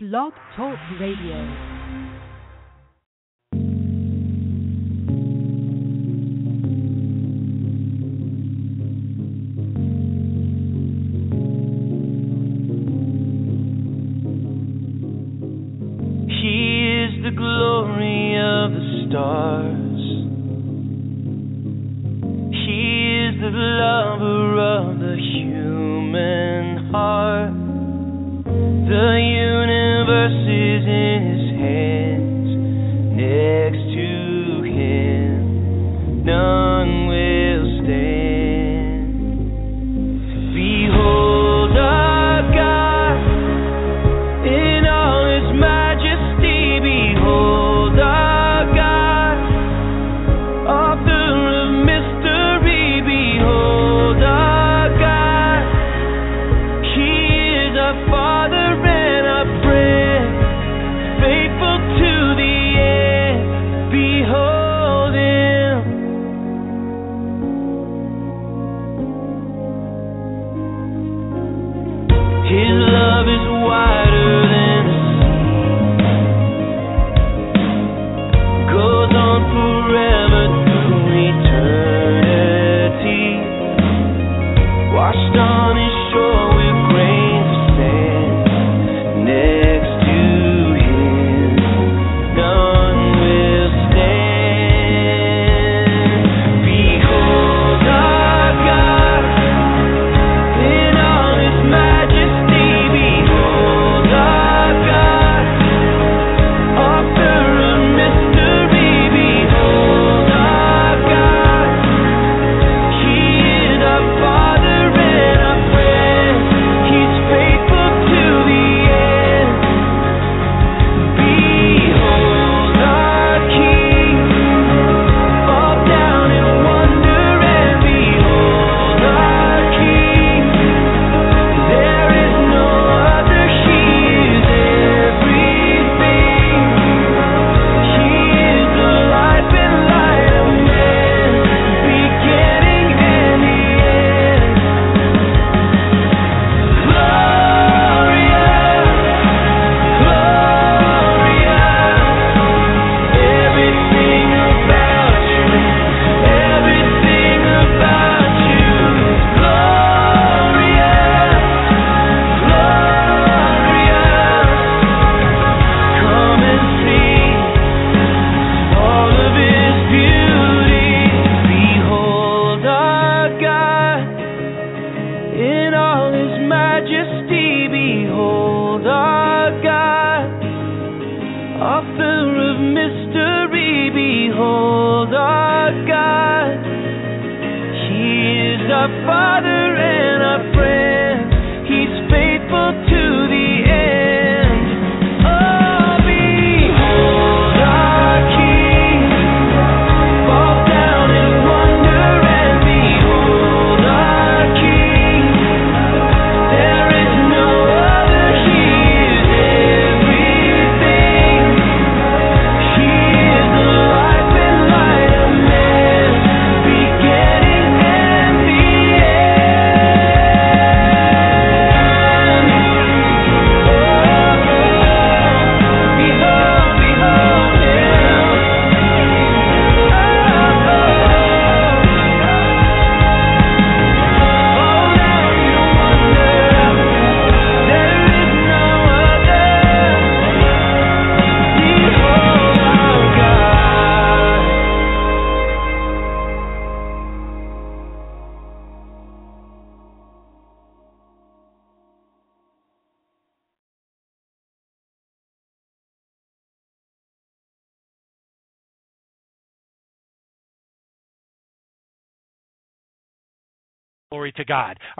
Blog Talk Radio.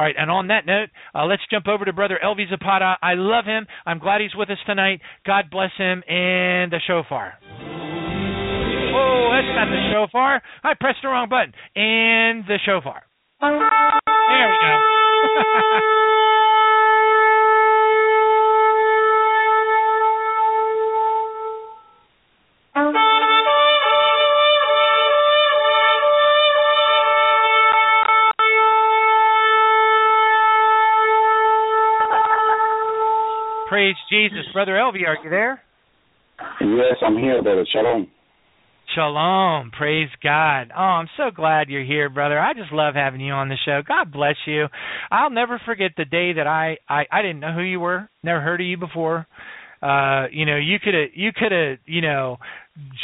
right, and on that note, uh, let's jump over to Brother Elvi Zapata. I love him. I'm glad he's with us tonight. God bless him and the shofar. Oh, that's not the shofar. I pressed the wrong button. And the shofar. There we go. Jesus. Brother Elvi, are you there? Yes, I'm here, brother. Shalom. Shalom. Praise God. Oh, I'm so glad you're here, brother. I just love having you on the show. God bless you. I'll never forget the day that I I, I didn't know who you were, never heard of you before. Uh, you know, you could have you could have, you know,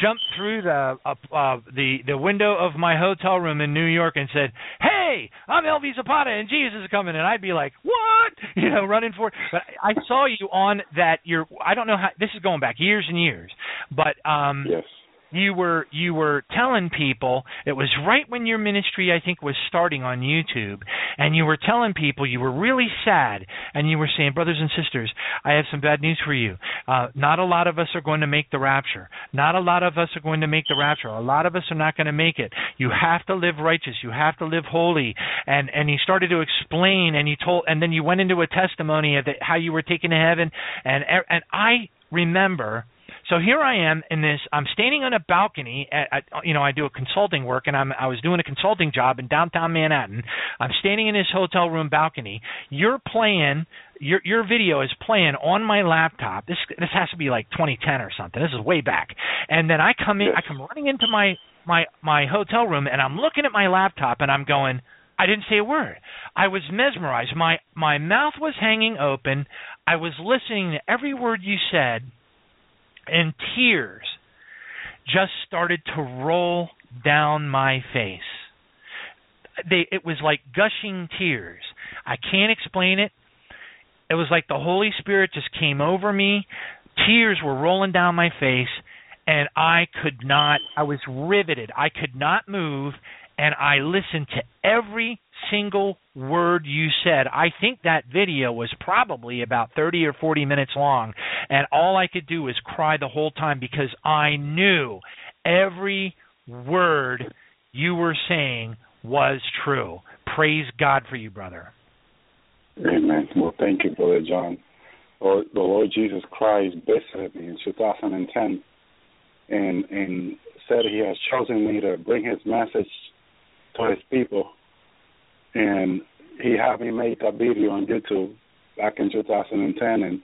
jumped through the uh, uh the the window of my hotel room in New York and said, "Hey, I'm Elvi Zapata and Jesus is coming." And I'd be like, "What?" You know, running for. But I saw you on that your I don't know how this is going back years and years. But um Yes. you were you were telling people it was right when your ministry I think was starting on YouTube and you were telling people you were really sad and you were saying brothers and sisters I have some bad news for you. Uh not a lot of us are going to make the rapture. Not a lot of us are going to make the rapture. A lot of us are not going to make it. You have to live righteous. You have to live holy. And and he started to explain and he told and then you went into a testimony of the, how you were taken to heaven. And and I remember so here I am in this. I'm standing on a balcony. At, at you know, I do a consulting work, and I'm I was doing a consulting job in downtown Manhattan. I'm standing in this hotel room balcony. You're playing. Your your video is playing on my laptop. This this has to be like 2010 or something. This is way back. And then I come in. I come running into my my my hotel room, and I'm looking at my laptop, and I'm going. I didn't say a word. I was mesmerized. My my mouth was hanging open. I was listening to every word you said and tears just started to roll down my face. They it was like gushing tears. I can't explain it. It was like the Holy Spirit just came over me. Tears were rolling down my face and I could not I was riveted. I could not move and I listened to every single word you said. I think that video was probably about 30 or 40 minutes long, and all I could do was cry the whole time because I knew every word you were saying was true. Praise God for you, brother. Amen. Well, thank you, brother John. Lord, the Lord Jesus Christ visited me in 2010 and and said He has chosen me to bring His message to His people and he had me make a video on YouTube back in 2010, and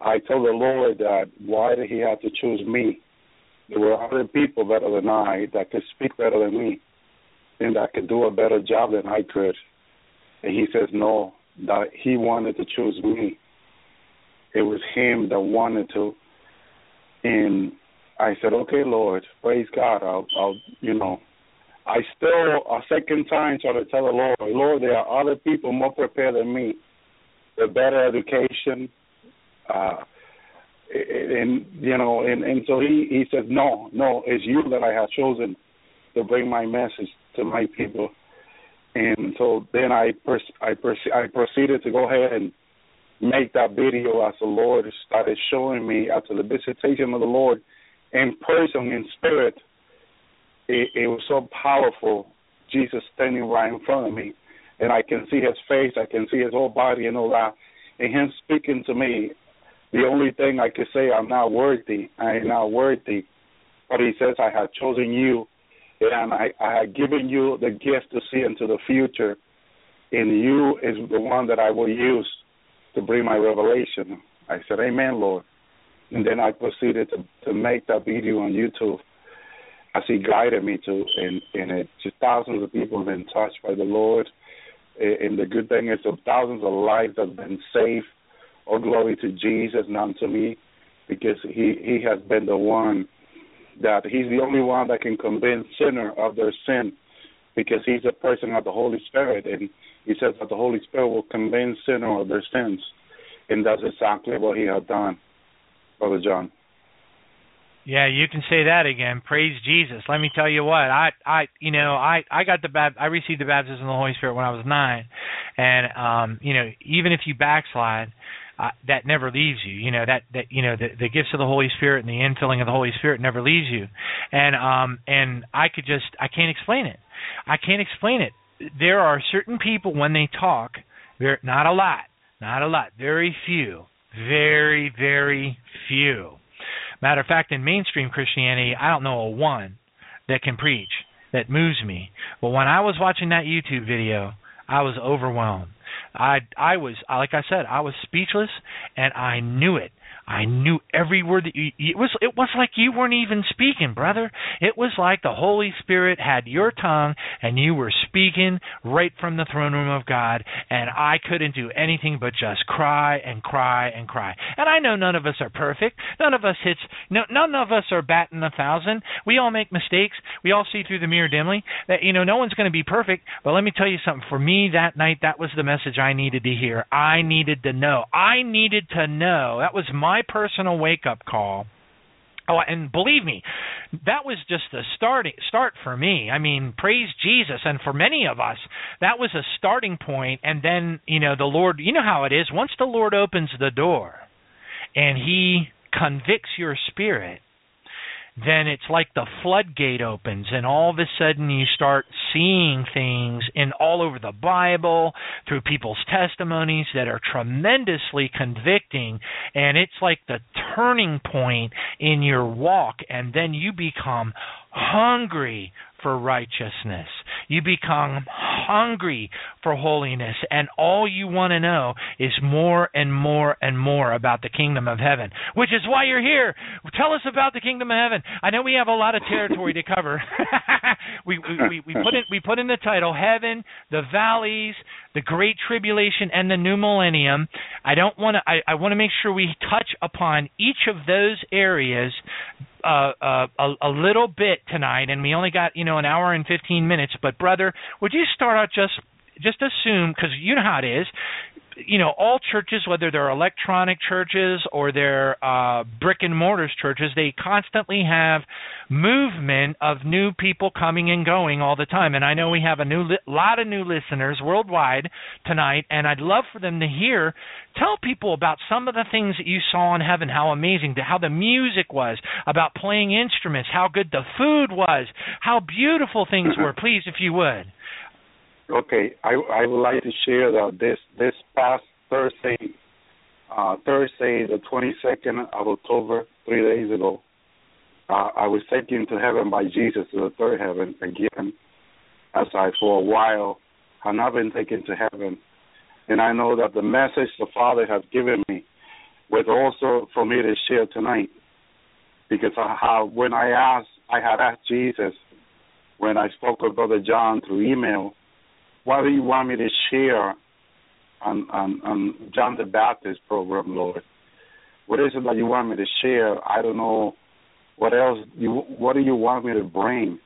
I told the Lord that why did He have to choose me? There were other people better than I that could speak better than me, and that could do a better job than I could. And He says no, that He wanted to choose me. It was Him that wanted to, and I said, okay, Lord, praise God. I'll, I'll you know, I still a second time try to tell the Lord, Lord, there are other people more prepared than me, with better education, uh, and you know, and and so he he says, no, no, it's you that I have chosen to bring my message to my people, and so then I pers- I I proceeded to go ahead and make that video as the Lord started showing me after the visitation of the Lord in person in spirit it, it was so powerful. Jesus standing right in front of me, and I can see his face, I can see his whole body and all that, and him speaking to me. The only thing I could say, I'm not worthy. I am not worthy. But he says, I have chosen you, and I, I have given you the gift to see into the future, and you is the one that I will use to bring my revelation. I said, Amen, Lord. And then I proceeded to, to make that video on YouTube as he guided me to, and and it just thousands of people have been touched by the Lord. And the good thing is, that thousands of lives have been saved. All glory to Jesus, not to me, because he he has been the one that he's the only one that can convince sinner of their sin, because he's a person of the Holy Spirit, and he says that the Holy Spirit will convince sinner of their sins, and that's exactly what he has done, Brother John. Yeah, you can say that again. Praise Jesus. Let me tell you what. I I you know, I I got the bab- I received the baptism of the Holy Spirit when I was 9. And um, you know, even if you backslide, uh, that never leaves you. You know, that that you know, the the gifts of the Holy Spirit and the infilling of the Holy Spirit never leaves you. And um and I could just I can't explain it. I can't explain it. There are certain people when they talk, there not a lot, not a lot, very few, very very few Matter of fact, in mainstream Christianity, I don't know a one that can preach that moves me. But when I was watching that YouTube video, I was overwhelmed. I I was like I said, I was speechless, and I knew it. I knew every word that you. It was it was like you weren't even speaking, brother. It was like the Holy Spirit had your tongue, and you were speaking right from the throne room of God. And I couldn't do anything but just cry and cry and cry. And I know none of us are perfect. None of us hits. No, none of us are batting a thousand. We all make mistakes. We all see through the mirror dimly. That you know, no one's going to be perfect. But let me tell you something. For me that night, that was the message I needed to hear. I needed to know. I needed to know. That was my personal wake up call. Oh, and believe me, that was just the starting start for me. I mean, praise Jesus, and for many of us, that was a starting point. And then, you know, the Lord, you know how it is. Once the Lord opens the door, and He convicts your spirit, then it's like the floodgate opens and all of a sudden you start seeing things in all over the Bible through people's testimonies that are tremendously convicting and it's like the turning point in your walk and then you become hungry for righteousness. You become hungry for holiness, and all you want to know is more and more and more about the kingdom of heaven, which is why you're here. Tell us about the kingdom of heaven. I know we have a lot of territory to cover. we, we, we, we put in we put in the title heaven, the valleys, the great tribulation, and the new millennium. I don't want to. I, I want to make sure we touch upon each of those areas uh, uh, a, a little bit tonight, and we only got you know an hour and fifteen minutes. But brother, would you start out just just assume because you know how it is you know all churches whether they're electronic churches or they're uh brick and mortars churches they constantly have movement of new people coming and going all the time. And i know we have a new li- lot of new listeners worldwide tonight and i'd love for them to hear tell people about some of the things that you saw in heaven how amazing how the music was about playing instruments how good the food was how beautiful things were. Please if you would Okay, I I would like to share that this this past Thursday, uh, Thursday the 22nd of October, three days ago, uh, I was taken to heaven by Jesus to the third heaven again, as I for a while have not been taken to heaven, and I know that the message the Father has given me was also for me to share tonight, because I have when I asked I had asked Jesus when I spoke with Brother John through email what do you want me to share on, on, on John the Baptist program, Lord? What is it that you want me to share? I don't know. What else? You, what do you want me to bring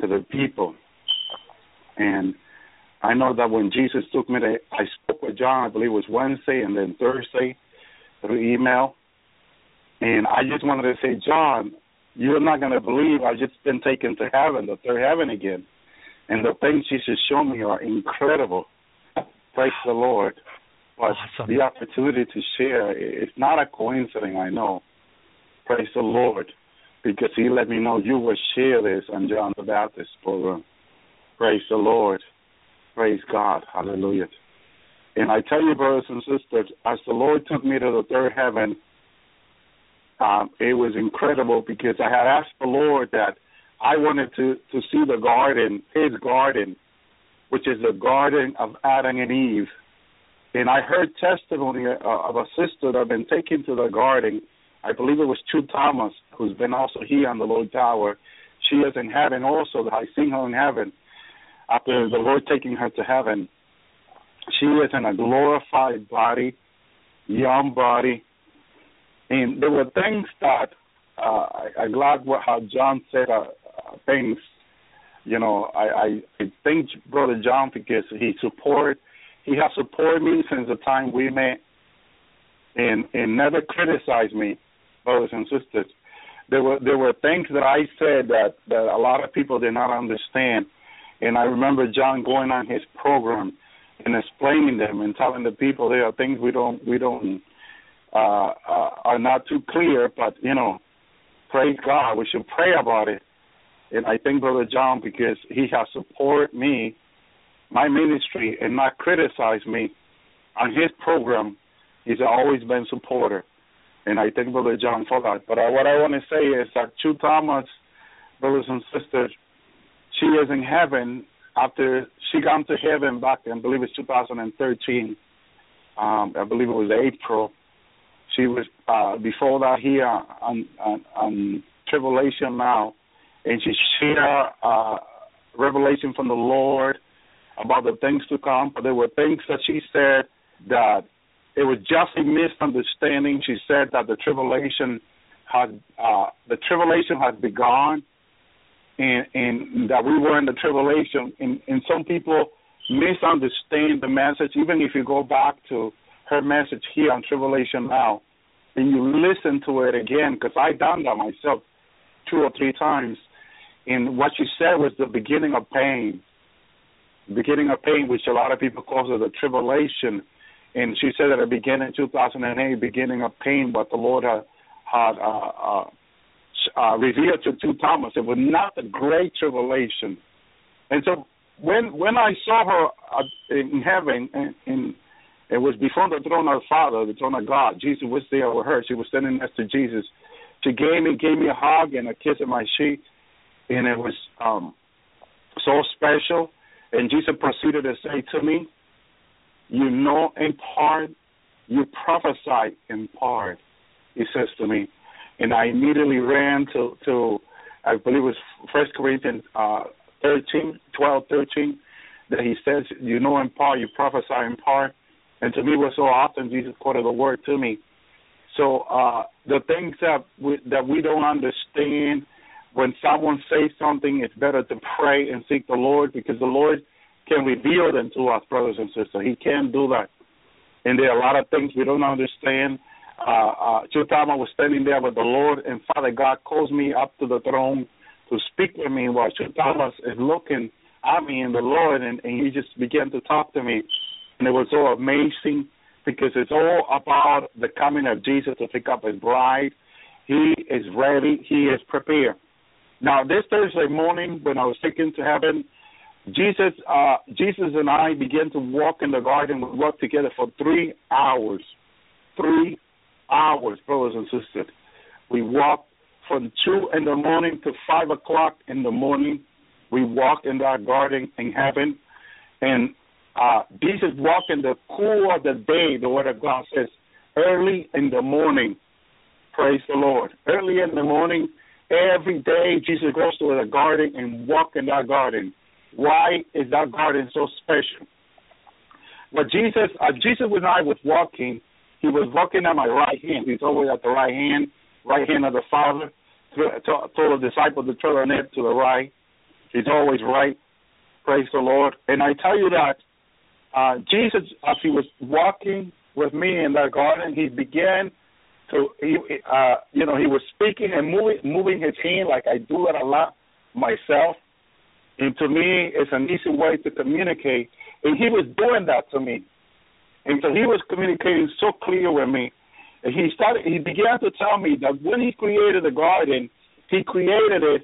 to the people? And I know that when Jesus took me to, I spoke with John. I believe it was Wednesday and then Thursday through email. And I just wanted to say, John, you're not going to believe I've just been taken to heaven, the third heaven again. And the things Jesus shown me are incredible. Praise the Lord. But Awesome. the opportunity to share, it's not a coincidence, I know. Praise the Lord. Because he let me know you will share this on John the Baptist program. Praise the Lord. Praise God. Hallelujah. And I tell you, brothers and sisters, as the Lord took me to the third heaven, um, it was incredible because I had asked the Lord that I wanted to to see the garden, His garden, which is the garden of Adam and Eve. And I heard testimony uh, of a sister that had been taken to the garden. I believe it was Choo Thomas, who's been also here on the Lord's Hour. She is in heaven also. I seen her in heaven after the Lord taking her to heaven. She is in a glorified body, young body, and there were things that uh, I, I'm glad what, how John said uh, things. You know, I, I I thank Brother John because he support he has supported me since the time we met, and and never criticized me, brothers and sisters. There were there were things that I said that that a lot of people did not understand, and I remember John going on his program and explaining them and telling the people there are things we don't we don't uh, uh are not too clear, but you know, praise God, we should pray about it. And I thank Brother John because he has supported me, my ministry, and not criticized me on his program. He's always been supporter, and I thank Brother John for that. But uh, what I want to say is that Choo Thomas, brothers and sisters, she is in heaven after she got to heaven back, I believe it's 2013. Um, I believe it was April. She was uh, before that here on, on, on Tribulation Now, and she shared uh, revelation from the Lord about the things to come. But there were things that she said that it was just a misunderstanding. She said that the tribulation had uh, the tribulation had begun, and and that we were in the tribulation. And, and some people misunderstand the message. Even if you go back to her message here on Tribulation Now, and you listen to it again, because I done that myself two or three times. And what she said was the beginning of pain, beginning of pain, which a lot of people call it the tribulation. And she said that at the beginning, 2008, beginning of pain, but the Lord had, had uh, uh, uh, revealed to, to Thomas. It was not the great tribulation. And so when when I saw her uh, in heaven, and, and it was before the throne of the Father, the throne of God. Jesus was there with her. She was standing next to Jesus. She gave me gave me a hug and a kiss on my cheek, and it was um so special. And Jesus proceeded to say to me, "You know in part, you prophesy in part." He says to me, and I immediately ran to to I believe it was First Corinthians uh, 13, 12, 13, that he says, "You know in part, you prophesy in part." And to me, was so often Jesus quoted the word to me. So uh, the things that we, that we don't understand, when someone says something, it's better to pray and seek the Lord because the Lord can reveal them to us, brothers and sisters. He can do that. And there are a lot of things we don't understand. Uh, uh, two times I was standing there with the Lord, and Father God calls me up to the throne to speak with me while Thomas is looking at me and the Lord, and, and he just began to talk to me and it was so amazing because it's all about the coming of Jesus to pick up his bride. He is ready. He is prepared. Now, this Thursday morning, when I was taken to heaven, Jesus, uh, Jesus and I began to walk in the garden. We walked together for three hours. Three hours, brothers and sisters. We walked from two in the morning to five o'clock in the morning. We walked in that garden in heaven, and uh, Jesus walked in the cool of the day, the Word of God says, early in the morning. Praise the Lord. Early in the morning, every day, Jesus goes to the garden and walk in that garden. Why is that garden so special? But Jesus, uh, Jesus when I was walking, he was walking at my right hand. He's always at the right hand, right hand of the Father. Told the disciple to turn to the right. He's always right. Praise the Lord. And I tell you that uh, Jesus, as he was walking with me in that garden, he began to, he, uh, you know, he was speaking and moving, moving his hand like I do it a lot myself. And to me, it's an easy way to communicate. And he was doing that to me. And so he was communicating so clear with me. And he started, he began to tell me that when he created the garden, he created it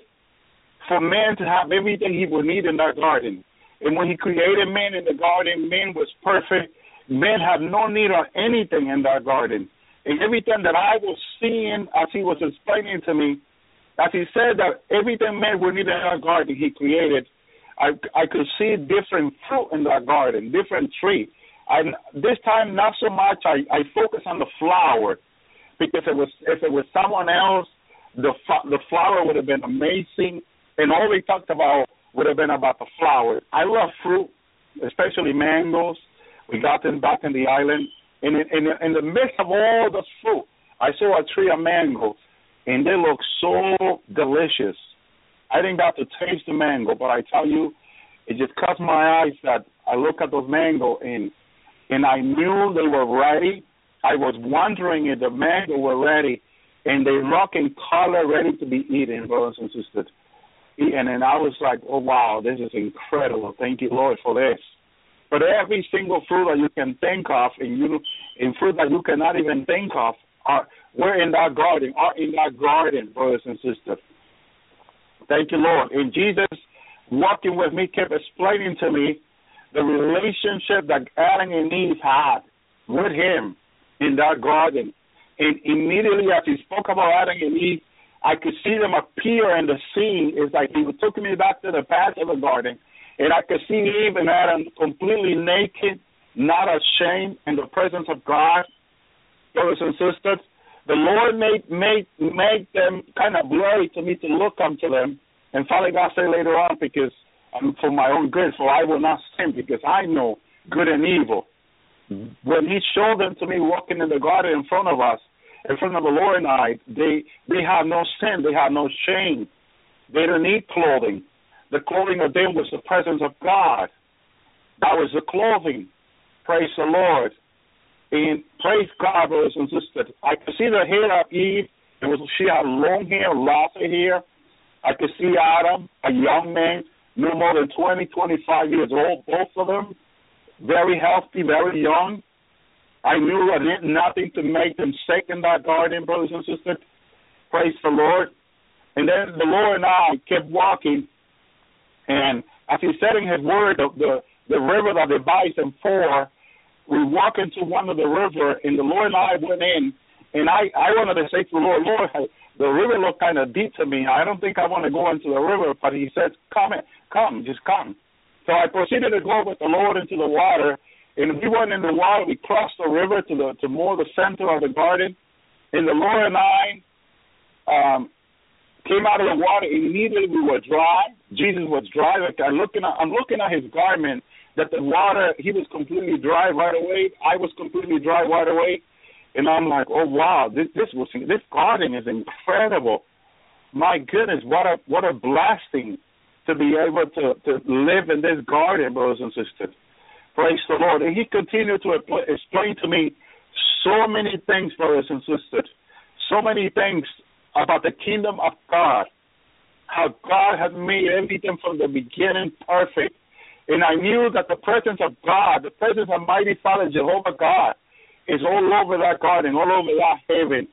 for man to have everything he would need in that garden. And when he created man in the garden, man was perfect. Man had no need of anything in that garden. And everything that I was seeing as he was explaining to me, as he said that everything man would need in that garden he created, I I could see different fruit in that garden, different tree. And this time not so much I, I focus on the flower because it was if it was someone else, the the flower would have been amazing. And all we talked about would have been about the flower. I love fruit, especially mangoes. We got them back in the island. In, in, in the midst of all the fruit, I saw a tree of mangoes, and they look so delicious. I didn't got to taste the mango, but I tell you, it just caught my eyes that I look at those mango and and I knew they were ready. I was wondering if the mango were ready, and they look in color, ready to be eaten, brothers and sisters and then I was like, oh wow, this is incredible. Thank you, Lord, for this. But every single fruit that you can think of, and you, in fruit that you cannot even think of, are we're in that garden, are in that garden, brothers and sisters. Thank you, Lord. And Jesus, walking with me, kept explaining to me the relationship that Adam and Eve had with Him in that garden. And immediately as He spoke about Adam and Eve, I could see them appear in the scene. It's like he took me back to the path of the garden, And I could see Eve and Adam completely naked, not ashamed in the presence of God. Brothers and sisters, the Lord made made made them kind of blurry to me to look unto them. And Father God said later on, because um, for my own good, for I will not sin, because I know good and evil. When He showed them to me walking in the garden in front of us, in front of the Lord and I, they they have no sin, they have no shame, they don't need clothing. The clothing of them was the presence of God. That was the clothing. Praise the Lord. And praise God, brothers and sisters. I could see the hair of Eve. It was she had long hair, lots of hair. I could see Adam, a young man, no more than 20, 25 years old, both of them, very healthy, very young. I knew I did nothing to make them sick in that garden, brothers and sisters. Praise the Lord. And then the Lord and I kept walking, and as He said in His Word, the the, the river that divides them four, we walk into one of the river, and the Lord and I went in, and I I wanted to say to the Lord, Lord, the river looked kind of deep to me. I don't think I want to go into the river, but He said, come, come, just come. So I proceeded to go with the Lord into the water, and we went in the water. We crossed the river to the to more the center of the garden, and the Lord and I um, came out of the water. Immediately we were dry. Jesus was dry. Like I'm looking at I'm looking at his garment. That the water he was completely dry right away. I was completely dry right away, and I'm like, oh wow, this this was this garden is incredible. My goodness, what a what a blessing to be able to to live in this garden, brothers and sisters. Praise the Lord. And he continued to explain to me so many things, brothers and sisters. So many things about the kingdom of God. How God has made everything from the beginning perfect. And I knew that the presence of God, the presence of mighty Father Jehovah God, is all over that garden, all over that heaven.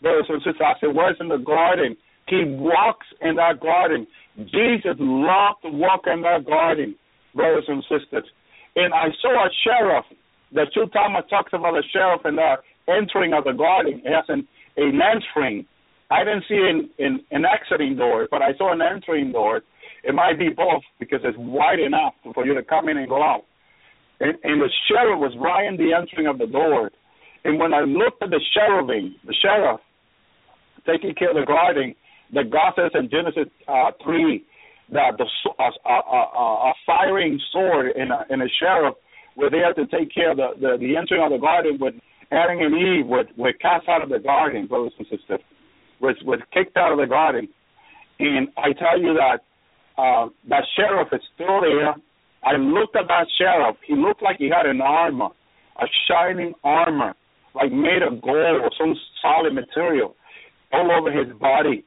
Brothers and sisters, as it was in the garden, He walks in that garden. Jesus loved to walk in that garden, brothers and sisters. And I saw a sheriff. The Choo Thomas talks about the sheriff and the entering of the garden. Has an, an entering. I didn't see an, an, an exiting door, but I saw an entering door. It might be both because it's wide enough for you to come in and go out. And, and the sheriff was right in the entering of the door. And when I looked at the cherubim, the sheriff, taking care of the garden, the God says in Genesis uh, 3 that the, a, a, a firing sword and a, and a sheriff were there to take care of the, the, the entering of the garden when Adam and Eve were, were cast out of the garden, brothers and sisters, was, was kicked out of the garden. And I tell you that uh, that sheriff is still there. I looked at that sheriff. He looked like he had an armor, a shining armor, like made of gold or some solid material all over his body.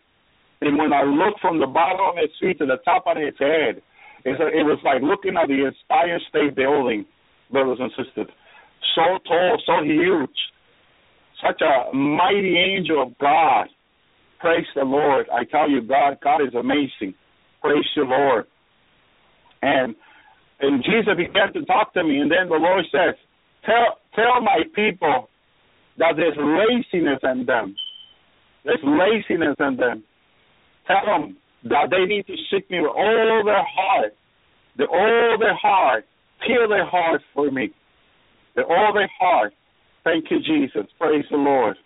And when I looked from the bottom of his feet to the top of his head, it was like looking at the Empire State Building, brothers and sisters. So tall, so huge, such a mighty angel of God. Praise the Lord. I tell you, God, God is amazing. Praise the Lord. And and Jesus began to talk to me, and then the Lord says, Tell tell my people that there's laziness in them. There's laziness in them. Tell them that they need to seek me with all their heart. With all their heart. Peel their heart for me. With all their heart. Thank you, Jesus. Praise the Lord.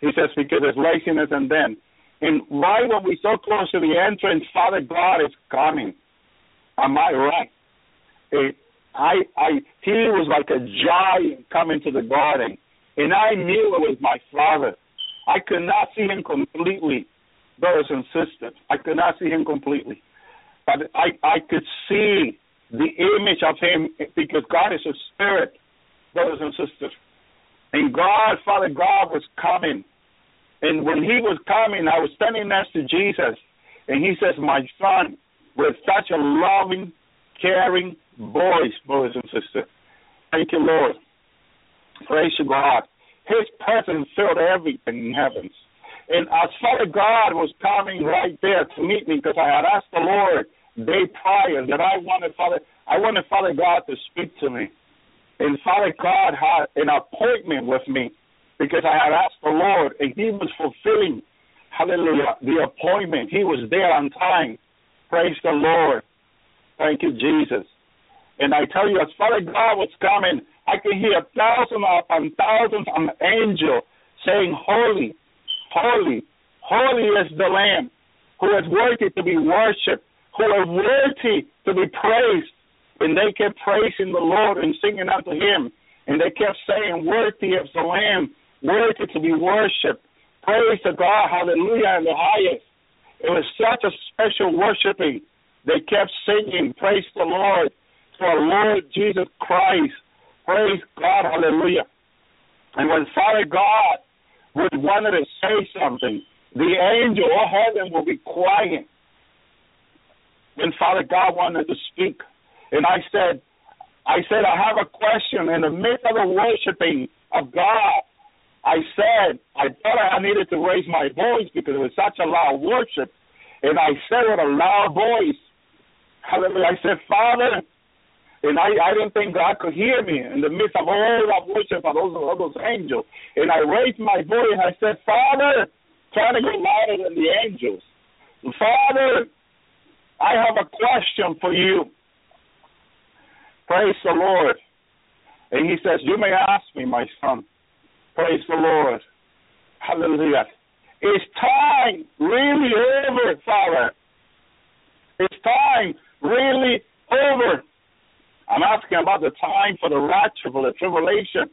He says, because there's laziness and them. And why, when we so close to the entrance, Father God is coming. Am I right? It, I, I, he was like a giant coming to the garden, and I knew it was my Father. I could not see him completely, brothers and sisters. I could not see him completely, but I, I could see the image of him because God is a spirit, brothers and sisters. And God, Father God, was coming. And when he was coming, I was standing next to Jesus, and he says, My son, with such a loving, caring voice, brothers and sisters. Thank you, Lord. Praise you, God. His presence filled everything in heavens. And as Father God was coming right there to meet me, because I had asked the Lord day prior that I wanted Father, I wanted Father God to speak to me. And Father God had an appointment with me because I had asked the Lord, and He was fulfilling, hallelujah, the appointment. He was there on time. Praise the Lord. Thank you, Jesus. And I tell you, as Father God was coming, I could hear thousands upon thousands of angels saying, Holy, holy, holy is the Lamb who is worthy to be worshipped, who is worthy to be praised. And they kept praising the Lord and singing unto him. And they kept saying, Worthy is the Lamb, worthy to be worshipped. Praise to God, hallelujah, in the highest. It was such a special worshiping. They kept singing, Praise the Lord, for Lord Jesus Christ. Praise God, hallelujah. And when Father God would wanted to say something, the angel or heaven will be quiet. When Father God wanted to speak. And I said, I said, I have a question in the midst of the worshiping of God. I said, I thought I needed to raise my voice because it was such a loud worship. And I said with a loud voice, I said, Father, and I, I didn't think God could hear me in the midst of all that worship of those, all those angels. And I raised my voice and I said, Father, trying to get louder than the angels. Father, I have a question for you. Praise the Lord. And he says, You may ask me, my son. Praise the Lord. Hallelujah. It's time really over, Father. It's time really over. I'm asking about the time for the rapture, for the tribulation.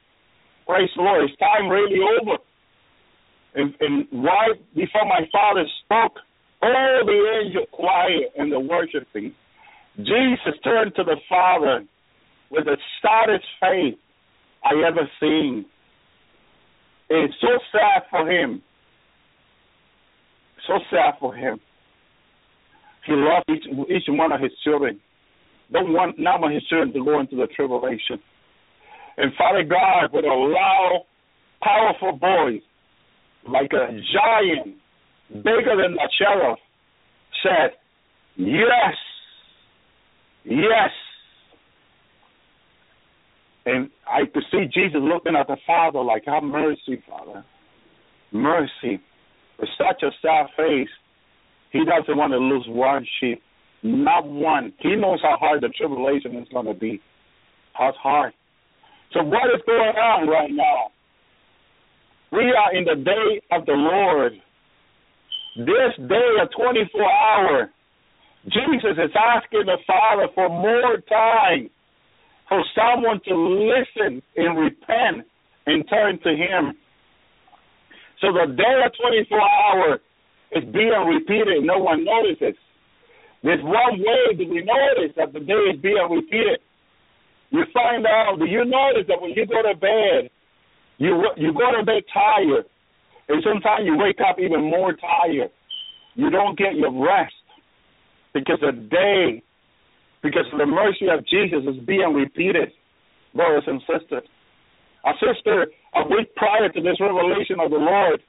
Praise the Lord. It's time really over. And, and right before my father spoke, all the angels quiet and the worshiping. Jesus turned to the Father with the saddest face I ever seen. It's so sad for him. So sad for him. He loved each, each one of his children. Don't want none of his children to go into the tribulation. And Father God, with a loud, powerful voice, like a giant, bigger than the cherub, said, Yes, yes. And I could see Jesus looking at the Father like, Have mercy, Father. Mercy. With such a sad face, he doesn't want to lose one sheep. Not one. He knows how hard the tribulation is going to be. How hard. So, what is going on right now? We are in the day of the Lord. This day of 24 hour, Jesus is asking the Father for more time for someone to listen and repent and turn to Him. So the day of 24 hour is being repeated. No one notices. There's one way that we notice that the day is being repeated. You find out, do you notice that when you go to bed, you you go to bed tired, and sometimes you wake up even more tired. You don't get your rest because the day, because the mercy of Jesus is being repeated, brothers and sisters. A sister a week prior to this revelation of the Lord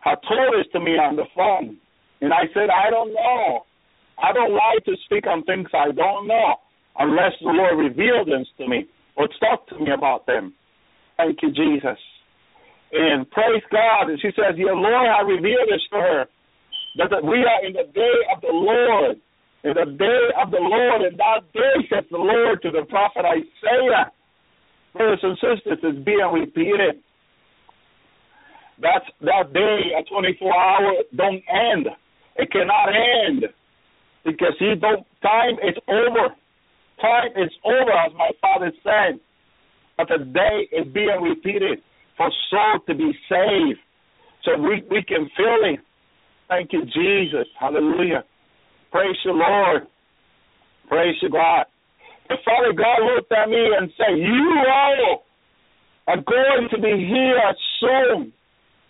had told this to me on the phone, and I said, I don't know. I don't like to speak on things I don't know unless the Lord reveals them to me or talk to me about them. Thank you, Jesus. And praise God. And she says, Your Lord, I revealed this to her. That we are in the day of the Lord. In the day of the Lord. And that day, says the Lord to the prophet Isaiah. Brothers and sisters, is being repeated. That's that day, a 24 hour, don't end. It cannot end. Because he don't time is over. Time is over, as my father said but the day is being repeated for souls to be saved. So we, we can feel it. Thank you, Jesus. Hallelujah. Praise the Lord. Praise you, God. The Father God looked at me and said, You all are going to be here soon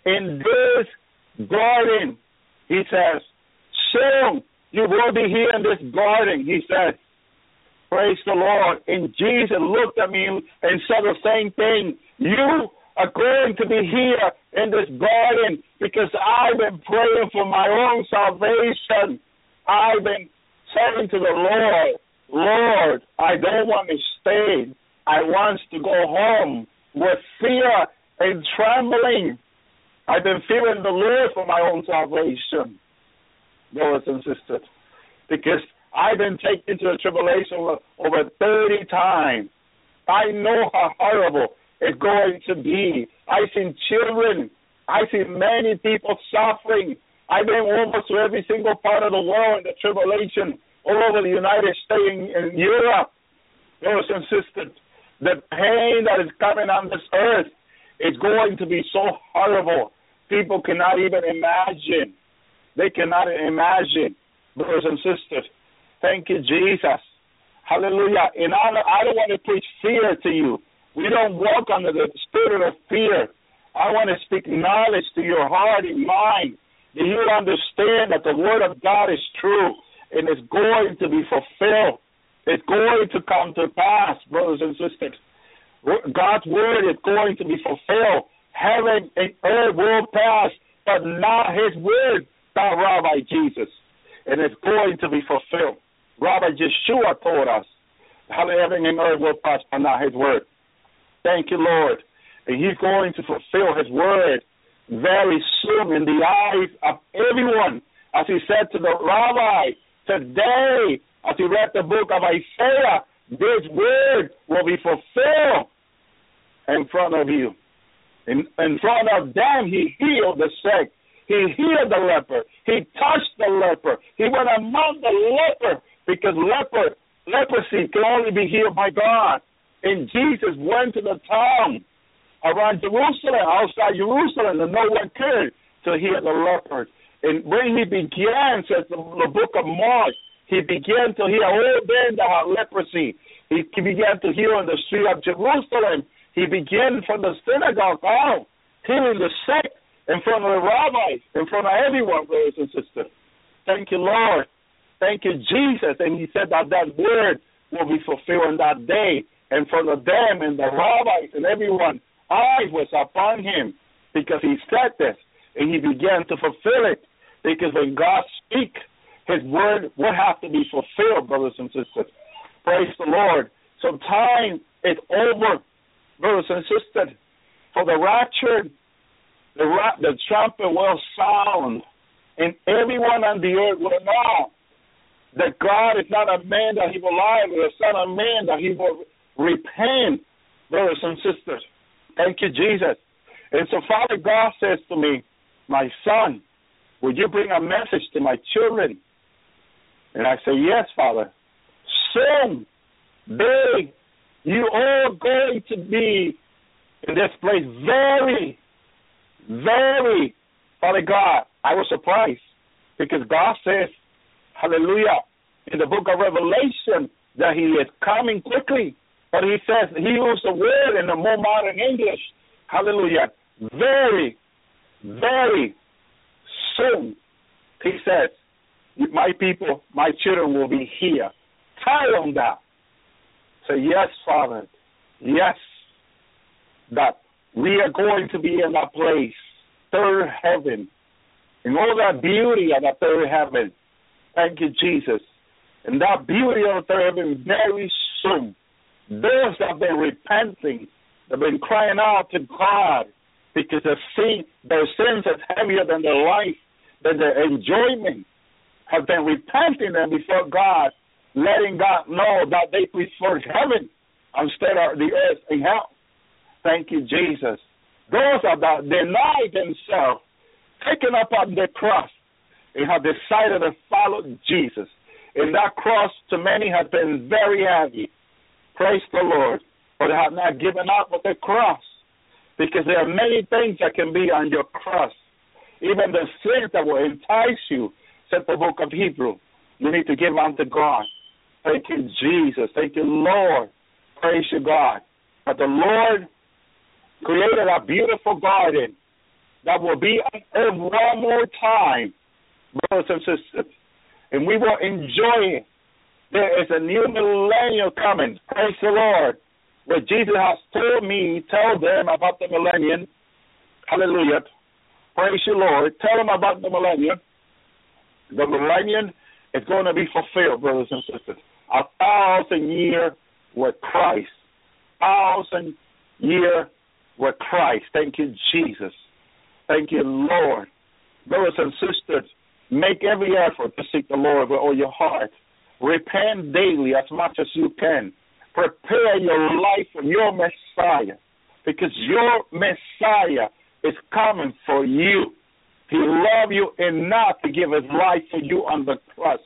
in this garden. He says, Soon you will be here in this garden. He says, Praise the Lord. And Jesus looked at me and said the same thing. You are going to be here in this garden because I've been praying for my own salvation. I've been saying to the Lord, Lord, I don't want to stay. I want to go home with fear and trembling. I've been fearing the Lord for my own salvation, brothers and sisters, because I've been taken to the tribulation over 30 times. I know how horrible it's going to be. I've seen children. I've seen many people suffering. I've been almost to every single part of the world in the tribulation, all over the United States and Europe. Brothers and sisters, the pain that is coming on this earth is going to be so horrible. People cannot even imagine. They cannot imagine, brothers and sisters. Thank you, Jesus. Hallelujah. And I, I don't want to preach fear to you. We don't walk under the spirit of fear. I want to speak knowledge to your heart and mind that you understand that the word of God is true and it's going to be fulfilled. It's going to come to pass, brothers and sisters. God's word is going to be fulfilled. Heaven and earth will pass, but not his word, by Rabbi Jesus. And it's going to be fulfilled. Rabbi Yeshua told us, heaven and earth will pass, but not his word. Thank you, Lord. And he's going to fulfill his word very soon in the eyes of everyone. As he said to the rabbi, today, as he read the book of Isaiah, this word will be fulfilled in front of you. In, in front of them, he healed the sick. He healed the leper. He touched the leper. He went among the leper because leper, leprosy can only be healed by God. And Jesus went to the town around Jerusalem, outside Jerusalem, and no one could to heal the lepers. And when he began, says the, the book of Mark, he began to heal all them that had leprosy. He, began to heal in the street of Jerusalem. He began from the synagogue on, healing the sick in front of the rabbis, in front of everyone, brothers and sisters. Thank you, Lord. Thank you, Jesus. And he said that that word will be fulfilled in that day in front of them and the rabbis and everyone eyes was upon him because he said this and he began to fulfill it. Because when God speaks, his word will have to be fulfilled, brothers and sisters. Praise the Lord. So time is over, brothers and sisters. For the rapture, the, ra- the trumpet will sound, and everyone on the earth will know that God is not a man that he will lie, but a son of man that he will repent, brothers and sisters. Thank you, Jesus. And so Father God says to me, My son, would you bring a message to my children? And I say, Yes, Father. Soon, they, you are going to be in this place very, very, Father God. I was surprised because God says, Hallelujah, in the book of Revelation that He is coming quickly. But he says, he used the word in the more modern English. Hallelujah. Very, very soon, he says, my people, my children will be here. Tell them that. Say, yes, Father. Yes, that we are going to be in that place, third heaven, and all that beauty of that third heaven. Thank you, Jesus. And that beauty of the third heaven very soon those that have been repenting, have been crying out to God because their sin, their sins are heavier than their life, than their enjoyment, have been repenting them before God, letting God know that they prefer heaven instead of the earth and hell. Thank you, Jesus. Those that deny themselves, taken up on the cross, and have decided to follow Jesus. And that cross to many has been very heavy. Praise the Lord. But have not given up with the cross. Because there are many things that can be on your cross. Even the sins that will entice you, said the book of Hebrew. You need to give unto God. Thank you, Jesus. Thank you, Lord. Praise you, God. But the Lord created a beautiful garden that will be on earth one more time, brothers and sisters. And we will enjoy it there is a new millennium coming. Praise the Lord. But Jesus has told me, tell them about the millennium. Hallelujah. Praise you, Lord. Tell them about the millennium. The millennium is going to be fulfilled, brothers and sisters. A thousand year with Christ. Thousand year with Christ. Thank you, Jesus. Thank you, Lord. Brothers and sisters, make every effort to seek the Lord with all your heart Repent daily as much as you can. Prepare your life for your Messiah because your Messiah is coming for you. He loved you enough to give his life for you on the cross.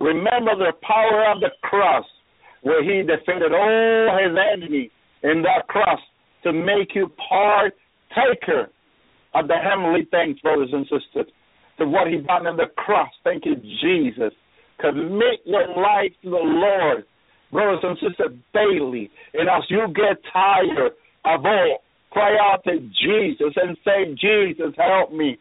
Remember the power of the cross where he defeated all his enemies in that cross to make you partaker of the heavenly things, brothers and sisters, to what he done on the cross. Thank you, Jesus. Commit your life to the Lord, brothers and sisters, daily. And as you get tired of all, cry out to Jesus and say, Jesus, help me.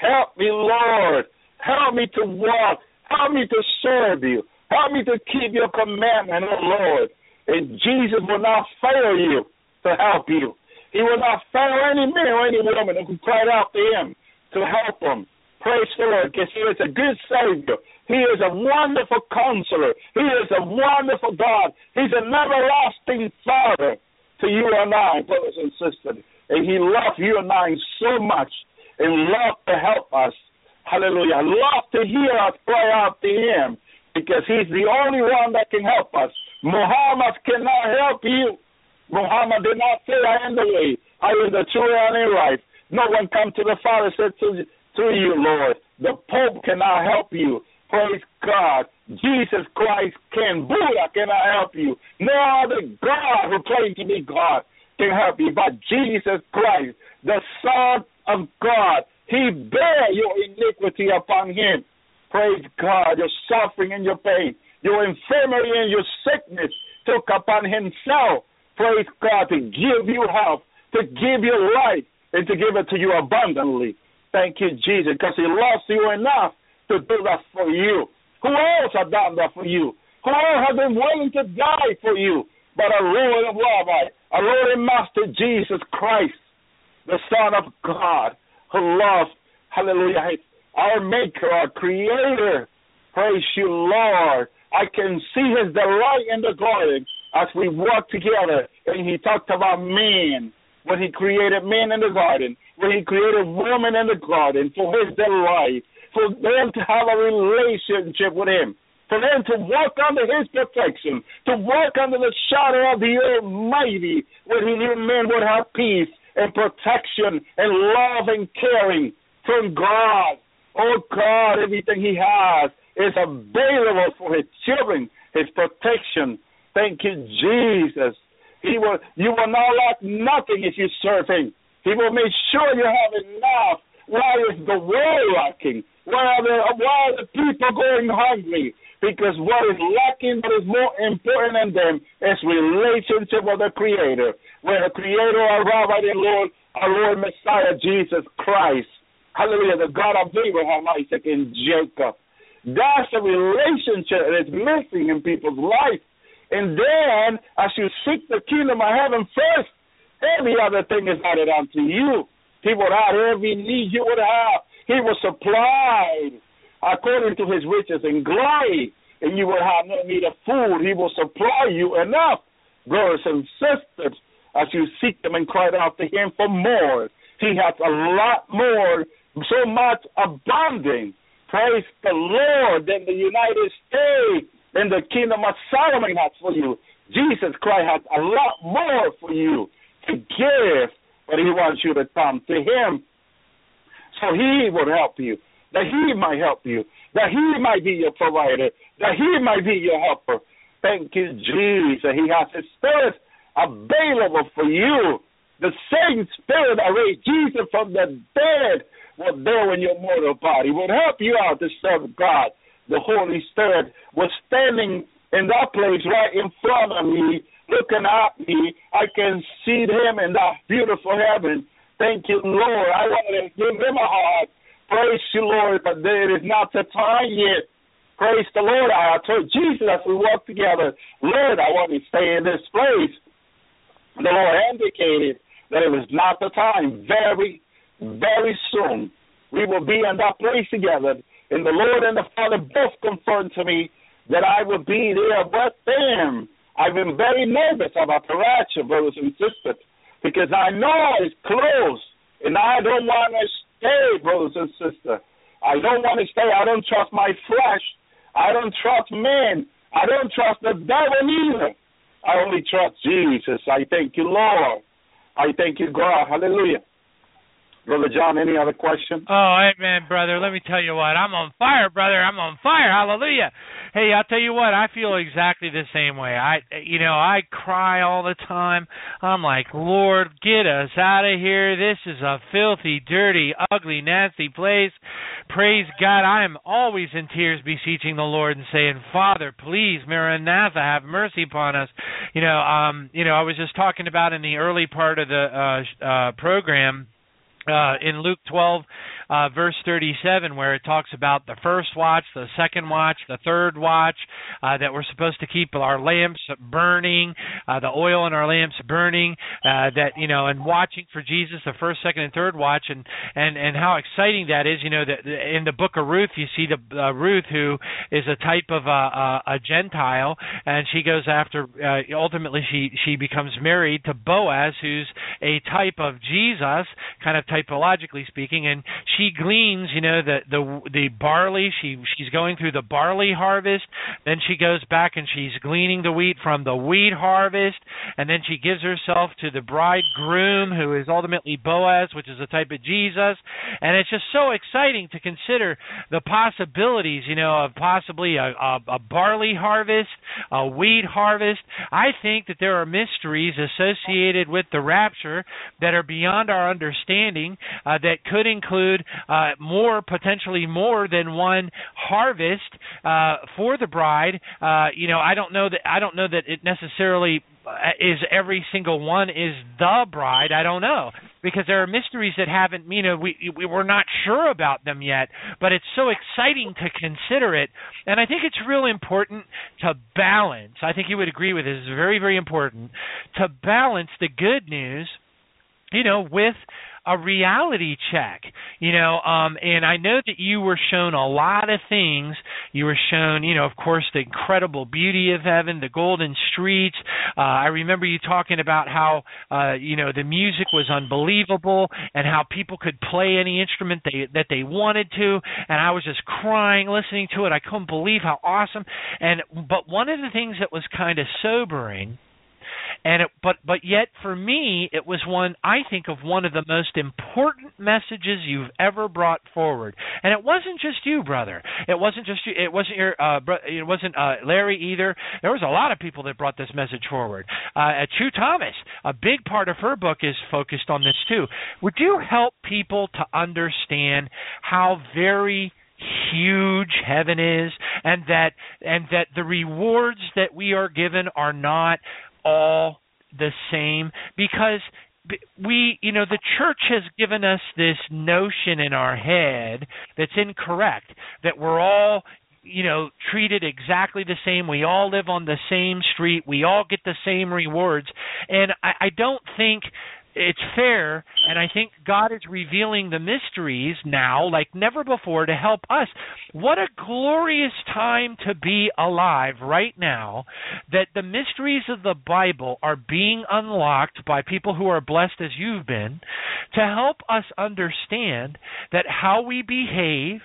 Help me, Lord. Help me to walk. Help me to serve you. Help me to keep your commandment, oh Lord. And Jesus will not fail you to help you. He will not fail any man or any woman who cried out to him to help them. Praise the Lord, because He is a good Savior. He is a wonderful counselor. He is a wonderful God. He's an everlasting Father to you and I, brothers and sisters. And He loves you and I so much and loves to help us. Hallelujah. Love to hear us cry out to Him because He's the only one that can help us. Muhammad cannot help you. Muhammad did not say, I am the way, I am the truth and the life. No one come to the Father said to through you, Lord. The Pope cannot help you. Praise God. Jesus Christ can. Buddha cannot help you. No other God who claims to be God can help you but Jesus Christ, the Son of God. He bare your iniquity upon him. Praise God. Your suffering and your pain, your infirmity and your sickness took upon himself. Praise God to give you health, to give you life, and to give it to you abundantly. Thank you, Jesus, because He loves you enough to do that for you. Who else has done that for you? Who else has been willing to die for you but a Lord of love, Lord and Master Jesus Christ, the Son of God, who loves, hallelujah, our Maker, our Creator. Praise you, Lord. I can see His delight in the garden as we walk together, and He talked about man when He created man in the garden when he created woman in the garden for his delight, for them to have a relationship with him, for them to walk under his protection, to walk under the shadow of the Almighty, where he knew men would have peace and protection and love and caring from God. Oh God, everything he has is available for his children, his protection. Thank you, Jesus. He will, you will not lack nothing if you serve him. He will make sure you have enough. Why is the world lacking? Why are the, why are the people going hungry? Because what is lacking, what is more important than them, is relationship with the Creator. Where the Creator, our Rabbi, the Lord, our Lord Messiah, Jesus Christ. Hallelujah, the God of Abraham, Isaac, and Jacob. That's a relationship that is missing in people's life. And then, as you seek the kingdom of heaven first, Every other thing is added unto you. He will add every need you would have. He will supply according to his riches and glory, and you will have no need of food. He will supply you enough, brothers and sisters, as you seek him and cry out to him for more. He has a lot more, so much abundant. Praise the Lord than the United States and the kingdom of Solomon has for you. Jesus Christ has a lot more for you to give, but He wants you to come to Him so He would help you, that He might help you, that He might be your provider, that He might be your helper. Thank you, Jesus. He has His Spirit available for you. The same Spirit that raised Jesus from the dead was there in your mortal body, would help you out to serve God. The Holy Spirit was standing in that place right in front of me looking at me, I can see him in that beautiful heaven. Thank you, Lord. I want to give him a heart. Praise you, Lord, but it is not the time yet. Praise the Lord. I told Jesus as we walk together, Lord, I want to stay in this place. The Lord indicated that it was not the time. Very, very soon, we will be in that place together. And the Lord and the Father both confirmed to me that I will be there with them I've been very nervous about the rapture, brothers and sisters, because I know it's close, and I don't want to stay, brothers and sisters. I don't want to stay. I don't trust my flesh. I don't trust men. I don't trust the devil either. I only trust Jesus. I thank you, Lord. I thank you, God. Hallelujah. Brother John, any other question? Oh, amen, brother. Let me tell you what. I'm on fire, brother. I'm on fire. Hallelujah. Hey, I'll tell you what. I feel exactly the same way. I, you know, I cry all the time. I'm like, Lord, get us out of here. This is a filthy, dirty, ugly, nasty place. Praise God. I am always in tears, beseeching the Lord and saying, Father, please, Maranatha, have mercy upon us. You know, um, you know, I was just talking about in the early part of the uh, uh, program uh, in Luke 12, uh, verse 37, where it talks about the first watch, the second watch, the third watch, uh, that we're supposed to keep our lamps burning, uh, the oil in our lamps burning, uh, that you know, and watching for Jesus, the first, second, and third watch, and and and how exciting that is. You know, that in the book of Ruth, you see the uh, Ruth who is a type of a, a, a Gentile, and she goes after. Uh, ultimately, she she becomes married to Boaz, who's a type of Jesus, kind of typologically speaking, and she gleans, you know, the the the barley. She she's going through the barley harvest. Then she goes back and she's gleaning the wheat from the wheat harvest, and then she gives herself to the bridegroom, who is ultimately Boaz, which is a type of Jesus. And it's just so exciting to consider the possibilities, you know, of possibly a, a, a barley harvest, a wheat harvest. I think that there are mysteries associated with the rapture that are beyond our understanding uh, that could include uh, more, potentially more than one harvest uh, for the bride. Uh, you know, I don't know that I don't know that it necessarily uh, is every single one is the bride. I don't know because there are mysteries that haven't. You know, we, we we're not sure about them yet, but it's so exciting to consider it, and I think it's real important to balance. I think you would agree with this. It's very very important to balance the good news you know, with a reality check, you know, um, and I know that you were shown a lot of things. You were shown, you know, of course, the incredible beauty of heaven, the golden streets. Uh, I remember you talking about how, uh, you know, the music was unbelievable and how people could play any instrument they, that they wanted to, and I was just crying listening to it. I couldn't believe how awesome. And but one of the things that was kind of sobering and it, but but yet for me it was one I think of one of the most important messages you've ever brought forward. And it wasn't just you, brother. It wasn't just you. It wasn't your. Uh, bro, it wasn't uh, Larry either. There was a lot of people that brought this message forward. Uh, Choo Thomas, a big part of her book is focused on this too. Would you help people to understand how very huge heaven is and that and that the rewards that we are given are not all the same? Because we you know the church has given us this notion in our head that's incorrect that we're all you know treated exactly the same. We all live on the same street. We all get the same rewards. And i, I don't think it's fair and i think god is revealing the mysteries now like never before to help us. What a glorious time to be alive right now that the mysteries of the bible are being unlocked by people who are blessed as you've been to help us understand that how we behave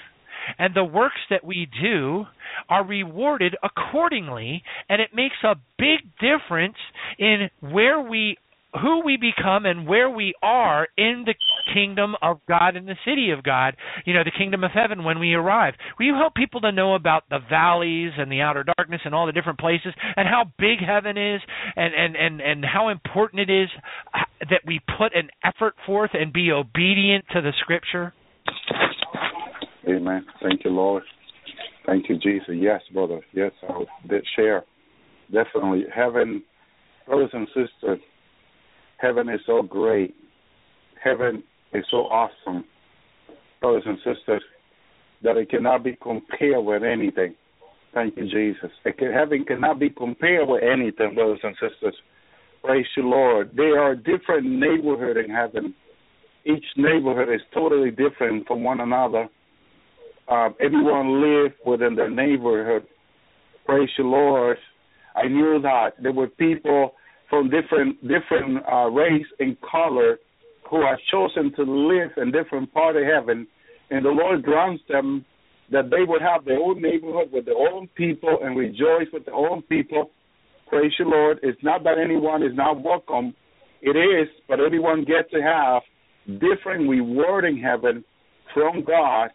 and the works that we do are rewarded accordingly and it makes a big difference in where we who we become and where we are in the kingdom of God in the city of God, you know, the kingdom of heaven when we arrive. Will you help people to know about the valleys and the outer darkness and all the different places and how big heaven is and and and and how important it is uh, that we put an effort forth and be obedient to the scripture? Amen. Thank you, Lord. Thank you, Jesus. Yes, brother. Yes, I did share. Definitely. Heaven, brothers and sisters, Heaven is so great. Heaven is so awesome, brothers and sisters, that it cannot be compared with anything. Thank you, Jesus. Can, heaven cannot be compared with anything, brothers and sisters. Praise you, Lord. There are different neighborhoods in heaven. Each neighborhood is totally different from one another. Uh, everyone live within their neighborhood. Praise you, Lord. I knew that there were people from different different uh, race and color who are chosen to live in different part of heaven, and the Lord grants them that they would have their own neighborhood with their own people and rejoice with their own people. Praise the Lord. It's not that anyone is not welcome. It is, but everyone gets to have different reward in heaven from God.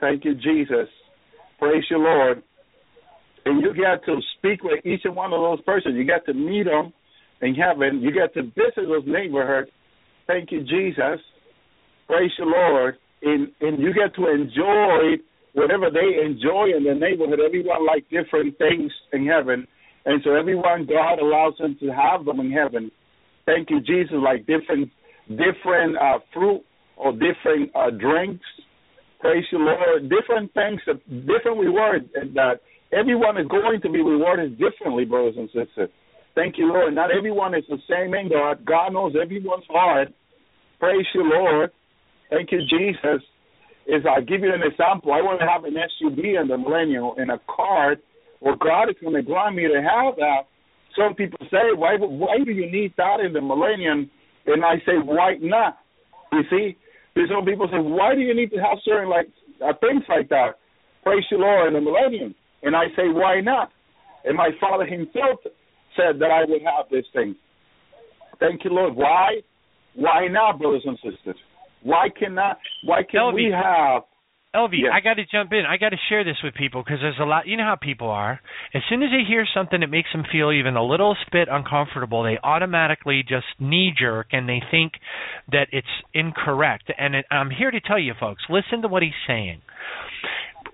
Thank you, Jesus. Praise the Lord. And you get to speak with each and one of those persons. You get to meet them in heaven. You get to visit those neighborhoods. Thank you, Jesus. Praise the Lord. And, and you get to enjoy whatever they enjoy in the neighborhood. Everyone like different things in heaven. And so everyone, God allows them to have them in heaven. Thank you, Jesus, like different different uh, fruit or different uh, drinks. Praise the Lord. Different things, different rewards that everyone is going to be rewarded differently, brothers and sisters. Thank you, Lord. Not everyone is the same in God. God knows everyone's heart. Praise you, Lord. Thank you, Jesus. Is I give you an example. I want to have an SUV in the millennium in a car. Well, God is going to grant me to have that. Some people say, why why do you need that in the millennium? And I say, why not? You see, there's some people say, why do you need to have certain like uh, things like that? Praise the Lord in the millennium. And I say, why not? And my Father Himself said that I would have this thing. Thank you, Lord. Why? Why not, brothers and sisters? Why cannot? Why can Elvi, we have? Elvi, Yes. I got to jump in. I got to share this with people because there's a lot. You know how people are. As soon as they hear something that makes them feel even a little bit uncomfortable, they automatically just knee jerk and they think that it's incorrect. And it, I'm here to tell you, folks, listen to what he's saying.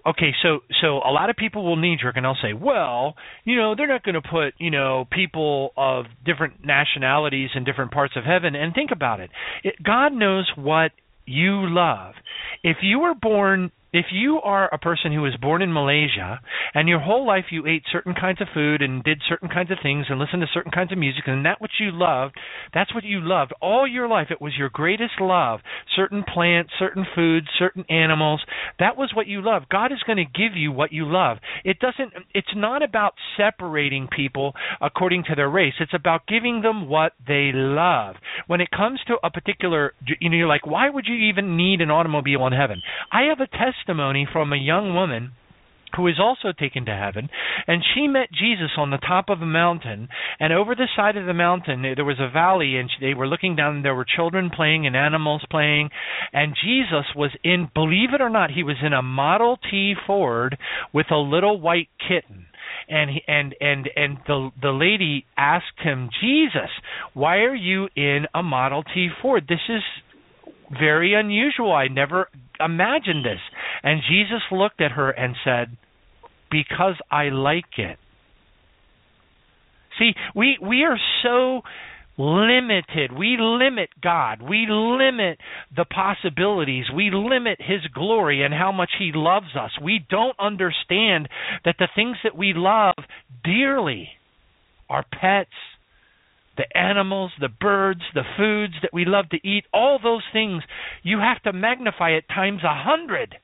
Okay, so so a lot of people will knee jerk and they'll say, well, you know, they're not going to put you know people of different nationalities in different parts of heaven. And think about it, it God knows what you love. If you were born if you are a person who was born in Malaysia and your whole life you ate certain kinds of food and did certain kinds of things and listened to certain kinds of music and that what you loved, that's what you loved all your life. It was your greatest love. Certain plants, certain foods, certain animals. That was what you loved. God is going to give you what you love. It doesn't it's not about separating people according to their race. It's about giving them what they love. When it comes to a particular you know you're like why would you even need an automobile in heaven? I have a testimony from a young woman who is also taken to heaven and she met Jesus on the top of a mountain and over the side of the mountain there was a valley and they were looking down and there were children playing and animals playing and Jesus was in believe it or not he was in a Model T Ford with a little white kitten and he, and and and the the lady asked him Jesus why are you in a Model T Ford this is very unusual. I never imagined this. And Jesus looked at her and said, Because I like it. See, we, we are so limited. We limit God. We limit the possibilities. We limit His glory and how much He loves us. We don't understand that the things that we love dearly, our pets, the animals, the birds, the foods that we love to eat, all those things, you have to magnify it times a hundred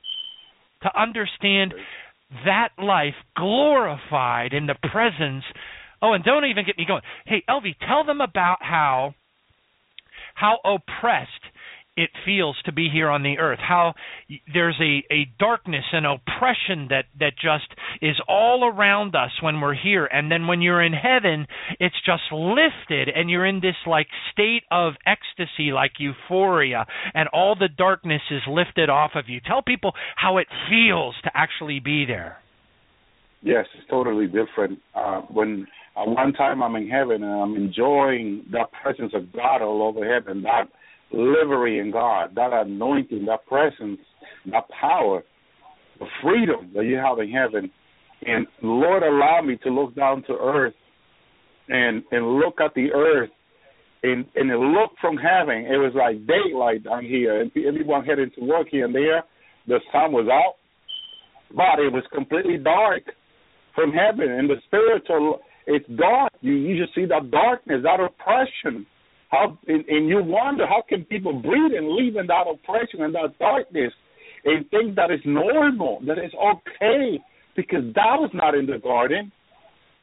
to understand that life glorified in the presence. Oh, and don't even get me going. Hey, Elvi, tell them about how how oppressed it feels to be here on the earth. How there's a, a darkness and oppression that, that just is all around us when we're here. And then when you're in heaven, it's just lifted and you're in this like state of ecstasy, like euphoria, and all the darkness is lifted off of you. Tell people how it feels to actually be there. Yes, it's totally different. Uh, when uh, one time I'm in heaven and I'm enjoying the presence of God all over heaven, that livery in God, that anointing, that presence, that power, the freedom that you have in heaven. And Lord, allow me to look down to earth and and look at the earth and and look from heaven. It was like daylight down here, and everyone heading to work here and there. The sun was out, but it was completely dark from heaven. And the spiritual, it's dark. You you just see that darkness, that oppression. How and, and you wonder how can people breathe and live in that oppression and that darkness and think that is normal, that it's okay, because that was not in the garden.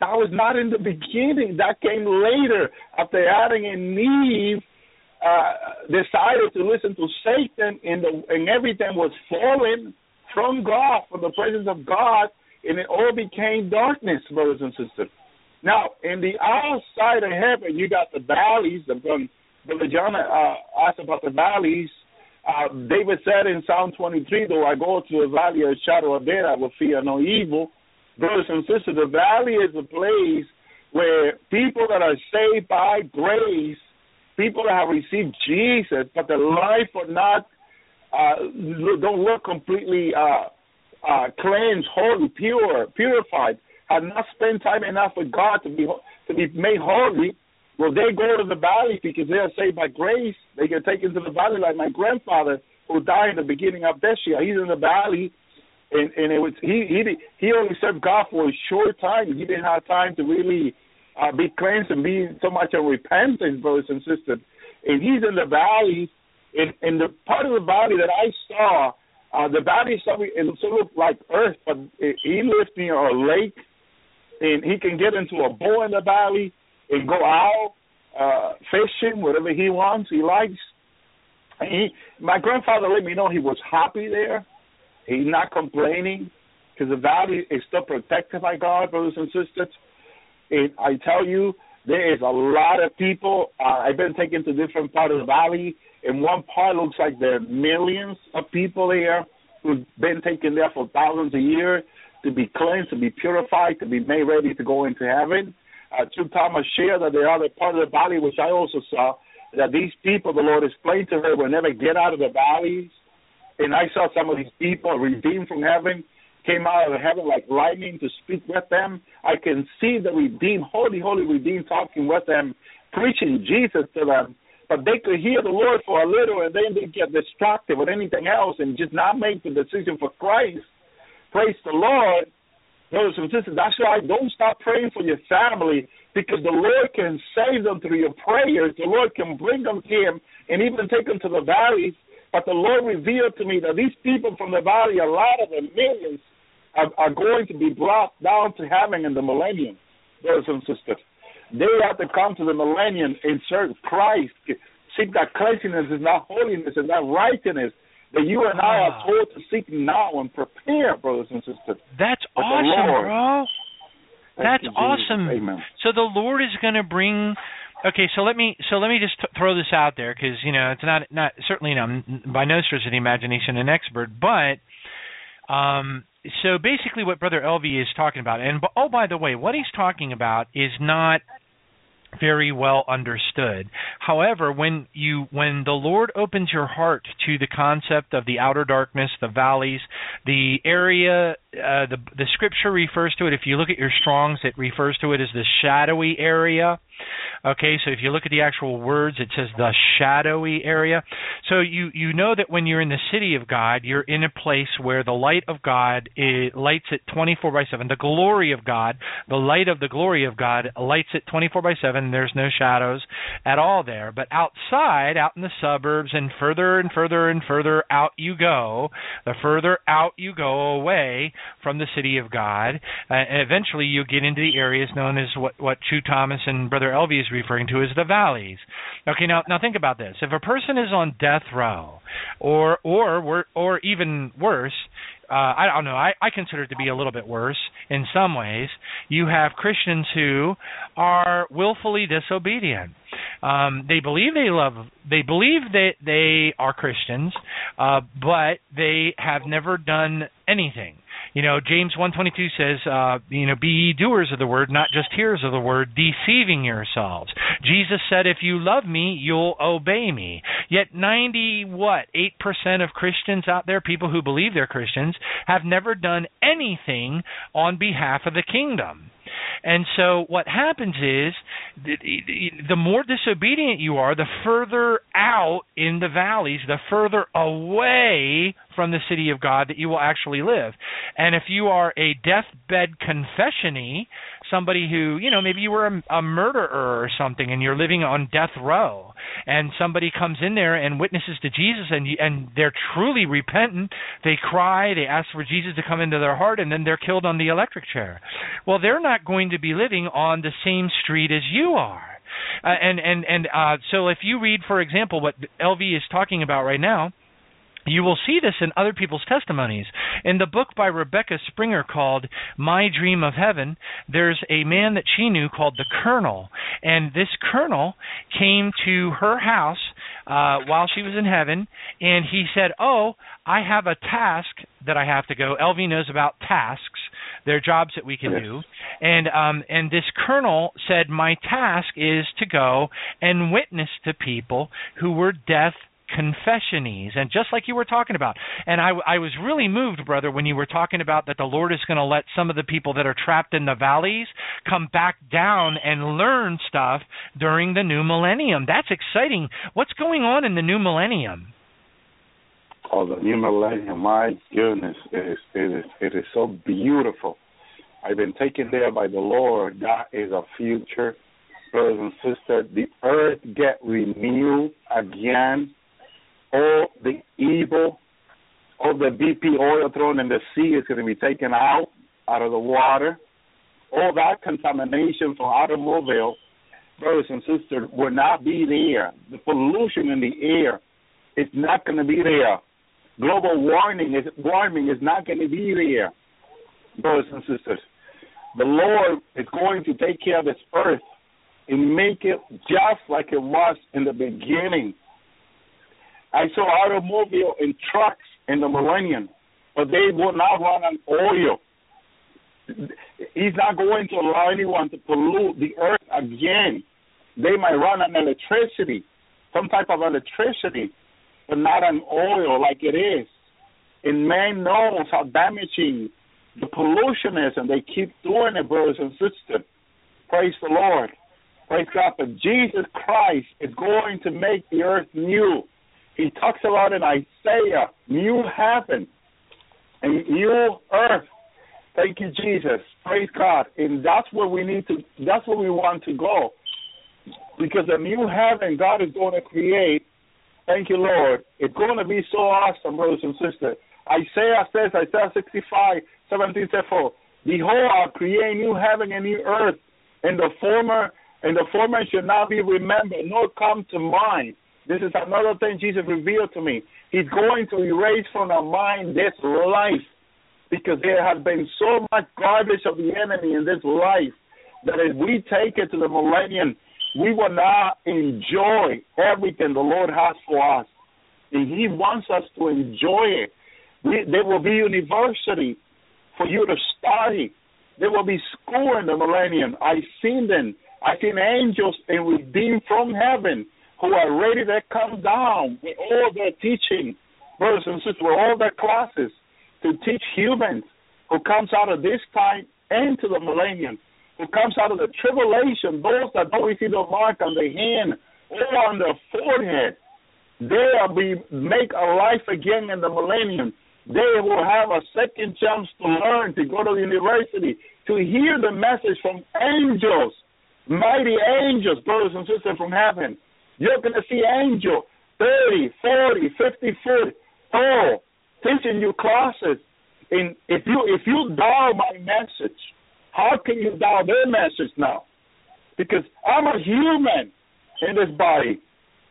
That was not in the beginning. That came later after Adam and Eve uh, decided to listen to Satan, and the and everything was fallen, from God, from the presence of God, and it all became darkness, brothers and sisters. Now, in the outside of heaven, you got the valleys. The, um, Brother John uh, asked about the valleys. Uh, David said in Psalm 23, though I go to the valley of shadow of death, I will fear no evil. Brothers and sisters, the valley is a place where people that are saved by grace, people that have received Jesus, but their life are not, uh, don't look completely uh, uh, cleansed, holy, pure, purified, not spent time enough with God to be to be made holy, well, they go to the valley because they are saved by grace. They get taken to the valley like my grandfather who died in the beginning of this year. He's in the valley, and and it was he he he only served God for a short time. He didn't have time to really uh, be cleansed and be so much of repentance, brothers and sisters. And he's in the valley, and and the part of the valley that I saw, uh, the valley something it sort of like earth, but he lives near a lake, and he can get into a bowl in the valley and go out uh fishing, whatever he wants, he likes. And he, my grandfather let me know he was happy there. He's not complaining because the valley is still protected by God, brothers and sisters. And I tell you, there is a lot of people. Uh, I've been taken to different parts of the valley. In one part, looks like there are millions of people there who've been taken there for thousands of years to be cleansed, to be purified, to be made ready to go into heaven. Uh, Choo Thomas shared that are other part of the valley, which I also saw, that these people, the Lord explained to her, will never get out of the valleys. And I saw some of these people redeemed from heaven, came out of heaven like lightning to speak with them. I can see the redeemed, holy, holy redeemed talking with them, preaching Jesus to them. But they could hear the Lord for a little and then they get distracted with anything else and just not make the decision for Christ. Praise the Lord. Brothers and sisters, that's why don't stop praying for your family because the Lord can save them through your prayers. The Lord can bring them to Him and even take them to the valleys. But the Lord revealed to me that these people from the valley, a lot of them, millions, are, are going to be brought down to heaven in the millennium, brothers and sisters. They have to come to the millennium and serve Christ. Seek that cleanliness is not holiness, is not righteousness that you and I are Ah. told to seek now and prepare, brothers and sisters. That's awesome, bro. That's awesome. Amen. So the Lord is going to bring. Okay, so let me so let me just th- throw this out there because you know it's not not certainly you know, I'm by no stretch of the imagination an expert, but um, so basically what Brother Elvi is talking about, and oh by the way, what he's talking about is not very well understood. However, when you when the Lord opens your heart to the concept of the outer darkness, the valleys, the area uh, the the scripture refers to it if you look at your Strongs it refers to it as the shadowy area. Okay, so if you look at the actual words it says the shadowy area. So you you know that when you're in the city of God, you're in a place where the light of God it lights it 24 by 7. The glory of God, the light of the glory of God lights it 24 by 7. There's no shadows at all there. But outside, out in the suburbs and further and further and further out you go, the further out you go away from the city of God, uh, and eventually you get into the areas known as what what Choo Thomas and Brother Elvie is referring to as the valleys. Okay, now now think about this. If a person is on death row, or or or even worse, uh, I don't know. I, I consider it to be a little bit worse in some ways. You have Christians who are willfully disobedient. Um, they believe they love. They believe that they are Christians, uh, but they have never done anything. You know, James 122 says, uh, you know, be ye doers of the word, not just hearers of the word, deceiving yourselves. Jesus said, if you love me, you'll obey me. Yet 90 what? 8% of Christians out there, people who believe they're Christians, have never done anything on behalf of the kingdom. And so what happens is the, the more disobedient you are, the further out in the valleys, the further away from the city of God that you will actually live. And if you are a deathbed confessionee, somebody who, you know, maybe you were a, a murderer or something and you're living on death row and somebody comes in there and witnesses to Jesus and and they're truly repentant, they cry, they ask for Jesus to come into their heart and then they're killed on the electric chair. Well, they're not going to be living on the same street as you are. Uh, and and and uh, so if you read, for example, what Elvi is talking about right now, you will see this in other people's testimonies. In the book by Rebecca Springer called My Dream of Heaven, there's a man that she knew called the Colonel. And this Colonel came to her house uh, while she was in heaven, and he said, Oh, I have a task that I have to go. Elvi knows about tasks. They're jobs that we can Yes. do. And um and this colonel said my task is to go and witness to people who were death confessionies and just like you were talking about and I, I was really moved brother when you were talking about that the lord is going to let some of the people that are trapped in the valleys come back down and learn stuff during the new millennium that's exciting what's going on in the new millennium Oh, the new millennium, my goodness, it is, it is, it is so beautiful. I've been taken there by the Lord. That is a future. Brothers and sisters, the earth get renewed again. All the evil, all the BP oil thrown in the sea is going to be taken out, out of the water. All that contamination from automobile, brothers and sisters, will not be there. The pollution in the air is not going to be there. Global warming is warming is not going to be there, brothers and sisters. The Lord is going to take care of this earth and make it just like it was in the beginning. I saw automobile and trucks in the millennium, but they will not run on oil. He's not going to allow anyone to pollute the earth again. They might run on electricity, some type of electricity, but not on oil like it is. And man knows how damaging the pollution is, and they keep doing it, brothers and sisters. Praise the Lord. Praise God. But Jesus Christ is going to make the earth new. He talks about in Isaiah, new heaven and new earth. Thank you, Jesus. Praise God. And that's where we need to, that's where we want to go. Because the new heaven God is going to create, thank you, Lord, it's going to be so awesome, brothers and sisters. Isaiah says, Isaiah 65, 17 says, For behold, I'll create new heaven and new earth, and the former and the former shall not be remembered, nor come to mind. This is another thing Jesus revealed to me. He's going to erase from our mind this life because there has been so much garbage of the enemy in this life that if we take it to the millennium, we will not enjoy everything the Lord has for us. And He wants us to enjoy it. We, there will be university for you to study. There will be school in the millennium. I've seen them. I've seen angels and redeemed from heaven who are ready to come down with all their teaching, brothers and sisters, with all their classes to teach humans who comes out of this time into the millennium, who comes out of the tribulation, those that don't receive the mark on the hand or on the forehead. They will be make a life again in the millennium. They will have a second chance to learn, to go to the university, to hear the message from angels, mighty angels, brothers and sisters from heaven. You're going to see angel 30, 40, 50 foot tall teaching you classes. And if you if you dial my message, how can you dial their message now? Because I'm a human in this body.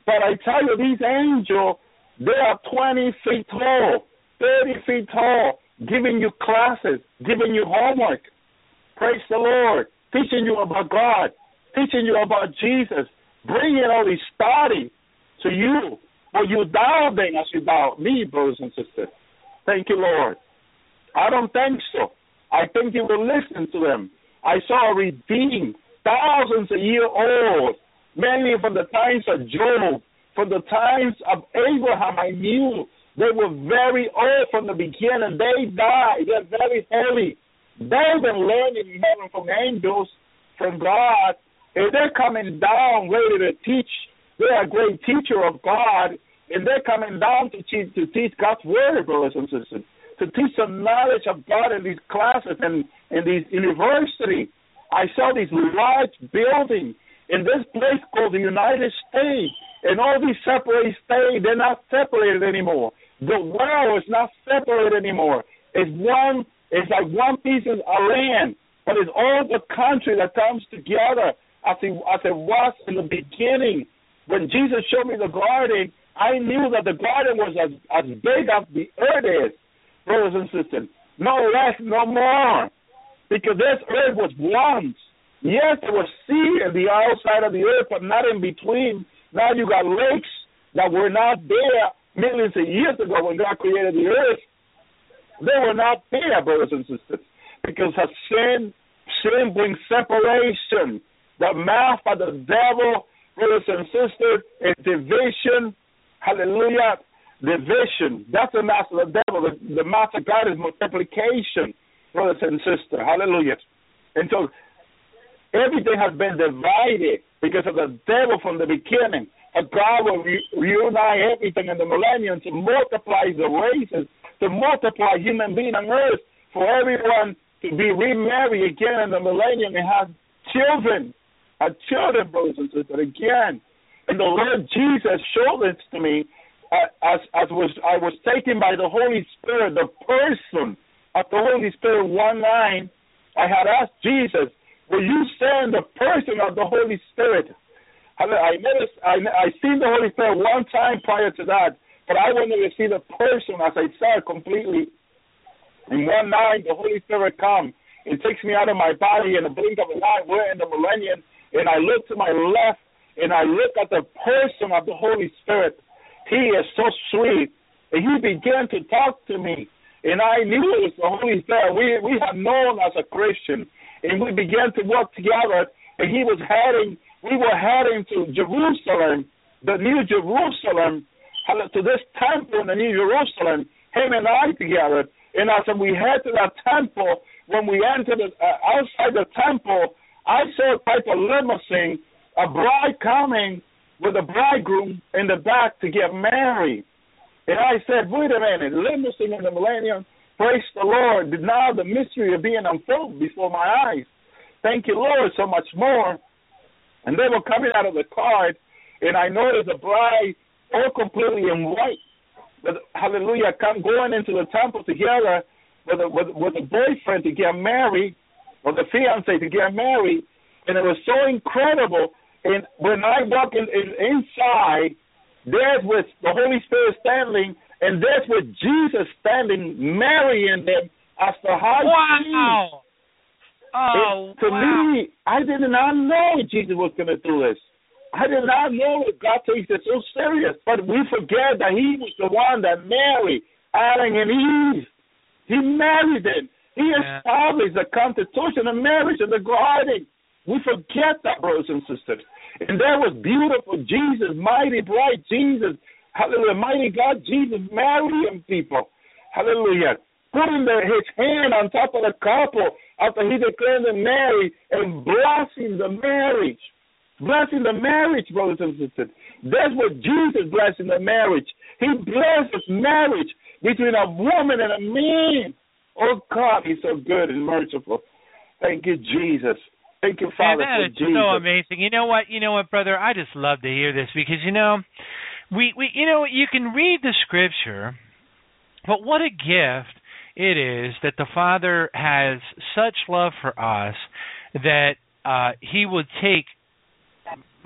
But I tell you, these angels, they are 20 feet tall, 30 feet tall, giving you classes, giving you homework. Praise the Lord. Teaching you about God, teaching you about Jesus, bringing all this study to you. Well, you dial them as you me, brothers and sisters. Thank you, Lord. I don't think so. I think you will listen to them. I saw redeemed, thousands of year old, many from the times of Job, from the times of Abraham. I knew they were very old from the beginning. They died. They're very heavy. They've been learning heaven from angels, from God, and they're coming down ready to teach. They're a great teacher of God, and they're coming down to teach to teach God's word, brothers and sisters, to teach the knowledge of God in these classes and in these universities. I saw these large buildings in this place called the United States, and all these separate states, they're not separated anymore. The world is not separated anymore. It's one. It's like one piece of land, but it's all the country that comes together as it, as it was in the beginning. When Jesus showed me the garden, I knew that the garden was as, as big as the earth is, brothers and sisters. No less, no more. Because this earth was once. Yes, there was sea on the outside of the earth, but not in between. Now you got lakes that were not there millions of years ago when God created the earth. They were not there, brothers and sisters, because of sin. Sin brings separation. The mouth of the devil, brothers and sisters, is division. Hallelujah. Division. That's the mouth of the devil. The, the mouth of God is multiplication, brothers and sisters. Hallelujah. And so everything has been divided because of the devil from the beginning. But God will re- reunite everything in the millennium to multiply the races, to multiply human beings on earth, for everyone to be remarried again in the millennium and have children, have children, brothers and sisters, again. And the Lord Jesus showed this to me as as was I was taken by the Holy Spirit, the person of the Holy Spirit. One line, I had asked Jesus, "Will you send the person of the Holy Spirit?" I noticed I I seen the Holy Spirit one time prior to that, but I wanted to see the person as I saw it completely. And one night, the Holy Spirit come and takes me out of my body in the blink of an eye. We're in the millennium, and I look to my left, and I look at the person of the Holy Spirit. He is so sweet. And he began to talk to me. And I knew it was the Holy Spirit. We we had known as a Christian. And we began to work together. And he was heading, we were heading to Jerusalem, the New Jerusalem, to this temple in the New Jerusalem, him and I together. And as we head to that temple, when we entered uh, outside the temple, I saw a type of limousine, a bride coming with a bridegroom in the back to get married. And I said, wait a minute, limousine in the millennium, praise the Lord. Now the mystery of being unfolded before my eyes. Thank you, Lord, so much more. And they were coming out of the car, and I noticed the bride all completely in white. But, hallelujah, come going into the temple together with a, with, with a boyfriend to get married, or the fiance to get married. And it was so incredible and when I walk in, in, inside, there's with the Holy Spirit standing, and there's with Jesus standing, marrying them as the high wow. Oh, it, to wow. me, I did not know Jesus was going to do this. I did not know that God takes it so serious. But we forget that He was the one that married Adam and Eve. He married them. He established the constitution of marriage and the garden. We forget that, brothers and sisters. And there was beautiful Jesus, mighty, bright Jesus. Hallelujah. Mighty God, Jesus marrying people. Hallelujah. Putting the, his hand on top of the couple after he declared them married and blessing the marriage. Blessing the marriage, brothers and sisters. That's what Jesus blessing the marriage. He blesses marriage between a woman and a man. Oh God, he's so good and merciful. Thank you, Jesus. Thank you, Man, Father, that for is Jesus. so amazing. You know what? You know what, brother? I just love to hear this because you know, we we you know you can read the scripture, but what a gift it is that the Father has such love for us that uh he would take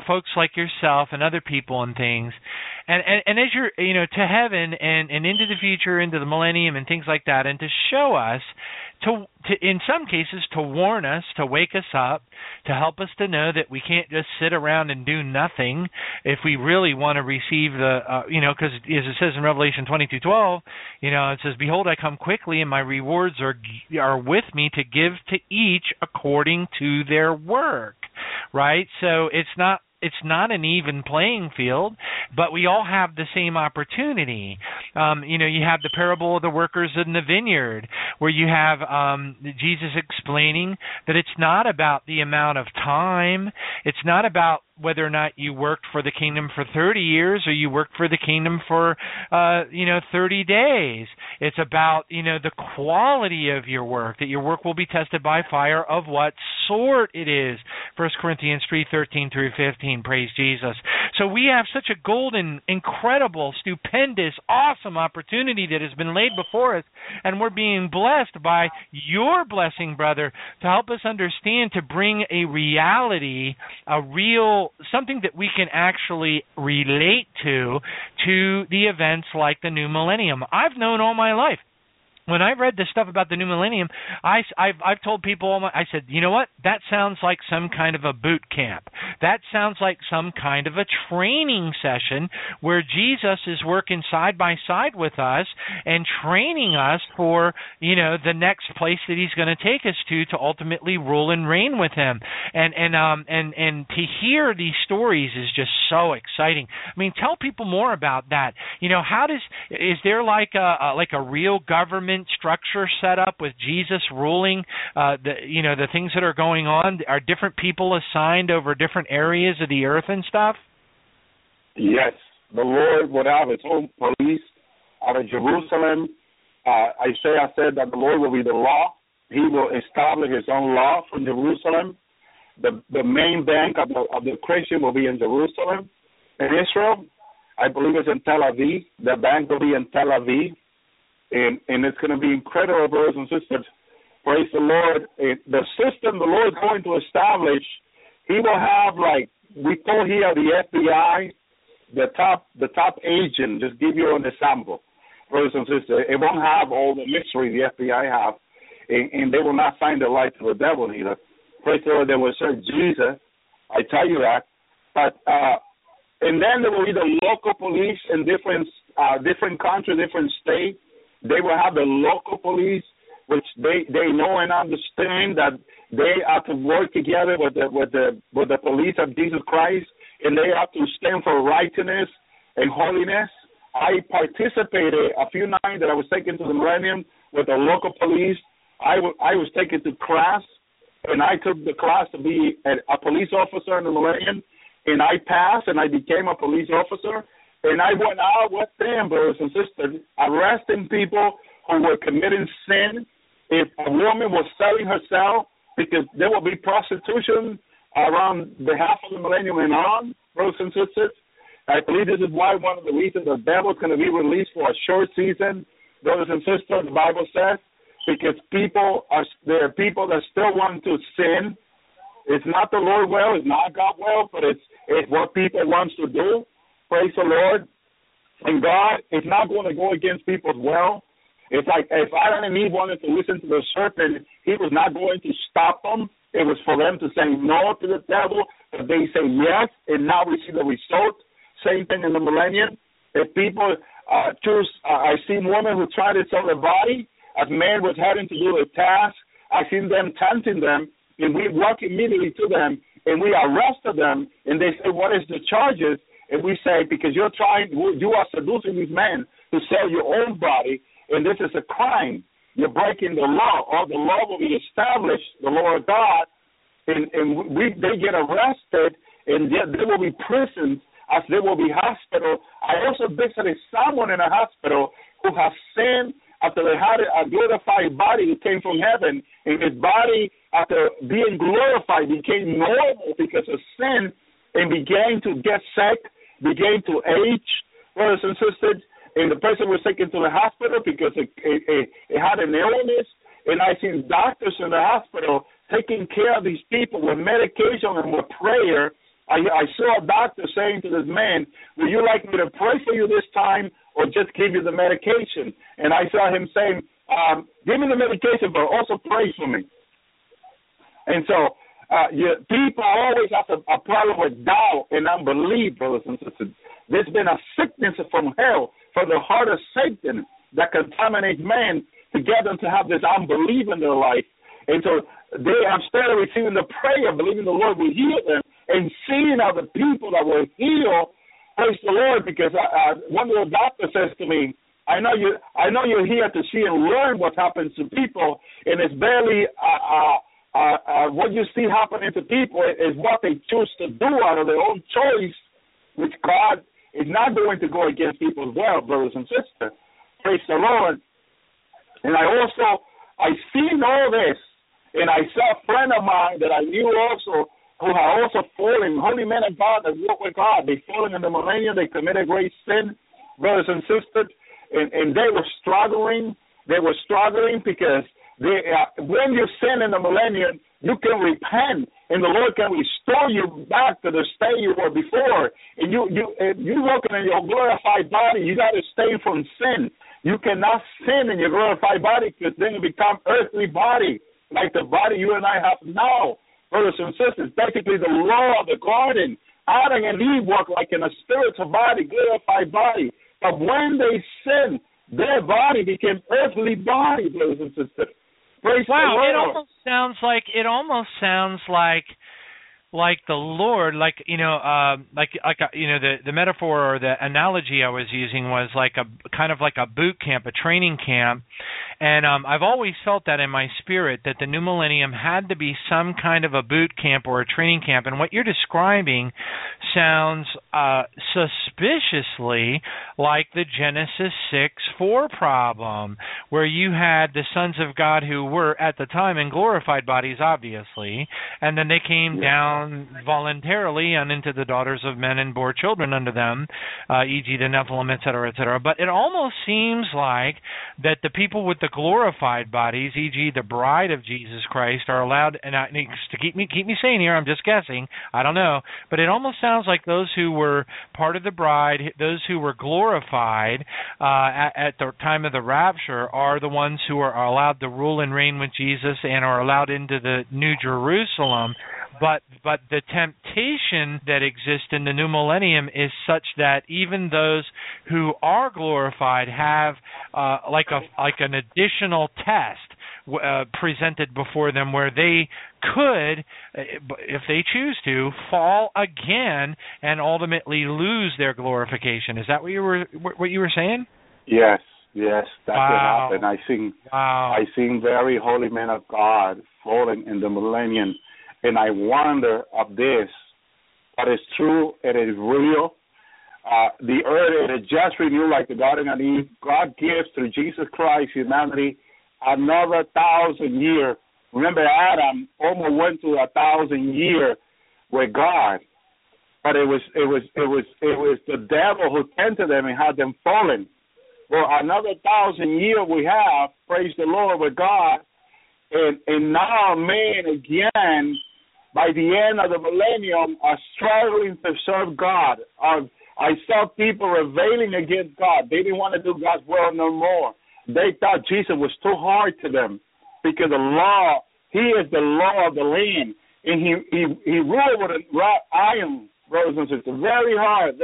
folks like yourself and other people and things and, and and as you're you know to heaven and and into the future into the millennium and things like that and to show us to to in some cases to warn us to wake us up to help us to know that we can't just sit around and do nothing if we really want to receive the uh, you know because as it says in revelation 22:12 you know it says behold i come quickly and my rewards are are with me to give to each according to their work. Right? So it's not it's not an even playing field, but we all have the same opportunity. Um, you know, you have the parable of the workers in the vineyard, where you have um, Jesus explaining that it's not about the amount of time, it's not about whether or not you worked for the kingdom for 30 years or you worked for the kingdom for uh you know 30 days it's about you know the quality of your work that your work will be tested by fire of what sort it is. First Corinthians three thirteen through fifteen. Praise Jesus. So we have such a golden, incredible, stupendous, awesome opportunity that has been laid before us, and we're being blessed by your blessing, brother, to help us understand to bring a reality, a real something that we can actually relate to to the events like the new millennium. I've known all my life when I read this stuff about the new millennium, I, I've, I've told people, I said, you know what? That sounds like some kind of a boot camp. That sounds like some kind of a training session where Jesus is working side by side with us and training us for, you know, the next place that He's going to take us to to ultimately rule and reign with Him. And and um and and to hear these stories is just so exciting. I mean, tell people more about that. You know, how does is there like a, a like a real government structure set up with Jesus ruling uh, the you know the things that are going on? Are different people assigned over different areas of the earth and stuff? Yes, the Lord would have his own police out of Jerusalem. Uh, Isaiah said that the Lord will be the law. He will establish his own law from Jerusalem. The the main bank of the of the Christian will be in Jerusalem. In Israel, I believe it's in Tel Aviv. The bank will be in Tel Aviv and and it's going to be incredible, brothers and sisters. Praise the Lord. the system the Lord is going to establish, He will have like we call here the FBI, the top the top agent. Just give you an example, brothers and sisters. It won't have all the mystery the FBI have, and, and they will not find the light of the devil either. Praise the Lord. They will serve Jesus. I tell you that. But uh, and then there will be the local police in different uh, different countries, different states they will have the local police, which they they know and understand that they have to work together with the with the with the police of Jesus Christ, and they have to stand for righteousness and holiness. I participated a few nights that I was taken to the Millennium with the local police. I, w- I was taken to class, and I took the class to be a, a police officer in the Millennium, and I passed, and I became a police officer. And I went out with them, brothers and sisters, arresting people who were committing sin. If a woman was selling herself, because there will be prostitution around the half of the millennium and on, brothers and sisters. I believe this is why one of the reasons the devil is going to be released for a short season, brothers and sisters, the Bible says, because people are there are people that still want to sin. It's not the Lord will, it's not God will, but it's it's what people wants to do. Praise the Lord. And God is not going to go against people's will. It's like if Adam and Eve wanted to listen to the serpent, he was not going to stop them. It was for them to say no to the devil, but they say yes, and now we see the result. Same thing in the millennium. If people uh, choose, uh, I've seen women who try to sell their body as man was having to do a task. I've seen them tempting them, and we walk immediately to them, and we arrested them, and they say, "What is the charges?" And we say because you're trying, you are seducing these men to sell your own body, and this is a crime. You're breaking the law, or the law will be established, the law of God, and and we they get arrested, and there will be prisons, as there will be hospital. I also visited someone in a hospital who has sinned after they had a glorified body that came from heaven, and his body, after being glorified, became normal because of sin and began to get sick began to age, brothers and sisters, and the person was taken to the hospital because it, it, it, it had an illness. And I seen doctors in the hospital taking care of these people with medication and with prayer. I, I saw a doctor saying to this man, Would you like me to pray for you this time or just give you the medication? And I saw him saying, um, Give me the medication, but also pray for me. And so uh, you, people always have a, a problem with doubt and unbelief, brothers and sisters. There's been a sickness from hell for the heart of Satan that contaminates man to get them to have this unbelief in their life. And so they, instead of receiving the prayer, believing the Lord will heal them, and seeing other people that were healed, praise the Lord, because I, I, one of the doctors says to me, I know you. I know you're here to see and learn what happens to people, and it's barely uh, uh, uh, uh, what you see happening to people is what they choose to do out of their own choice, which God is not going to go against people's will, brothers and sisters. Praise the Lord. And I also, I seen all this, And I saw a friend of mine that I knew also who had also fallen, holy men of God that walk with God. They fallen in the millennium, they committed great sin, brothers and sisters, and, and they were struggling. They were struggling because they, uh, when you sin in the millennium, you can repent and the Lord can restore you back to the state you were before. And you you you working in your glorified body, you got to stay from sin. You cannot sin in your glorified body because then you become earthly body like the body you and I have now, brothers and sisters. Basically, the law of the garden. Adam and Eve work like in a spiritual body, glorified body. But when they sinned, their body became earthly body, brothers and sisters. Praise wow, it almost sounds like it almost sounds like like the Lord, like you know, uh, like like a, you know, the the metaphor or the analogy I was using was like a kind of like a boot camp, a training camp, and um, I've always felt that in my spirit that the new millennium had to be some kind of a boot camp or a training camp, and what you're describing sounds uh, suspiciously like the Genesis six four problem, where you had the sons of God who were at the time in glorified bodies, obviously, and then they came down voluntarily and into the daughters of men and bore children unto them, uh, e.g. the Nephilim, et cetera, et cetera. But it almost seems like that the people with the glorified bodies, e.g. the bride of Jesus Christ, are allowed. And I, to keep me keep me sane here, I'm just guessing. I don't know, but it almost sounds like those who were part of the bride, those who were glorified uh, at, at the time of the rapture, are the ones who are allowed to rule and reign with Jesus and are allowed into the New Jerusalem but but the temptation that exists in the new millennium is such that even those who are glorified have uh, like a like an additional test uh, presented before them where they could, uh, if they choose to, fall again and ultimately lose their glorification. Is that what you were what you were saying? Yes, yes, that Wow. could happen. I seen Wow. I seen very holy men of God falling in the millennium, and I wonder of this, but it's true, it is real. Uh, the earth it is just renewed like the Garden of Eve. God gives through Jesus Christ humanity another thousand year. Remember, Adam almost went to a thousand year with God, but it was it was it was it was the devil who tempted them and had them fallen. Well, another thousand year we have, praise the Lord, with God, and and now man again, by the end of the millennium, are struggling to serve God. Uh, I saw people rebelling against God. They didn't want to do God's will no more. They thought Jesus was too hard to them because the law, He is the law of the land, and He He He ruled with a wrought iron, brothers and sisters, very hard.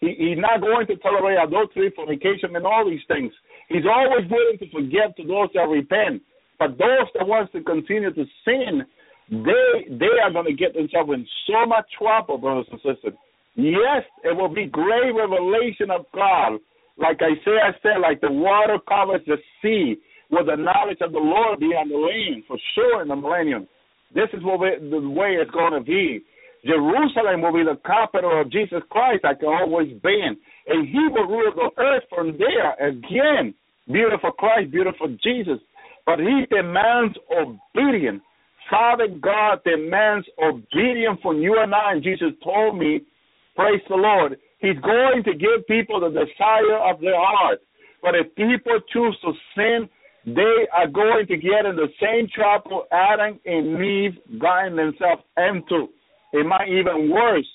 He, he's not going to tolerate adultery, fornication, and all these things. He's always willing to forgive to those that repent. But those that wants to continue to sin, they they are going to get themselves in so much trouble, brothers and sisters. Yes, it will be great revelation of God. Like Isaiah said, like the water covers the sea, with the knowledge of the Lord be on the land, for sure in the millennium. This is what we, the way it's going to be. Jerusalem will be the capital of Jesus Christ, like it always been. And he will rule the earth from there again. Beautiful Christ, beautiful Jesus. But he demands obedience. Father God demands obedience from you and I. And Jesus told me, praise the Lord, he's going to give people the desire of their heart. But if people choose to sin, they are going to get in the same trouble Adam and Eve got themselves into. It might even worse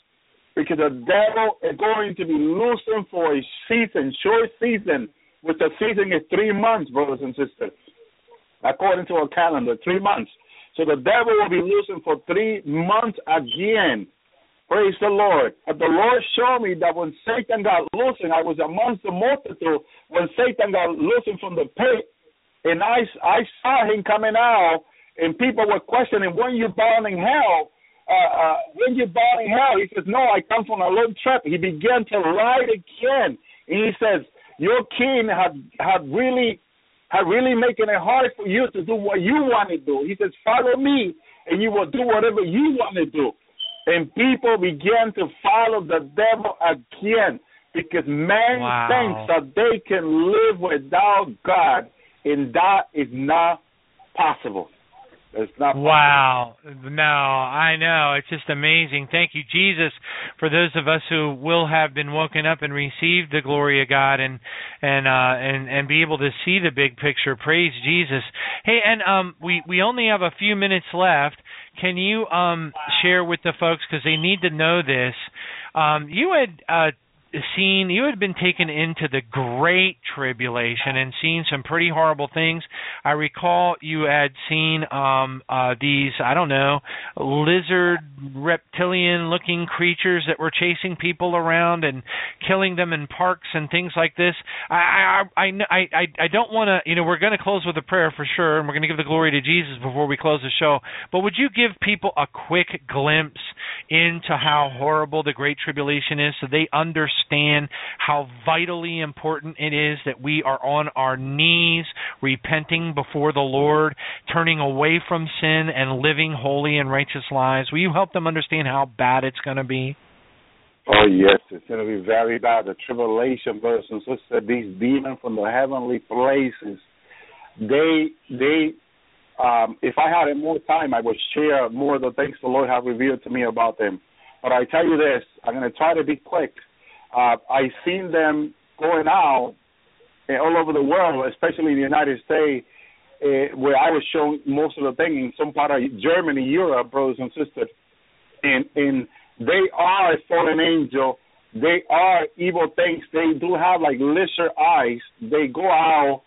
because the devil is going to be loosened for a season, short season, which the season is three months, brothers and sisters, according to our calendar, three months. So the devil will be loosened for three months again. Praise the Lord. But the Lord showed me that when Satan got loosened, I was amongst the multitude when Satan got loosened from the pit, and I, I saw him coming out, and people were questioning, when you bound in hell? Uh, uh, when you bound in hell? He says, no, I come from a little trap. He began to write again, and he says, your king had had really had really making it hard for you to do what you want to do. He says, follow me, and you will do whatever you want to do. And people began to follow the devil again because man Wow. thinks that they can live without God, and that is not possible. It's not Wow. No, I know. It's just amazing. Thank you, Jesus, for those of us who will have been woken up and received the glory of God and and uh and and be able to see the big picture. Praise Jesus. Hey, and um we we only have a few minutes left. Can you um share with the folks cuz they need to know this. Um you had uh seen you had been taken into the great tribulation and seen some pretty horrible things. I recall you had seen um uh these i don't know lizard reptilian looking creatures that were chasing people around and killing them in parks and things like this. I i i i i, don't want to you know we're going to close with a prayer for sure and we're going to give the glory to jesus before we close the show but would you give people a quick glimpse into how horrible the great tribulation is so they understand how vitally important it is that we are on our knees repenting before the Lord, turning away from sin and living holy and righteous lives. Will you help them understand how bad it's going to be? Oh yes, it's going to be very bad. The tribulation, brothers and sisters, these demons from the heavenly places, they they um, if I had more time, I would share more of the things the Lord has revealed to me about them. But I tell you this, I'm going to try to be quick. Uh, I've seen them going out uh, all over the world, especially in the United States, uh, where I was shown most of the thing in some part of Germany, Europe, brothers and sisters. And, and they are a fallen angel. They are evil things. They do have like lizard eyes. They go out.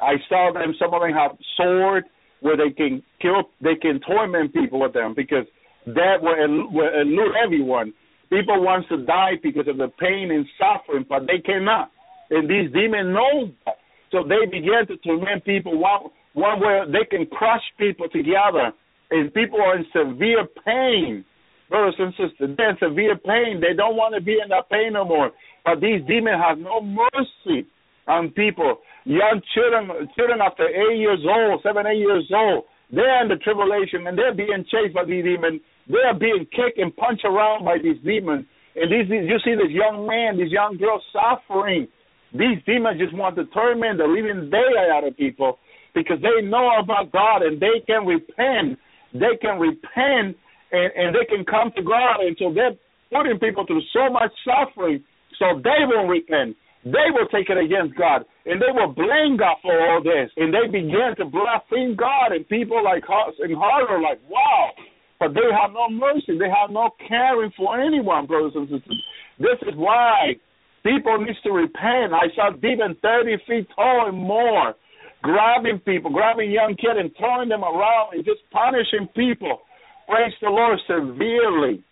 I saw them. Some of them have swords where they can kill, they can torment people with them because that will, will elude everyone. People want to die because of the pain and suffering, but they cannot. And these demons know that. So they begin to torment people one, one where they can crush people together. And people are in severe pain. Brothers and sisters, they're in severe pain. They don't want to be in that pain no more. But these demons have no mercy on people. Young children, children after eight years old, seven, eight years old, they're in the tribulation and they're being chased by these demons. They're being kicked and punched around by these demons. And these, you see this young man, this young girl suffering. These demons just want to torment the living daylight out of people because they know about God and they can repent. They can repent and, and they can come to God. And so they're putting people through so much suffering so they will repent. They will take it against God and they will blame God for all this. And they begin to blaspheme God and people like us in horror, like, wow. But they have no mercy. They have no caring for anyone, brothers and sisters. This is why people need to repent. I saw demons 30 feet tall and more grabbing people, grabbing young kids and throwing them around and just punishing people. Praise the Lord severely.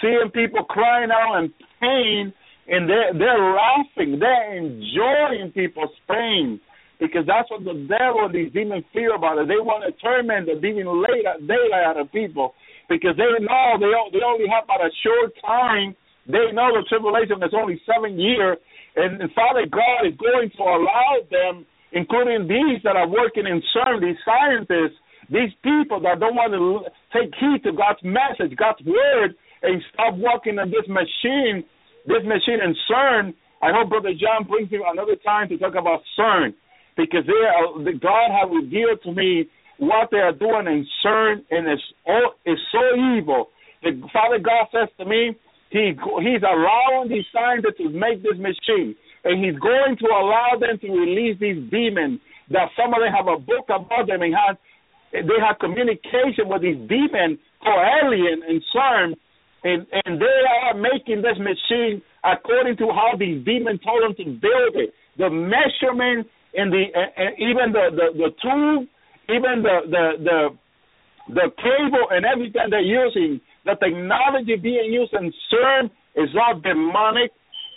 Seeing people crying out in pain and they're, they're laughing. They're enjoying people's pain because that's what the devil and these demons fear about it. They want to torment the demon daylight out of people because they know they they only have about a short time. They know the tribulation is only seven years, and, and Father God is going to allow them, including these that are working in CERN, these scientists, these people that don't want to take heed to God's message, God's word, and stop working on this machine, this machine in CERN. I hope Brother John brings you another time to talk about CERN because they are, God has revealed to me what they are doing in CERN, and it's all it's so evil. The Father God says to me, He He's allowing these scientists to make this machine, and He's going to allow them to release these demons. That some of them have a book about them and have they have communication with these demons called alien and CERN, and and they are making this machine according to how these demons told them to build it. The measurement and the and even the the, the tube, even the the the the cable and everything they're using, the technology being used in CERN is all demonic.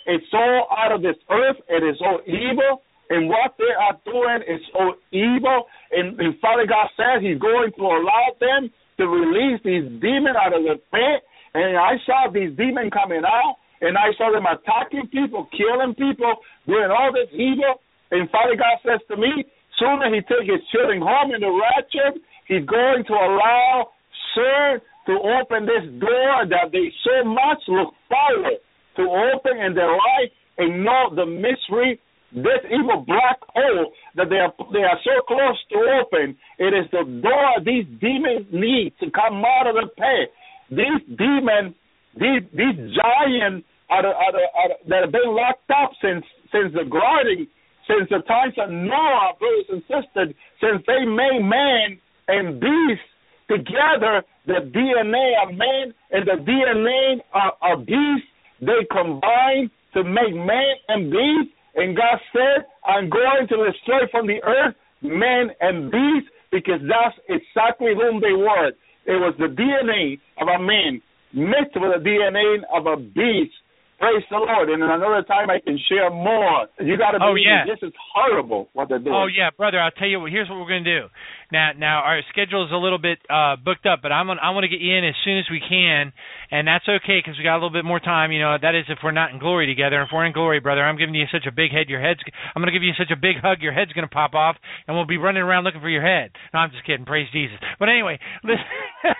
It's all out of this earth. It is all evil. And what they are doing is all evil. And, and Father God says He's going to allow them to release these demons out of the pit. And I saw these demons coming out, and I saw them attacking people, killing people, doing all this evil. And Father God says to me, sooner he take his children home in the rapture, he's going to allow CERN to open this door that they so much look forward to open in their life and know the mystery this evil black hole that they are they are so close to open. It is the door these demons need to come out of the pit. These demons, these these giants are, are, are that have been locked up since since the garden, since the times of Noah, brothers and sisters, since they made man and beast together, the DNA of man and the DNA of, of beast, they combine to make man and beast. And God said, I'm going to destroy from the earth man and beast because that's exactly whom they were. It was the DNA of a man mixed with the DNA of a beast. Praise the Lord. And another time I can share more. You got to Oh, believe yeah. this is horrible what they're doing. Oh yeah, brother. I'll tell you what. Here's what we're gonna do. Now, now our schedule is a little bit uh, booked up, but I'm gonna, I want to get you in as soon as we can, and that's okay because we got a little bit more time. You know, that is if we're not in glory together. If we're in glory, brother, I'm giving you such a big head, your head's. I'm gonna give you such a big hug, your head's gonna pop off, and we'll be running around looking for your head. No, I'm just kidding. Praise Jesus. But anyway, listen.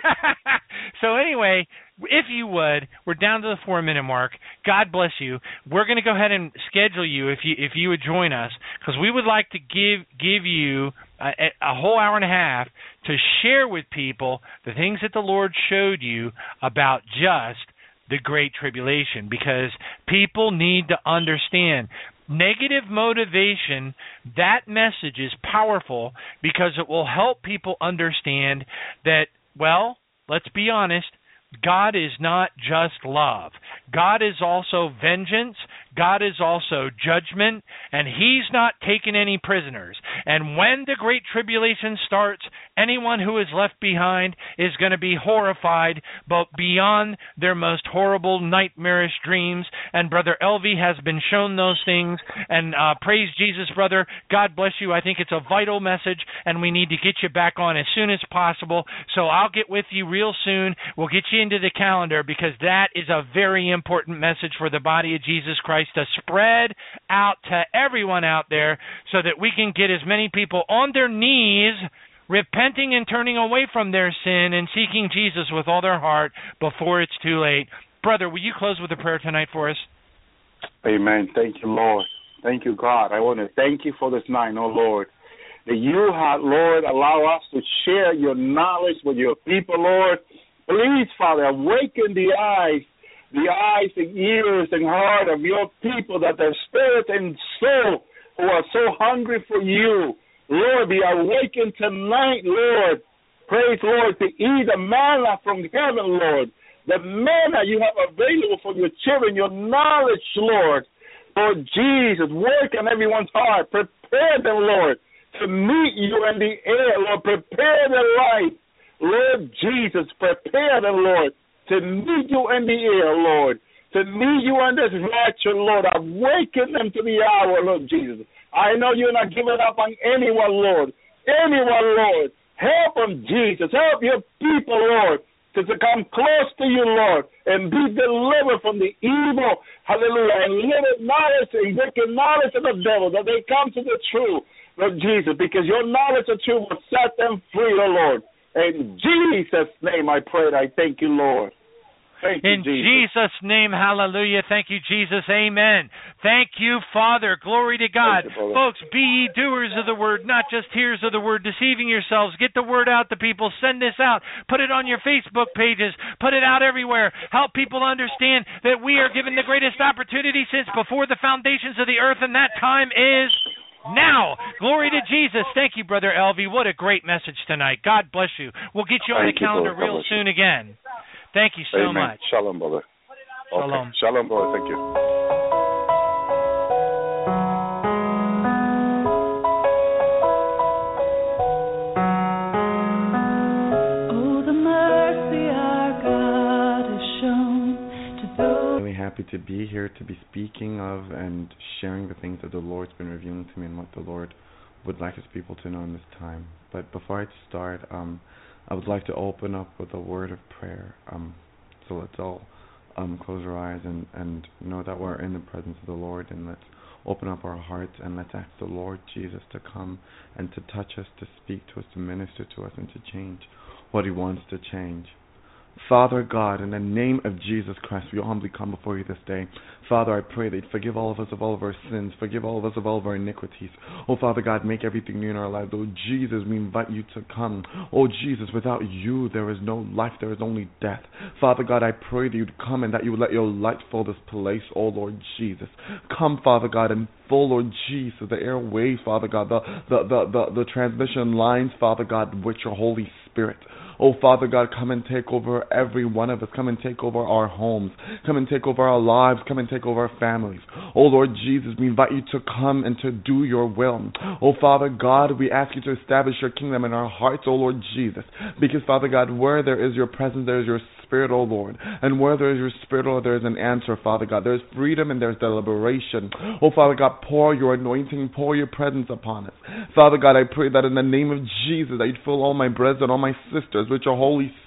so anyway, if you would, we're down to the four minute mark. God bless you. We're going to go ahead and schedule you if you if you would join us because we would like to give give you a, a whole hour and a half to share with people the things that the Lord showed you about just the great tribulation because people need to understand negative motivation that message is powerful because it will help people understand that well let's be honest God is not just love. God is also vengeance. God is also judgment, and He's not taking any prisoners. And when the Great Tribulation starts, anyone who is left behind is going to be horrified, but beyond their most horrible, nightmarish dreams. And Brother Elvi has been shown those things. And uh, praise Jesus, brother. God bless you. I think it's a vital message, and we need to get you back on as soon as possible. So I'll get with you real soon. We'll get you into the calendar because that is a very important message for the body of Jesus Christ to spread out to everyone out there so that we can get as many people on their knees repenting and turning away from their sin and seeking Jesus with all their heart before it's too late. Brother, will you close with a prayer tonight for us? Amen. Thank you, Lord. Thank you, God. I want to thank you for this night, oh Lord. That you have, Lord, allow us to share your knowledge with your people, Lord. Please, Father, awaken the eyes, the eyes and ears and heart of your people that their spirit and soul who are so hungry for you, Lord, be awakened tonight, Lord. Praise, Lord, to eat the manna from heaven, Lord. The manna you have available for your children, your knowledge, Lord. Lord Jesus, work on everyone's heart. Prepare them, Lord, to meet you in the air, Lord. Prepare their life. Lord Jesus, prepare them, Lord, to meet you in the air, Lord. To meet you in this rapture, Lord. Awaken them to the hour, Lord Jesus. I know you're not giving up on anyone, Lord. Anyone, Lord. Help them, Jesus. Help your people, Lord, to, come close to you, Lord, and be delivered from the evil, hallelujah, and little knowledge and wicked knowledge of the devil, that they come to the truth, Lord Jesus, because your knowledge of truth will set them free, oh Lord. In Jesus' name I pray and I thank you, Lord. Thank you, In Jesus. Jesus' name, hallelujah. Thank you, Jesus. Amen. Thank you, Father. Glory to God. You. Folks, be ye doers of the word, not just hearers of the word, deceiving yourselves. Get the word out to people. Send this out. Put it on your Facebook pages. Put it out everywhere. Help people understand that we are given the greatest opportunity since before the foundations of the earth, and that time is now. Glory to Jesus. Thank you, Brother Elvi. What a great message tonight. God bless you. We'll get you on Thank the calendar brother. Real soon again. Thank you so Amen. much. Shalom, brother. Okay. Shalom. Shalom, brother. Thank you. Happy to be here to be speaking of and sharing the things that the Lord's been revealing to me and what the Lord would like His people to know in this time. But before I start, um, I would like to open up with a word of prayer. Um, so let's all um, close our eyes and, and know that we're in the presence of the Lord and let's open up our hearts and let's ask the Lord Jesus to come and to touch us, to speak to us, to minister to us, and to change what He wants to change. Father God, in the name of Jesus Christ, we humbly come before you this day. Father, I pray that you forgive all of us of all of our sins, forgive all of us of all of our iniquities. Oh, Father God, make everything new in our lives. Oh, Jesus, we invite you to come. Oh, Jesus, without you, there is no life, there is only death. Father God, I pray that you'd come and that you would let your light fill this place, oh Lord Jesus. Come, Father God, and full, Lord Jesus, the airways, Father God, the, the, the, the, the transmission lines, Father God, with your Holy Spirit. Oh, Father God, come and take over every one of us. Come and take over our homes. Come and take over our lives. Come and take over our families. Oh, Lord Jesus, we invite you to come and to do your will. Oh, Father God, we ask you to establish your kingdom in our hearts, oh, Lord Jesus. Because, Father God, where there is your presence, there is your Spirit, O Lord. And where there is your Spirit, O there is an answer, Father God. There is freedom and there is deliberation. Oh, Father God, pour your anointing, pour your presence upon us. Father God, I pray that in the name of Jesus, that you'd fill all my brothers and all my sisters with your Holy Spirit.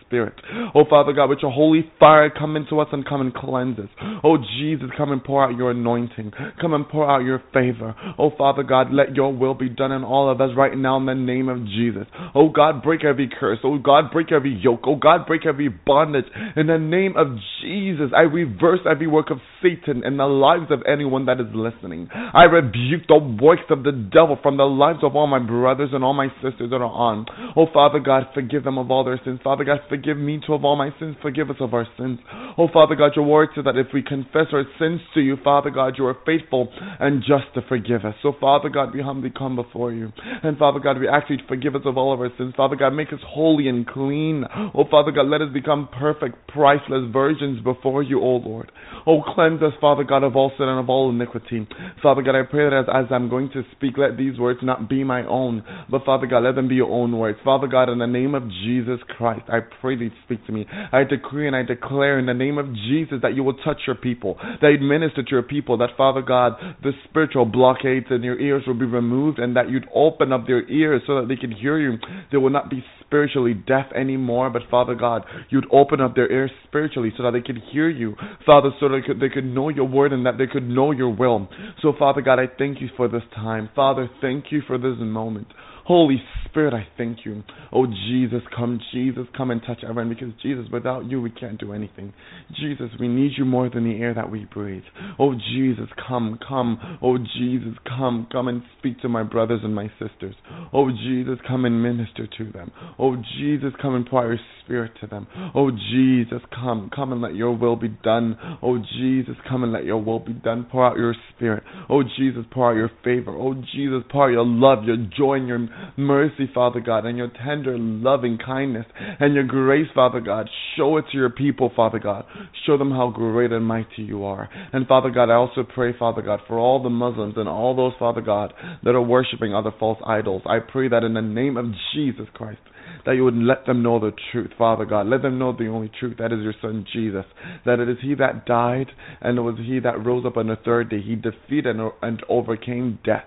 Oh, Father God, with your holy fire, come into us and come and cleanse us. Oh, Jesus, come and pour out your anointing. Come and pour out your favor. Oh, Father God, let your will be done in all of us right now in the name of Jesus. Oh, God, break every curse. Oh, God, break every yoke. Oh, God, break every bondage. In the name of Jesus, I reverse every work of Satan in the lives of anyone that is listening. I rebuke the works of the devil from the lives of all my brothers and all my sisters that are on. Oh, Father God, forgive them of all their sins. Father God, forgive forgive me too of all my sins. Forgive us of our sins. Oh, Father God, your word says that if we confess our sins to you, Father God, you are faithful and just to forgive us. So, Father God, we humbly come before you. And, Father God, we ask you to forgive us of all of our sins. Father God, make us holy and clean. Oh, Father God, let us become perfect, priceless virgins before you, oh Lord. Oh, cleanse us, Father God, of all sin and of all iniquity. Father God, I pray that as, as I'm going to speak, let these words not be my own, but Father God, let them be your own words. Father God, in the name of Jesus Christ, I pray pray you speak to me. I decree and I declare in the name of Jesus that you will touch your people, that you'd minister to your people, that Father God, the spiritual blockades in your ears will be removed, and that you'd open up their ears so that they can hear you. They will not be spiritually deaf anymore, but Father God, you'd open up their ears spiritually so that they could hear you, Father, so that they could, they could know your word and that they could know your will. So, Father God, I thank you for this time. Father, thank you for this moment. Holy Spirit, I thank you. Oh, Jesus, come, Jesus, come and touch everyone because, Jesus, without you, we can't do anything. Jesus, we need you more than the air that we breathe. Oh, Jesus, come, come. Oh, Jesus, come, come and speak to my brothers and my sisters. Oh, Jesus, come and minister to them. Oh, Jesus, come and pour your spirit to them. Oh, Jesus, come, come and let your will be done. Oh, Jesus, come and let your will be done. Pour out your spirit. Oh, Jesus, pour out your favor. Oh, Jesus, pour out your love, your joy, and your mercy, Father God, and your tender, loving kindness and your grace, Father God. Show it to your people, Father God. Show them how great and mighty you are. And Father God, I also pray, Father God, for all the Muslims and all those, Father God, that are worshiping other false idols. I pray that in the name of Jesus Christ, that you would let them know the truth, Father God. Let them know the only truth, that is your Son Jesus. That it is He that died, and it was He that rose up on the third day. He defeated and, overcame death.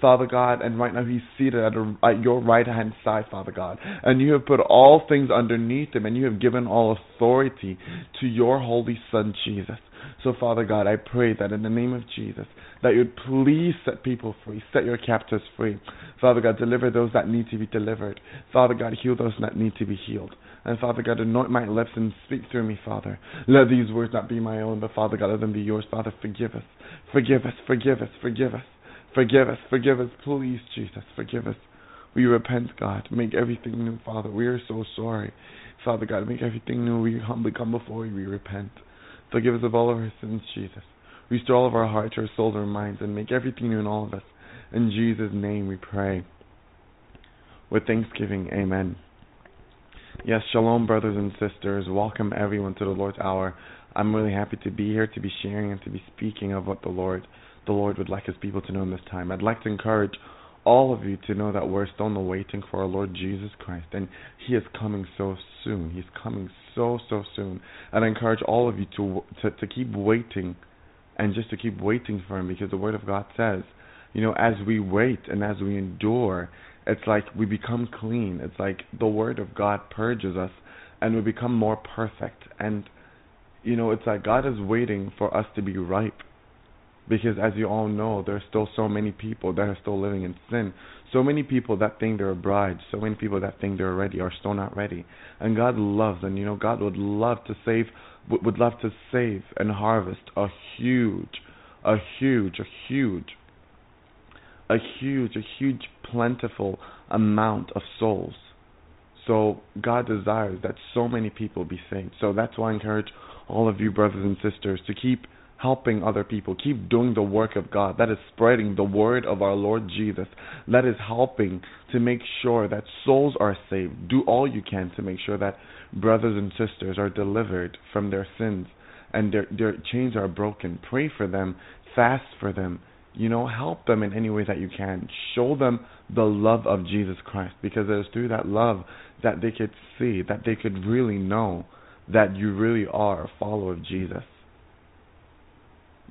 Father God, and right now he's seated at, a, at your right hand side, Father God. And you have put all things underneath him, and you have given all authority to your holy Son, Jesus. So, Father God, I pray that in the name of Jesus, that you'd please set people free, set your captives free. Father God, deliver those that need to be delivered. Father God, heal those that need to be healed. And Father God, anoint my lips and speak through me, Father. Let these words not be my own, but Father God, let them be yours. Father, forgive us. Forgive us, forgive us, forgive us. Forgive us, forgive us, please, Jesus, forgive us. We repent, God. Make everything new, Father. We are so sorry. Father God, make everything new. We humbly come before you. We repent. Forgive us of all of our sins, Jesus. Restore all of our hearts, our souls, our minds, and make everything new in all of us. In Jesus' name we pray. With thanksgiving, amen. Yes, shalom, brothers and sisters. Welcome everyone to the Lord's Hour. I'm really happy to be here, to be sharing, and to be speaking of what the Lord the Lord would like his people to know in this time. I'd like to encourage all of you to know that we're still in the waiting for our Lord Jesus Christ, and He is coming so soon. He's coming so so soon, and I encourage all of you to to, to keep waiting, and just to keep waiting for Him, because the Word of God says, you know, as we wait and as we endure, it's like we become clean. It's like the Word of God purges us, and we become more perfect. And you know, it's like God is waiting for us to be ripe Because as you all know, there are still so many people that are still living in sin. So many people that think they're a bride, so many people that think they're ready are still not ready. And God loves, and you know, God would love to save, would love to save and harvest a huge, a huge, a huge, a huge, a huge, plentiful amount of souls. So God desires that so many people be saved. So that's why I encourage all of you brothers and sisters to keep helping other people, keep doing the work of God. That is spreading the word of our Lord Jesus. That is helping to make sure that souls are saved. Do all you can to make sure that brothers and sisters are delivered from their sins and their their chains are broken. Pray for them, fast for them. You know, help them in any way that you can. Show them the love of Jesus Christ because it is through that love that they could see, that they could really know that you really are a follower of Jesus.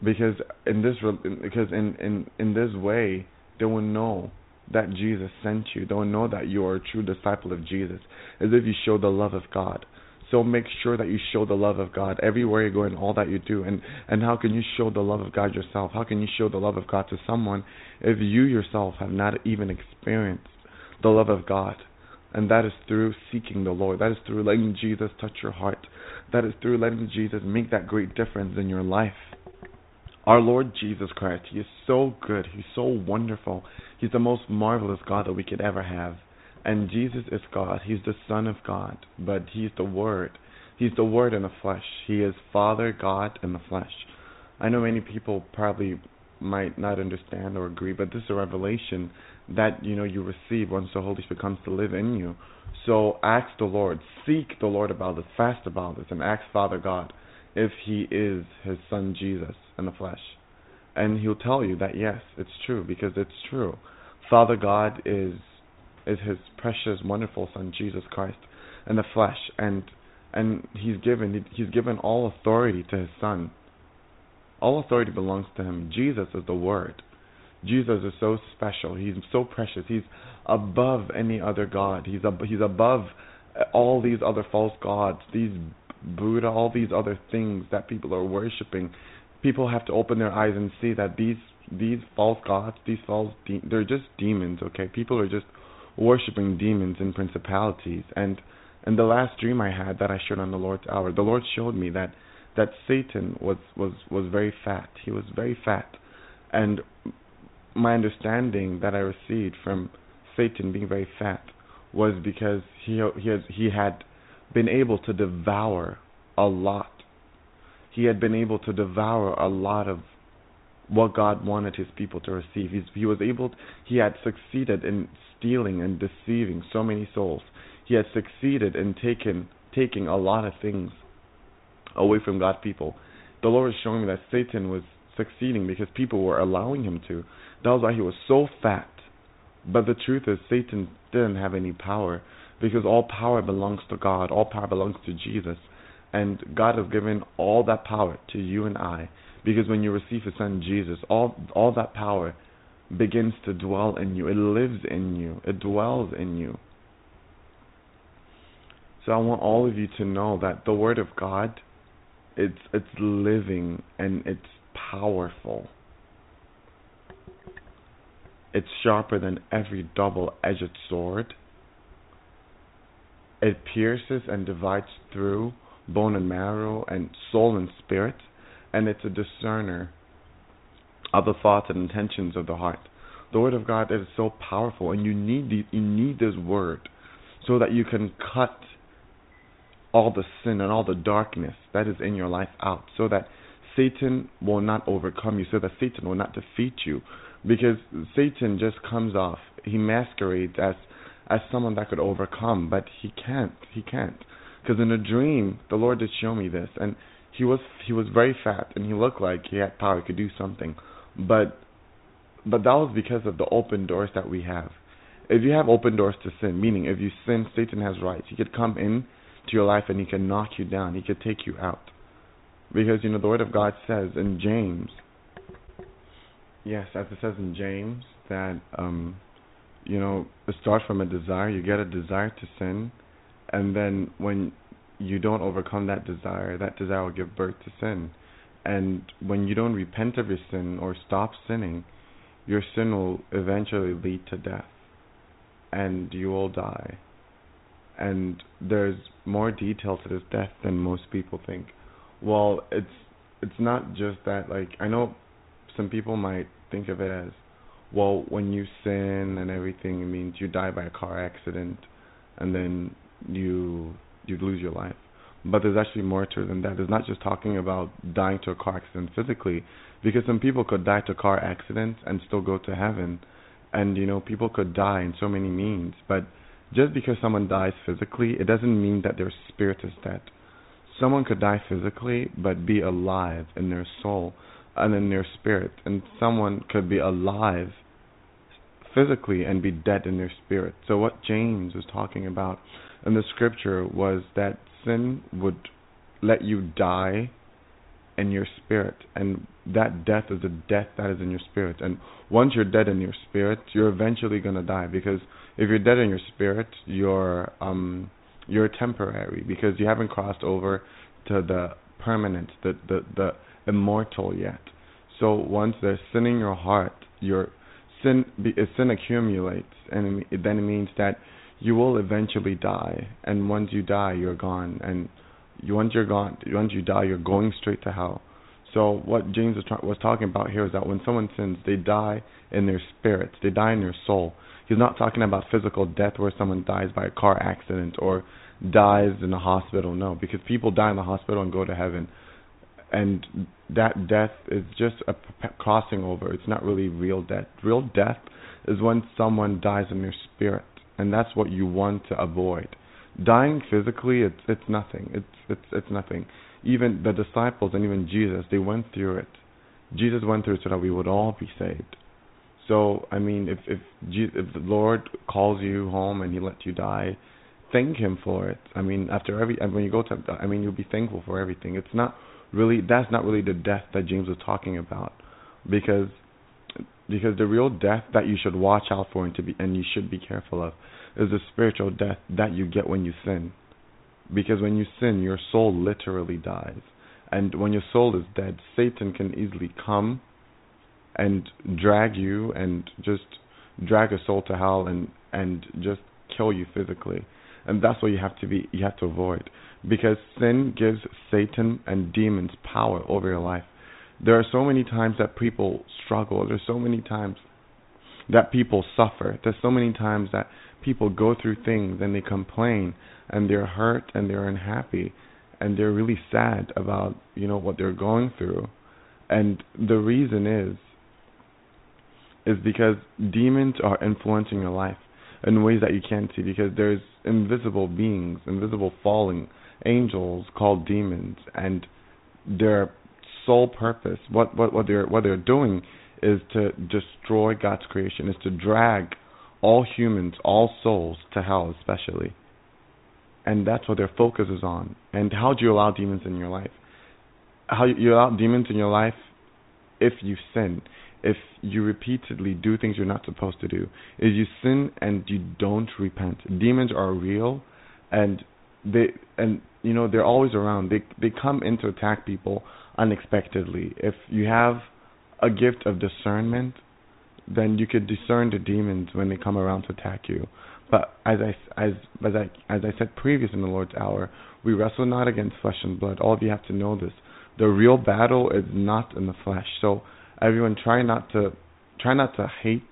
Because in this because in in in this way they will know that Jesus sent you. They will know that you are a true disciple of Jesus, as if you show the love of God. So make sure that you show the love of God everywhere you go and all that you do. And and how can you show the love of God yourself? How can you show the love of God to someone if you yourself have not even experienced the love of God? And that is through seeking the Lord. That is through letting Jesus touch your heart. That is through letting Jesus make that great difference in your life. Our Lord Jesus Christ, He is so good. He's so wonderful. He's the most marvelous God that we could ever have. And Jesus is God. He's the Son of God, but He's the Word. He's the Word in the flesh. He is Father God in the flesh. I know many people probably might not understand or agree, but this is a revelation that you know you receive once the Holy Spirit comes to live in you. So ask the Lord, seek the Lord about this, fast about this, and ask Father God if He is His Son Jesus in the flesh, and He'll tell you that yes, it's true because it's true. Father God is is His precious, wonderful Son Jesus Christ in the flesh, and and He's given He's given all authority to His Son. All authority belongs to Him. Jesus is the Word. Jesus is so special. He's so precious. He's above any other god. He's ab- he's above all these other false gods, these Buddha, all these other things that people are worshiping. People have to open their eyes and see that these these false gods, these false de- they're just demons, okay? People are just worshiping demons and principalities. And and the last dream I had that I shared on the Lord's hour, the Lord showed me that that Satan was was was very fat. He was very fat. And my understanding that I received from Satan being very fat was because he he has he had been able to devour a lot. He had been able to devour a lot of what God wanted his people to receive. He's, he was able he had succeeded in stealing and deceiving so many souls. He had succeeded in taking taking a lot of things away from God's people. The Lord is showing me that Satan was succeeding because people were allowing him to. That was why he was so fat. But the truth is, Satan didn't have any power because all power belongs to God, all power belongs to Jesus. And God has given all that power to you and I because when you receive His Son Jesus, all all that power begins to dwell in you. It lives in you. It dwells in you. So I want all of you to know that the Word of God, it's it's living and it's powerful. It's sharper than every double edged sword. It pierces and divides through bone and marrow and soul and spirit, and it's a discerner of the thoughts and intentions of the heart. The word of God is so powerful, and you need you need this word so that you can cut all the sin and all the darkness that is in your life out, so that Satan will not overcome you, so that Satan will not defeat you, because Satan just comes off. He masquerades as as someone that could overcome, but he can't. He can't. Because in a dream, the Lord did show me this, and he was he was very fat, and he looked like he had power, he could do something, but but that was because of the open doors that we have. If you have open doors to sin, meaning if you sin, Satan has rights. He could come in to your life and he could knock you down. He could take you out. Because you know the word of God says in James Yes, as it says in James that um you know, it starts from a desire, you get a desire to sin and then when you don't overcome that desire, that desire will give birth to sin. And when you don't repent of your sin or stop sinning, your sin will eventually lead to death and you will die. And there's more detail to this death than most people think. Well, it's it's not just that like I know some people might think of it as well when you sin and everything it means you die by a car accident and then you you lose your life. But there's actually more to it than that. It's not just talking about dying to a car accident physically, because some people could die to car accidents and still go to heaven, and you know people could die in so many means. But just because someone dies physically, it doesn't mean that their spirit is dead. Someone could die physically but be alive in their soul and in their spirit, and someone could be alive physically and be dead in their spirit. So what James was talking about in the scripture was that sin would let you die in your spirit. And that death is a death that is in your spirit. And once you're dead in your spirit you're eventually going to die. Because if you're dead in your spirit you're um you're temporary. Because you haven't crossed over to the permanent the the the immortal yet so once there's sin in your heart your sin be uh, sin accumulates and then it means that you will eventually die, and once you die, you're gone, and you, once you're gone, once you die, you're going straight to hell. So what James was, tra- was talking about here is that when someone sins, they die in their spirit, they die in their soul. He's not talking about physical death where someone dies by a car accident or dies in a hospital. No, because people die in the hospital and go to heaven, and that death is just a crossing over. It's not really real death. Real death is when someone dies in their spirit and that's what you want to avoid. Dying physically, it's it's nothing. It's it's it's nothing. Even the disciples and even Jesus, they went through it. Jesus went through it so that we would all be saved. So I mean, if if Je- if the Lord calls you home and He lets you die, thank Him for it. I mean, after every when you go to, I mean, you'll be thankful for everything. It's not really that's not really the death that James was talking about, because because the real death that you should watch out for and to be and you should be careful of is the spiritual death that you get when you sin. Because when you sin, your soul literally dies. And when your soul is dead, Satan can easily come and drag you and just drag a soul to hell and and just kill you physically. And that's what you have to be you have to avoid. Because sin gives Satan and demons power over your life. There are so many times that people struggle. There's so many times that people suffer. There's so many times that people go through things and they complain and they're hurt and they're unhappy and they're really sad about, you know, what they're going through. And the reason is is because demons are influencing your life in ways that you can't see because there's invisible beings, invisible falling angels called demons and their sole purpose, what what what they're what they're doing is to destroy God's creation, is to drag all humans, all souls to hell, especially. And that's what their focus is on. And how do you allow demons in your life? How you allow demons in your life if you sin, if you repeatedly do things you're not supposed to do, is you sin and you don't repent. Demons are real, and they and you know they're always around. They they come in to attack people unexpectedly. If you have a gift of discernment, then you could discern the demons when they come around to attack you. But as I as as I as I said previous in the Lord's hour, we wrestle not against flesh and blood. All of you have to know this. The real battle is not in the flesh. So everyone try not to try not to hate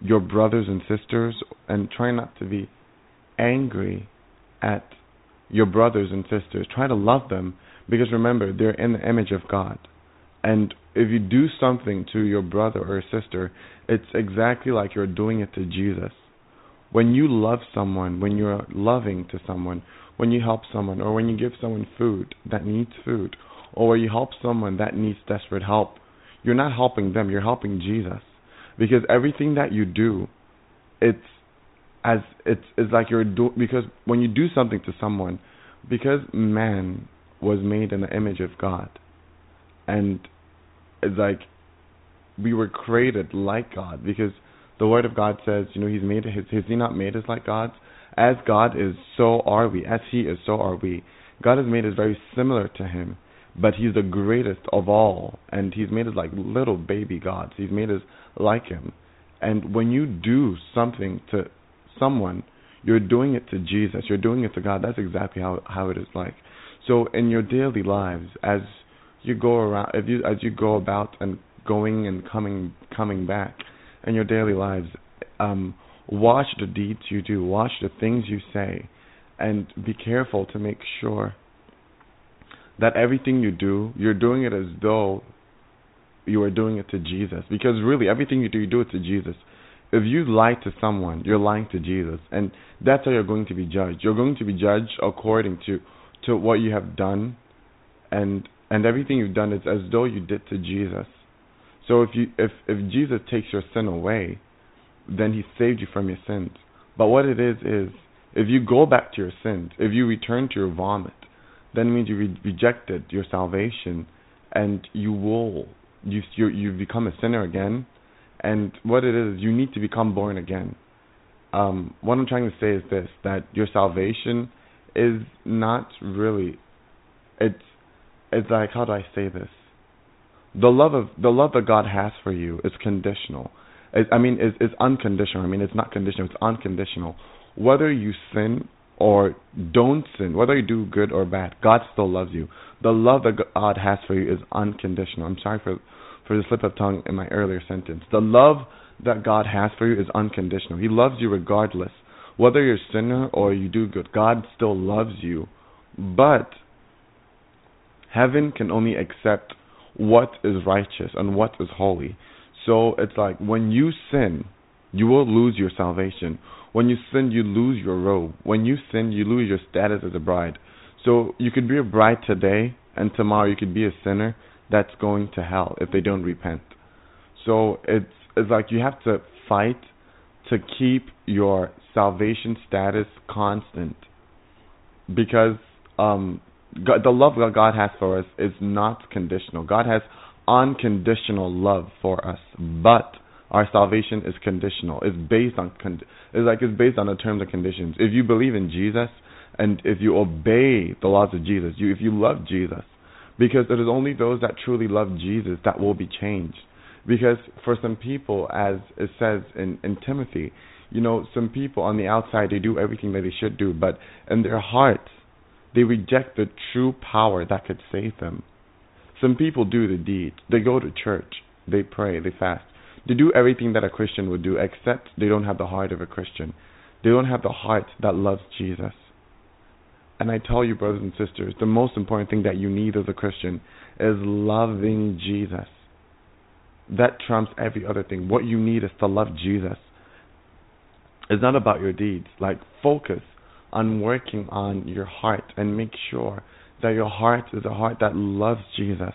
your brothers and sisters and try not to be angry at your brothers and sisters. Try to love them because remember they're in the image of God. And if you do something to your brother or sister, it's exactly like you're doing it to Jesus. When you love someone, when you're loving to someone, when you help someone, or when you give someone food that needs food, or when you help someone that needs desperate help, you're not helping them, you're helping Jesus. Because everything that you do, it's as it's it's like you're do because when you do something to someone, because man was made in the image of God, and it's like we were created like God because the Word of God says, you know, He's made His. Has He not made us like gods? As God is, so are we. As He is, so are we. God has made us very similar to Him, but he's the greatest of all and he's made us like little baby gods. He's made us like him. And when you do something to someone you're doing it to jesus. You're doing it to god. That's exactly how how it is like. So in your daily lives as you go around if you as you go about and going and coming coming back in your daily lives um watch the deeds you do. Watch the things you say. And be careful to make sure that everything you do, you're doing it as though you are doing it to Jesus. Because really, everything you do, you do it to Jesus. If you lie to someone, you're lying to Jesus, and that's how you're going to be judged. You're going to be judged according to to what you have done, and and everything you've done is as though you did to Jesus. So if you if if Jesus takes your sin away, then He saved you from your sins. But what it is is if you go back to your sins, if you return to your vomit, then means you re- rejected your salvation, and you will you you you become a sinner again. And what it is, you need to become born again. Um, what I'm trying to say is this: that your salvation is not really. It's it's like how do I say this? The love of the love that God has for you is conditional. It, I mean, it's, it's unconditional. I mean, it's not conditional. It's unconditional. Whether you sin or don't sin, whether you do good or bad, God still loves you. The love that God has for you is unconditional. I'm sorry for for the slip of tongue in my earlier sentence. The love that God has for you is unconditional. He loves you regardless. Whether you're a sinner or you do good, God still loves you. But heaven can only accept what is righteous and what is holy. So it's like when you sin, you will lose your salvation. When you sin, you lose your robe. When you sin, you lose your status as a bride. So you could be a bride today, and tomorrow you could be a sinner that's going to hell if they don't repent. So it's it's like you have to fight to keep your salvation status constant because um God, the love that God has for us is not conditional. God has unconditional love for us, but our salvation is conditional. It's based on con- it's like it's based on the terms and conditions. If you believe in Jesus and if you obey the laws of Jesus, you if you love Jesus, because it is only those that truly love Jesus that will be changed. Because for some people, as it says in, in Timothy, you know, some people on the outside they do everything that they should do, but in their hearts they reject the true power that could save them. Some people do the deeds. They go to church, they pray, they fast. They do everything that a Christian would do, except they don't have the heart of a Christian. They don't have the heart that loves Jesus. And I tell you, brothers and sisters, the most important thing that you need as a Christian is loving Jesus. That trumps every other thing. What you need is to love Jesus. It's not about your deeds. Like, focus on working on your heart and make sure that your heart is a heart that loves Jesus.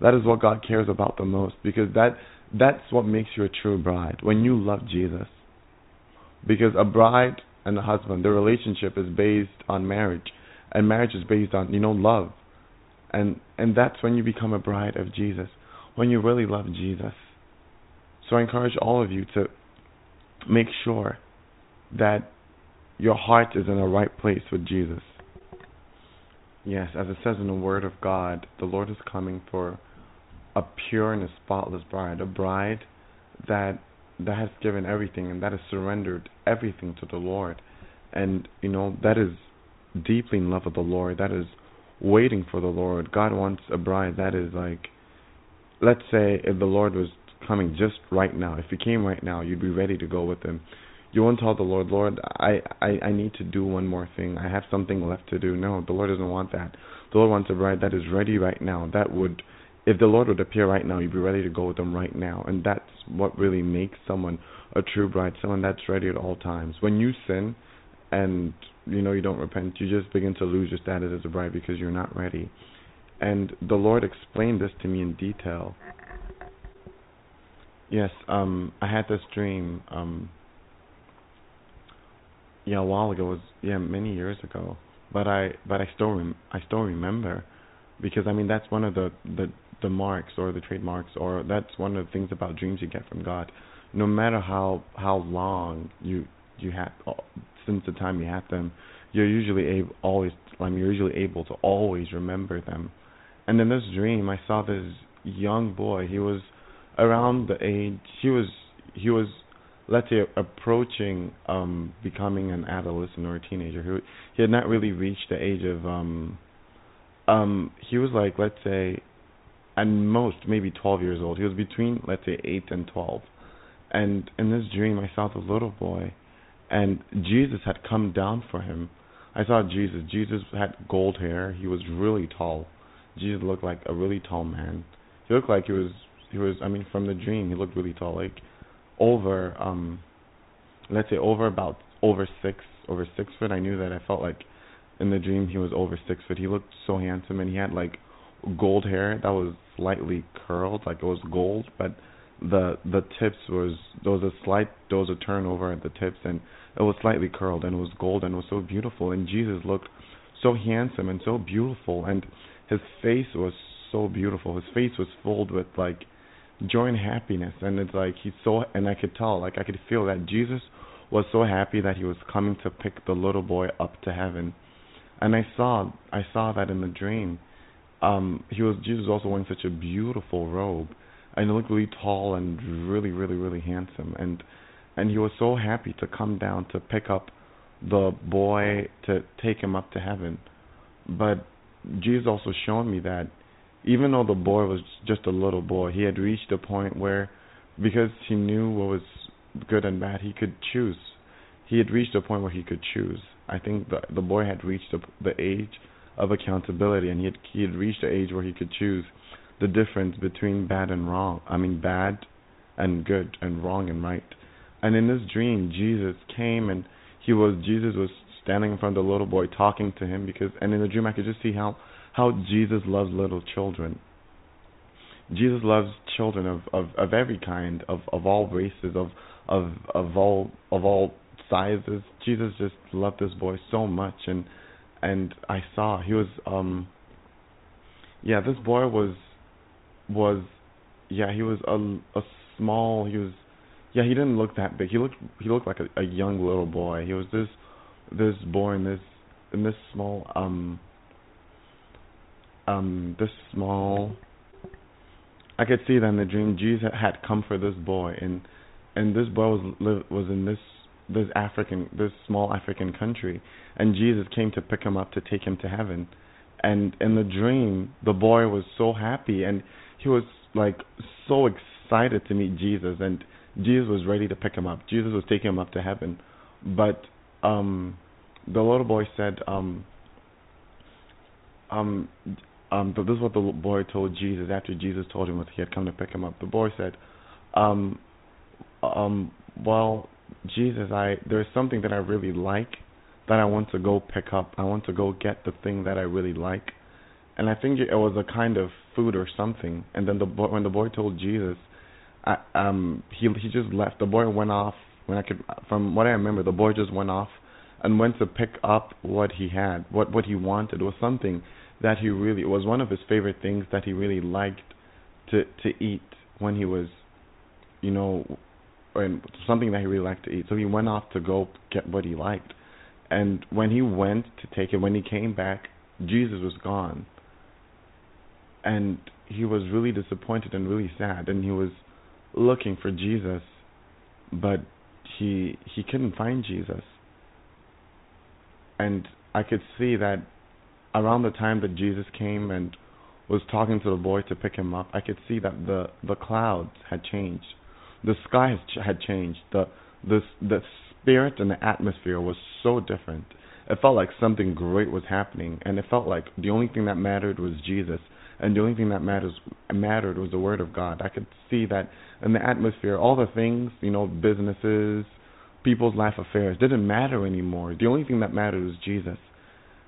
That is what God cares about the most because that that's what makes you a true bride when you love Jesus. Because a bride and a husband, their relationship is based on marriage, and marriage is based on you know love, and and that's when you become a bride of Jesus, when you really love Jesus. So I encourage all of you to make sure that your heart is in the right place with Jesus. Yes, as it says in the Word of God, the Lord is coming for a pure and a spotless bride, a bride that that has given everything and that has surrendered everything to the Lord. And you know, that is deeply in love with the Lord, that is waiting for the Lord. God wants a bride that is like let's say if the Lord was coming just right now, if he came right now, you'd be ready to go with him. You won't tell the Lord, Lord, I, I, I need to do one more thing. I have something left to do. No, the Lord doesn't want that. The Lord wants a bride that is ready right now, that would if the Lord would appear right now, you'd be ready to go with Him right now. And that's what really makes someone a true bride, someone that's ready at all times. When you sin and you know you don't repent, you just begin to lose your status as a bride because you're not ready. And the Lord explained this to me in detail. Yes, um, I had this dream, um, yeah, a while ago. It was yeah, many years ago. But I, but I still, rem- I still remember, because I mean that's one of the the the marks or the trademarks or that's one of the things about dreams you get from God. No matter how how long you you have since the time you had them, you're usually able always I mean you're usually able to always remember them, and in this dream, I saw this young boy. He was around the age. He was he was let's say approaching um becoming an adolescent or a teenager. He he had not really reached the age of um um he was like let's say at most maybe 12 years old. He was between let's say 8 and 12. And in this dream I saw the little boy and Jesus had come down for him. I saw Jesus. Jesus had gold hair. He was really tall. Jesus looked like a really tall man. He looked like he was he was I mean from the dream he looked really tall like over um let's say over about over six over six foot. I knew that I felt like in the dream he was over six foot. He looked so handsome and he had like gold hair that was slightly curled, like it was gold, but the the tips was there was a slight there was a turnover at the tips and it was slightly curled and it was gold and it was so beautiful and Jesus looked so handsome and so beautiful and his face was so beautiful. His face was filled with like joy and happiness and it's like he's so and I could tell, like I could feel that Jesus was so happy that he was coming to pick the little boy up to heaven. And I saw I saw that in the dream. Um he was Jesus was also wearing such a beautiful robe and he looked really tall and really, really, really handsome and and he was so happy to come down to pick up the boy to take him up to heaven. But Jesus also shown me that even though the boy was just a little boy, he had reached a point where, because he knew what was good and bad, he could choose. He had reached a point where he could choose. I think the the boy had reached the, the age of accountability, and he had he had reached the age where he could choose the difference between bad and wrong. I mean, bad and good, and wrong and right. And in this dream, Jesus came and he was Jesus was standing in front of the little boy talking to him because and in the dream I could just see how how Jesus loves little children. Jesus loves children of, of, of every kind, of, of all races, of of of all of all sizes. Jesus just loved this boy so much and and I saw he was um yeah, this boy was was yeah, he was a a small he was yeah, he didn't look that big. He looked he looked like a, a young little boy. He was this this boy in this in this small um um this small I could see that in the dream Jesus had come for this boy and and this boy was was in this this African this small African country. And Jesus came to pick him up to take him to heaven. And in the dream the boy was so happy and he was like so excited to meet Jesus. And Jesus was ready to pick him up. Jesus was taking him up to heaven. But um the little boy said um um um this is what the boy told Jesus after Jesus told him that he had come to pick him up. The boy said, um um well Jesus I there's something that I really like that I want to go pick up. I want to go get the thing that I really like. And I think it was a kind of food or something. And then the boy when the boy told Jesus I, um he he just left. The boy went off when I could from what I remember the boy just went off and went to pick up what he had, what what he wanted was something that he really it was one of his favorite things that he really liked to to eat when he was, you know, and something that he really liked to eat. So he went off to go get what he liked, and when he went to take it, when he came back, Jesus was gone, and he was really disappointed and really sad, and he was looking for Jesus, but he he couldn't find Jesus. And I could see that around the time that Jesus came and was talking to the boy to pick him up, I could see that the the clouds had changed, the sky had changed, the the the spirit and the atmosphere was so different. It felt like something great was happening, and it felt like the only thing that mattered was Jesus, and the only thing that matters mattered was the Word of God. I could see that in the atmosphere, all the things, you know, businesses, people's life affairs didn't matter anymore. The only thing that mattered was Jesus.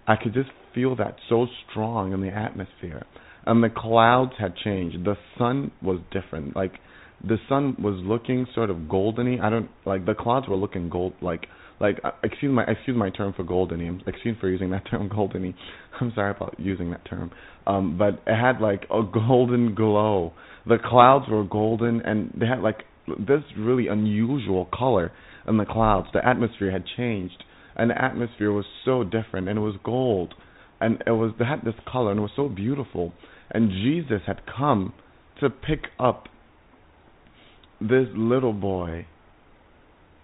I could just feel that so strong in the atmosphere. And the clouds had changed. The sun was different. Like the sun was looking sort of goldeny. I don't like the clouds were looking gold like like excuse my excuse my term for goldeny. Excuse for using that term goldeny. I'm sorry about using that term. Um but it had like a golden glow. The clouds were golden and they had like this really unusual color in the clouds. The atmosphere had changed, and the atmosphere was so different, and it was gold. and it was they had this color and it was so beautiful. And Jesus had come to pick up this little boy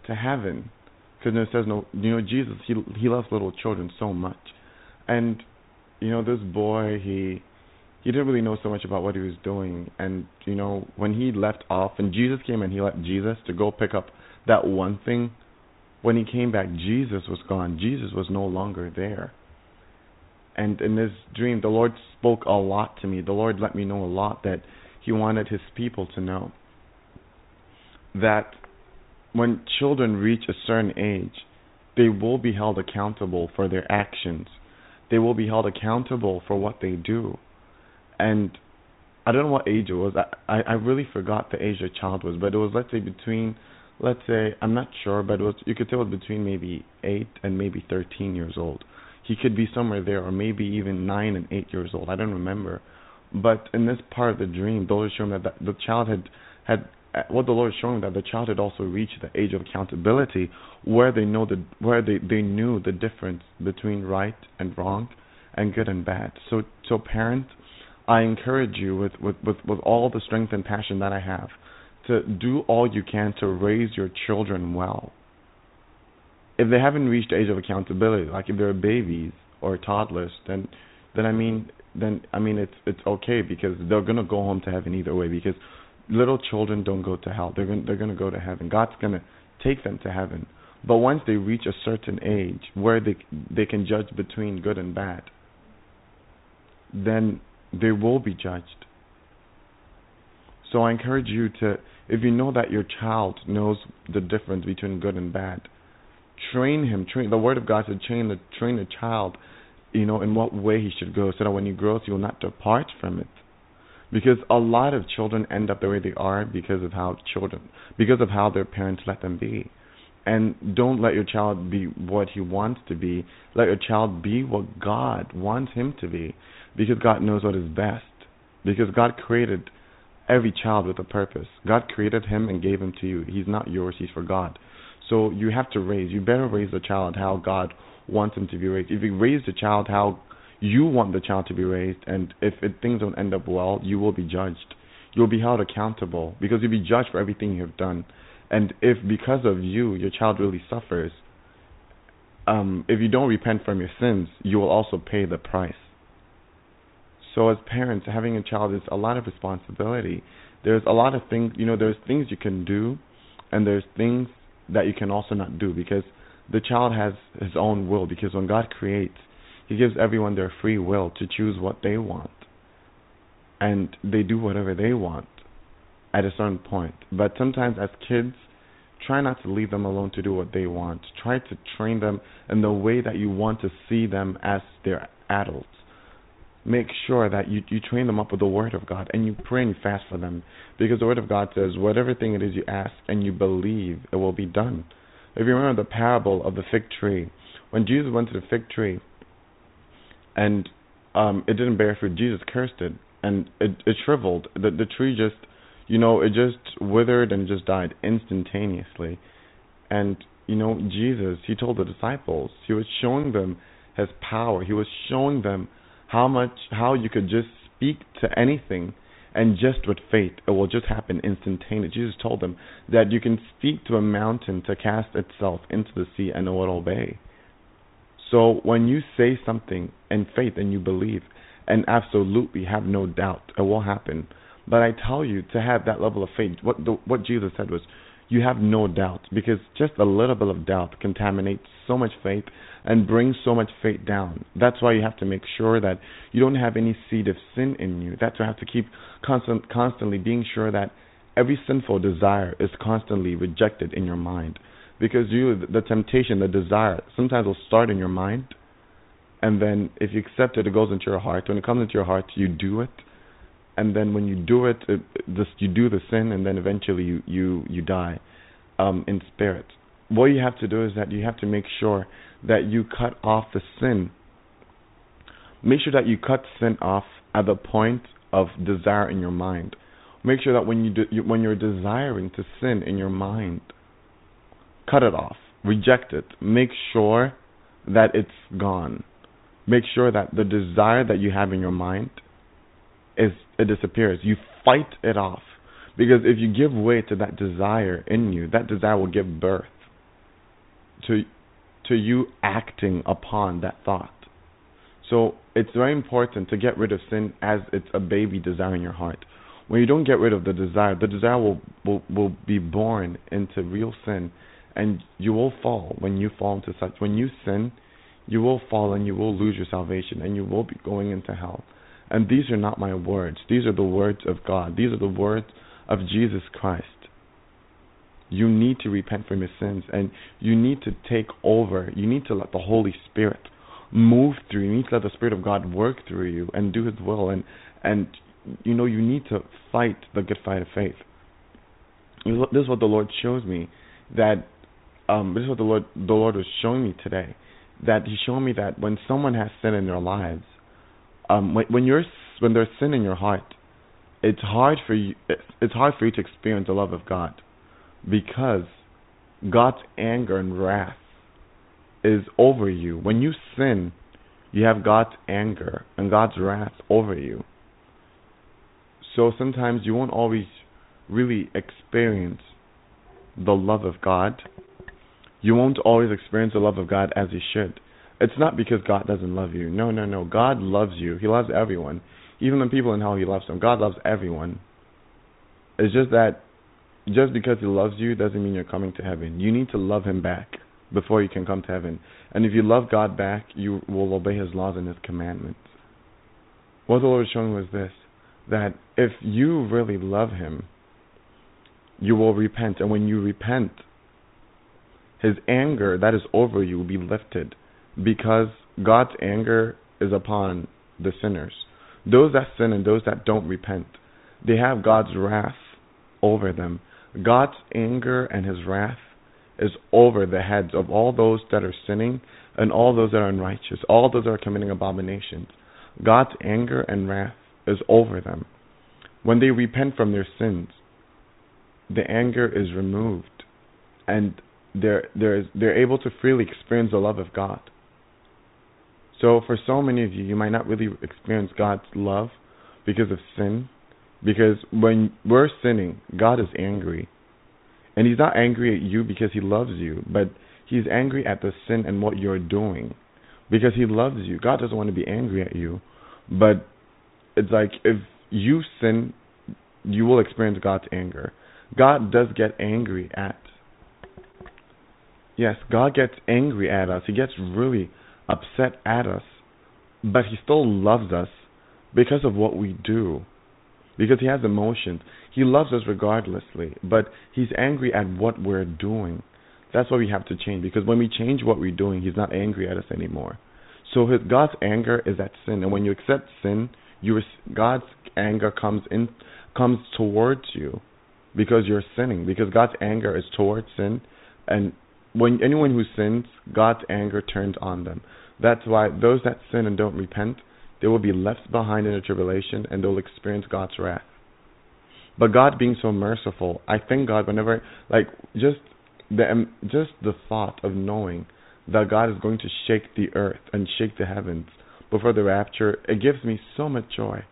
to heaven. Because it says no you know jesus he he loves little children so much. And you know this boy he he didn't really know so much about what he was doing. And you know when he left off and jesus came and he left jesus to go pick up that one thing when he came back jesus was gone. Jesus was no longer there. And in this dream the lord spoke a lot to me. The lord let me know a lot that he wanted his people to know that when children reach a certain age, they will be held accountable for their actions. They will be held accountable for what they do. And I don't know what age it was. I, I really forgot the age the child was, but it was let's say between let's say I'm not sure, but it was you could say it was between maybe eight and maybe thirteen years old. He could be somewhere there, or maybe even nine and eight years old. I don't remember. But in this part of the dream, those showing that the child had had Uh, what the Lord is showing that the child had also reached the age of accountability, where they know the where they they knew the difference between right and wrong, and good and bad. So so parents, I encourage you with with with, with all the strength and passion that I have, to do all you can to raise your children well. If they haven't reached the age of accountability, like if they're babies or toddlers, then then I mean then I mean it's it's okay because they're gonna go home to heaven either way because little children don't go to hell. They're going they're going to go to heaven. God's going to take them to heaven. But once they reach a certain age where they they can judge between good and bad, then they will be judged. So I encourage you to if you know that your child knows the difference between good and bad, train him. Train the word of God said train the train the child, you know, in what way he should go so that when he grows he will not depart from it because a lot of children end up the way they are because of how children because of how their parents let them be. And don't let your child be what he wants to be. Let your child be what god wants him to be. Because god knows what is best. Because god created every child with a purpose. God created him and gave him to you. He's not yours. He's for god. So you have to raise you better raise the child how god wants him to be raised. If you raise the child how you want the child to be raised, and if it, things don't end up well, you will be judged. You'll be held accountable because you'll be judged for everything you have done. And if because of you your child really suffers, um, if you don't repent from your sins, you will also pay the price. So as parents, having a child is a lot of responsibility. There's a lot of things, you know, there's things you can do, and there's things that you can also not do because the child has his own will. Because when God creates, he gives everyone their free will to choose what they want. And they do whatever they want at a certain point. But sometimes as kids, try not to leave them alone to do what they want. Try to train them in the way that you want to see them as their adults. Make sure that you, you train them up with the Word of God and you pray and fast for them. Because the Word of God says, whatever thing it is you ask and you believe, it will be done. If you remember the parable of the fig tree, when Jesus went to the fig tree, and um, it didn't bear fruit. Jesus cursed it, and it, it shriveled. The the tree just, you know, it just withered and just died instantaneously. And you know, Jesus, he told the disciples, he was showing them his power. He was showing them how much, how you could just speak to anything, and just with faith, it will just happen instantaneously. Jesus told them that you can speak to a mountain to cast itself into the sea, and it will obey. So when you say something in faith and you believe and absolutely have no doubt it will happen, but I tell you to have that level of faith. What the, what Jesus said was, you have no doubt because just a little bit of doubt contaminates so much faith and brings so much faith down. That's why you have to make sure that you don't have any seed of sin in you. That's why you have to keep constant, constantly being sure that every sinful desire is constantly rejected in your mind because you the temptation the desire sometimes will start in your mind. And then if you accept it it goes into your heart. When it comes into your heart you do it. And then when you do it, it this you do the sin and then eventually you you you die um in spirit. What you have to do is that you have to make sure that you cut off the sin. Make sure that you cut sin off at the point of desire in your mind. Make sure that when you do, when you're desiring to sin in your mind cut it off, reject it, make sure that it's gone. make sure that the desire that you have in your mind is it disappears. You fight it off. Because if you give way to that desire in you, that desire will give birth to to you acting upon that thought. So it's very important to get rid of sin as it's a baby desire in your heart. When you don't get rid of the desire, the desire will will, will be born into real sin and you will fall when you fall into such when you sin, you will fall and you will lose your salvation and you will be going into hell. And these are not my words. These are the words of God. These are the words of Jesus Christ. You need to repent from your sins and you need to take over. You need to let the Holy Spirit move through you. Need to let the Spirit of God work through you and do His will. And and you know you need to fight the good fight of faith. This is what the Lord shows me that um, this is what the Lord the Lord was showing me today. That He's showing me that when someone has sin in their lives, um, when when you're when there's sin in your heart, it's hard for you it's hard for you to experience the love of God because God's anger and wrath is over you. When you sin, you have God's anger and God's wrath over you. So sometimes you won't always really experience the love of God. You won't always experience the love of God as you should. It's not because God doesn't love you. No, no, no. God loves you. He loves everyone. Even the people in hell, He loves them. God loves everyone. It's just that just because He loves you doesn't mean you're coming to heaven. You need to love Him back before you can come to heaven. And if you love God back, you will obey His laws and His commandments. What the Lord was showing was this that if you really love Him, you will repent. And when you repent, His anger that is over you will be lifted because God's anger is upon the sinners. Those that sin and those that don't repent, they have God's wrath over them. God's anger and his wrath is over the heads of all those that are sinning and all those that are unrighteous, all those that are committing abominations. God's anger and wrath is over them. When they repent from their sins, the anger is removed and they're, they're, they're able to freely experience the love of God. So for so many of you, you might not really experience God's love because of sin. Because when we're sinning, God is angry. And He's not angry at you because He loves you, but He's angry at the sin and what you're doing. Because He loves you. God doesn't want to be angry at you. But it's like if you sin, you will experience God's anger. God does get angry at. Yes, God gets angry at us. He gets really upset at us, but he still loves us because of what we do. Because he has emotions. He loves us regardlessly, but he's angry at what we're doing. That's why we have to change. Because when we change what we're doing, he's not angry at us anymore. So his, God's anger is at sin, and when you accept sin, you God's anger comes in comes towards you because you're sinning. Because God's anger is towards sin, and when anyone who sins, God's anger turns on them. That's why those that sin and don't repent, they will be left behind in the tribulation and they'll experience God's wrath. But God being so merciful, I thank God whenever like just the um, just the thought of knowing that God is going to shake the earth and shake the heavens before the rapture, it gives me so much joy.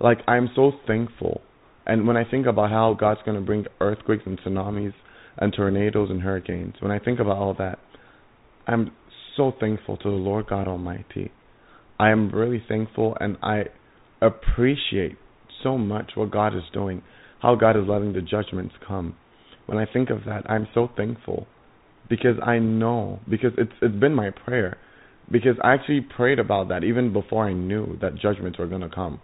Like I'm so thankful. And when I think about how God's going to bring earthquakes and tsunamis and tornadoes and hurricanes, when I think about all that, I'm so thankful to the Lord God Almighty. I am really thankful and I appreciate so much what God is doing, how God is letting the judgments come. When I think of that, I'm so thankful because I know because it's it's been my prayer because I actually prayed about that even before I knew that judgments were going to come.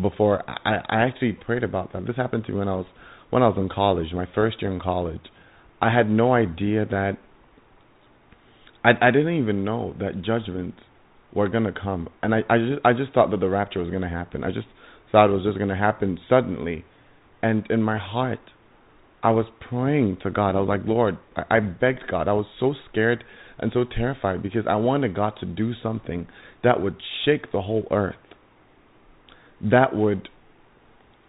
Before I I actually prayed about that. This happened to me when I was when I was in college, my first year in college. I had no idea that I I didn't even know that judgments were gonna come, and I I just I just thought that the rapture was gonna happen. I just thought it was just gonna happen suddenly, and in my heart, I was praying to God. I was like, Lord, I, I begged God. I was so scared and so terrified because I wanted God to do something that would shake the whole earth. That would,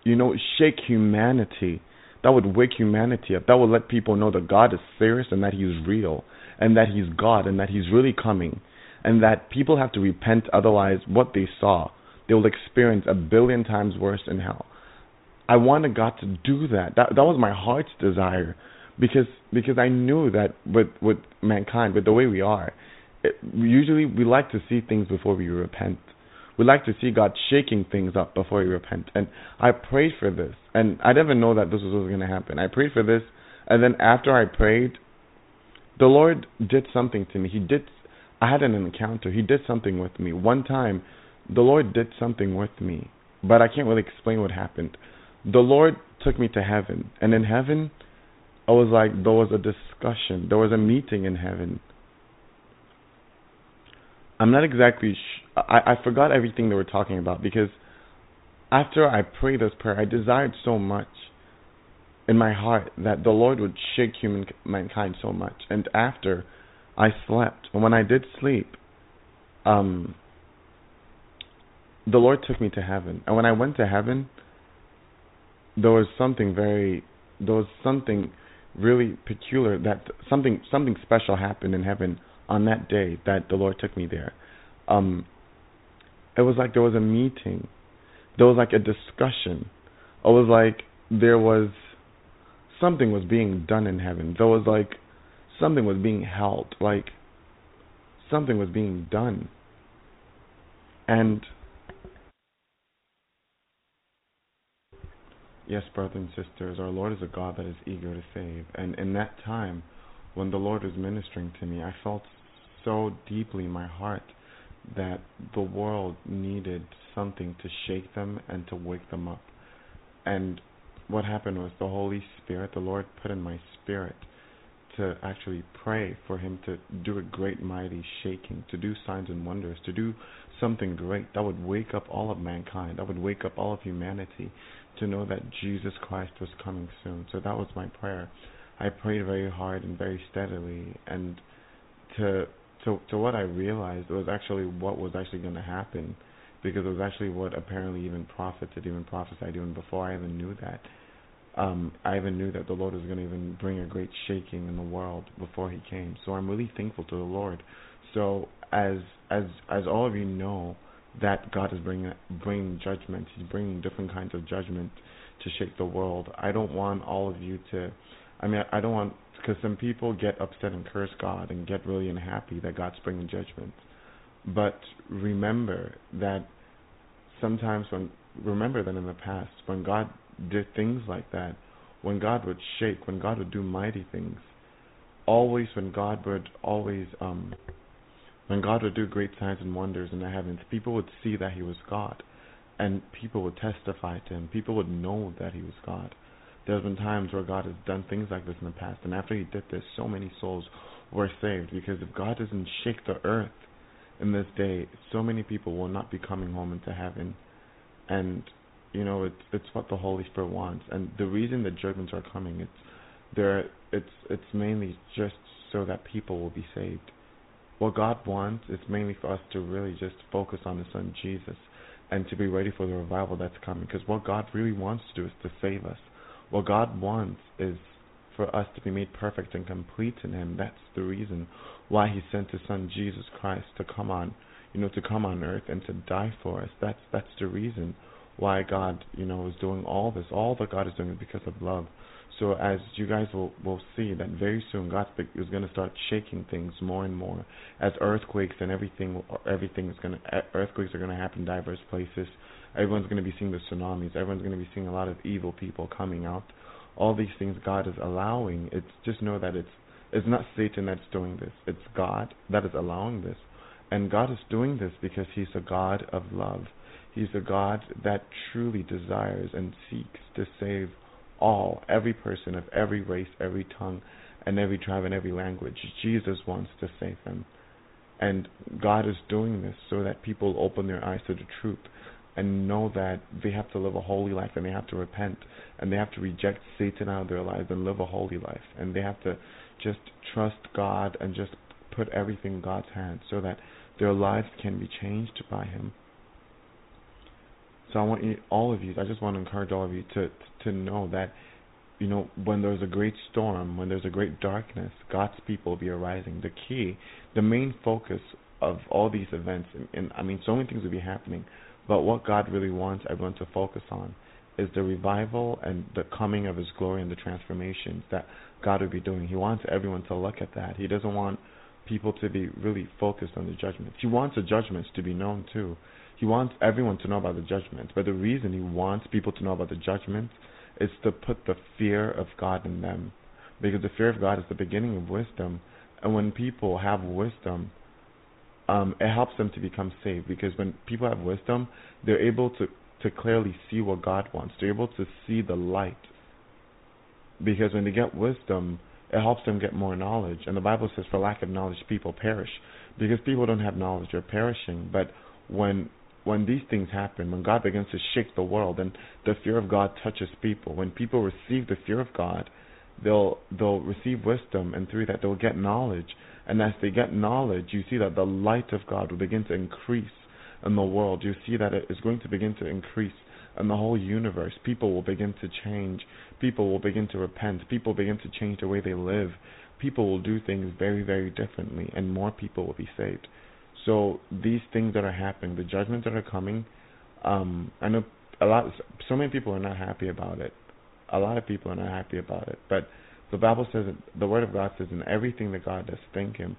you know, shake humanity. That would wake humanity up. That would let people know that God is serious and that He's real and that He's God and that He's really coming and that people have to repent otherwise what they saw they will experience a billion times worse in hell. I wanted God to do that. That that was my heart's desire because because I knew that with with mankind, with the way we are, it, usually we like to see things before we repent. We like to see God shaking things up before we repent. And I prayed for this, and I didn't know that this was, was going to happen. I prayed for this, and then after I prayed, the Lord did something to me. He did. I had an encounter. He did something with me. One time, the Lord did something with me, but I can't really explain what happened. The Lord took me to heaven, and in heaven, I was like there was a discussion, there was a meeting in heaven. I'm not exactly. I I forgot everything they were talking about because after I prayed this prayer, I desired so much in my heart that the Lord would shake human mankind so much. And after I slept, and when I did sleep, um, the Lord took me to heaven. And when I went to heaven, there was something very, there was something really peculiar that something something special happened in heaven on that day that the Lord took me there. Um, it was like there was a meeting, there was like a discussion. It was like there was something was being done in heaven. There was like something was being held, like something was being done. And Yes, brothers and sisters, our Lord is a God that is eager to save. And in that time, when the Lord was ministering to me, I felt so deeply in my heart that the world needed something to shake them and to wake them up. And what happened was the Holy Spirit, the Lord put in my spirit to actually pray for Him to do a great, mighty shaking, to do signs and wonders, to do something great that would wake up all of mankind, that would wake up all of humanity to know that Jesus Christ was coming soon. So that was my prayer. I prayed very hard and very steadily, and to to to what I realized was actually what was actually going to happen, because it was actually what apparently even prophets had even prophesied even before I even knew that. Um, I even knew that the Lord was going to even bring a great shaking in the world before He came. So I'm really thankful to the Lord. So as as as all of you know, that God is bringing bringing judgment. He's bringing different kinds of judgment to shake the world. I don't want all of you to. I mean, I don't want because some people get upset and curse God and get really unhappy that God's bringing judgment. But remember that sometimes when remember that in the past when God did things like that, when God would shake, when God would do mighty things, always when God would always um when God would do great signs and wonders in the heavens, people would see that He was God, and people would testify to Him. People would know that He was God. There's been times where God has done things like this in the past, and after He did this, so many souls were saved. Because if God doesn't shake the earth in this day, so many people will not be coming home into heaven. And you know, it's it's what the Holy Spirit wants. And the reason the judgments are coming, it's there. It's it's mainly just so that people will be saved what God wants is mainly for us to really just focus on His Son Jesus and to be ready for the revival that's coming. Because what God really wants to do is to save us. What God wants is for us to be made perfect and complete in Him. That's the reason why He sent His Son Jesus Christ to come on, you know, to come on earth and to die for us. That's that's the reason why God, you know, is doing all this. All that God is doing is because of love. So as you guys will will see that very soon God is going to start shaking things more and more as earthquakes and everything everything is going to earthquakes are going to happen in diverse places. Everyone's going to be seeing the tsunamis. Everyone's going to be seeing a lot of evil people coming out. All these things God is allowing. It's just know that it's it's not Satan that's doing this. It's God that is allowing this. And God is doing this because he's a God of love. He's a God that truly desires and seeks to save all, every person of every race, every tongue, and every tribe and every language. Jesus wants to save them. And God is doing this so that people open their eyes to the truth and know that they have to live a holy life and they have to repent and they have to reject Satan out of their lives and live a holy life. And they have to just trust God and just put everything in God's hands so that their lives can be changed by Him. So I want you, all of you, I just want to encourage all of you to to know that, you know, when there's a great storm, when there's a great darkness, God's people will be arising. The key, the main focus of all these events, and, and I mean, so many things will be happening. But what God really wants everyone to focus on is the revival and the coming of His glory and the transformations that God would be doing. He wants everyone to look at that. He doesn't want people to be really focused on the judgments. He wants the judgments to be known too. He wants everyone to know about the judgments. But the reason He wants people to know about the judgments is to put the fear of God in them. Because the fear of God is the beginning of wisdom. And when people have wisdom, um, it helps them to become saved. Because when people have wisdom, they're able to, to clearly see what God wants. They're able to see the light. Because when they get wisdom, it helps them get more knowledge. And the Bible says, for lack of knowledge, people perish. Because people don't have knowledge, they're perishing. But when when these things happen, when God begins to shake the world and the fear of God touches people, when people receive the fear of God, they'll they'll receive wisdom and through that they'll get knowledge. And as they get knowledge, you see that the light of God will begin to increase in the world. You see that it is going to begin to increase in the whole universe. People will begin to change. People will begin to repent. People begin to change the way they live. People will do things very, very differently, and more people will be saved. So these things that are happening, the judgments that are coming, um, I know a lot. So many people are not happy about it. A lot of people are not happy about it. But the Bible says, the Word of God says, in everything that God does, thank Him.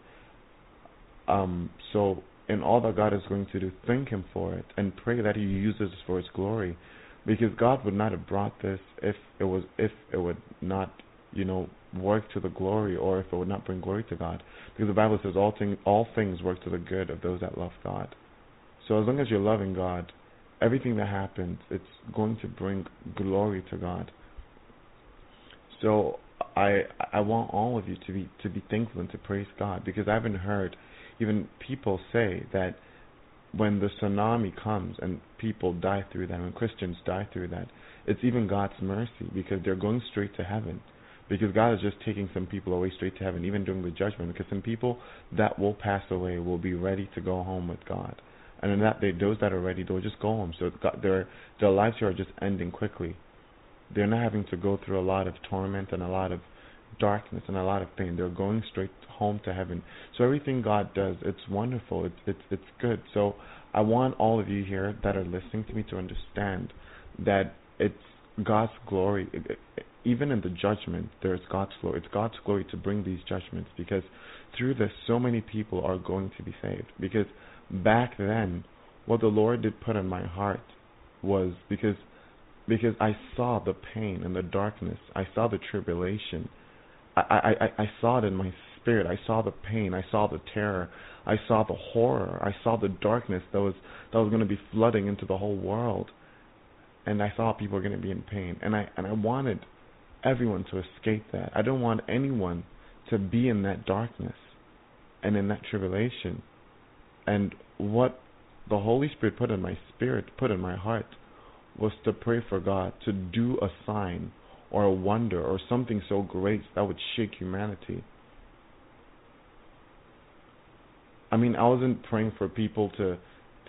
Um, so in all that God is going to do, thank Him for it and pray that He uses it for His glory, because God would not have brought this if it was if it would not, you know, work to the glory or if it would not bring glory to God. Because the Bible says all things all things work to the good of those that love God. So as long as you're loving God, everything that happens, it's going to bring glory to God. So I I want all of you to be to be thankful and to praise God because I haven't heard even people say that when the tsunami comes and people die through that, when Christians die through that, it's even God's mercy because they're going straight to heaven because God is just taking some people away straight to heaven, even during the judgment. Because some people that will pass away will be ready to go home with God, and in that they, those that are ready, they'll just go home. So God, their their lives here are just ending quickly. They're not having to go through a lot of torment and a lot of darkness and a lot of pain. They're going straight home to heaven. So everything God does, it's wonderful. It's it's it's good. So I want all of you here that are listening to me to understand that it's God's glory. Even in the judgment, there's God's glory. It's God's glory to bring these judgments because through this, so many people are going to be saved. Because back then, what the Lord did put in my heart was because because I saw the pain and the darkness. I saw the tribulation. I, I, I, saw it in my spirit. I saw the pain. I saw the terror. I saw the horror. I saw the darkness that was that was going to be flooding into the whole world. And I saw people were going to be in pain. And I and I wanted everyone to escape that. I don't want anyone to be in that darkness and in that tribulation. And what the Holy Spirit put in my spirit, put in my heart, was to pray for God to do a sign or a wonder or something so great that would shake humanity. I mean, I wasn't praying for people to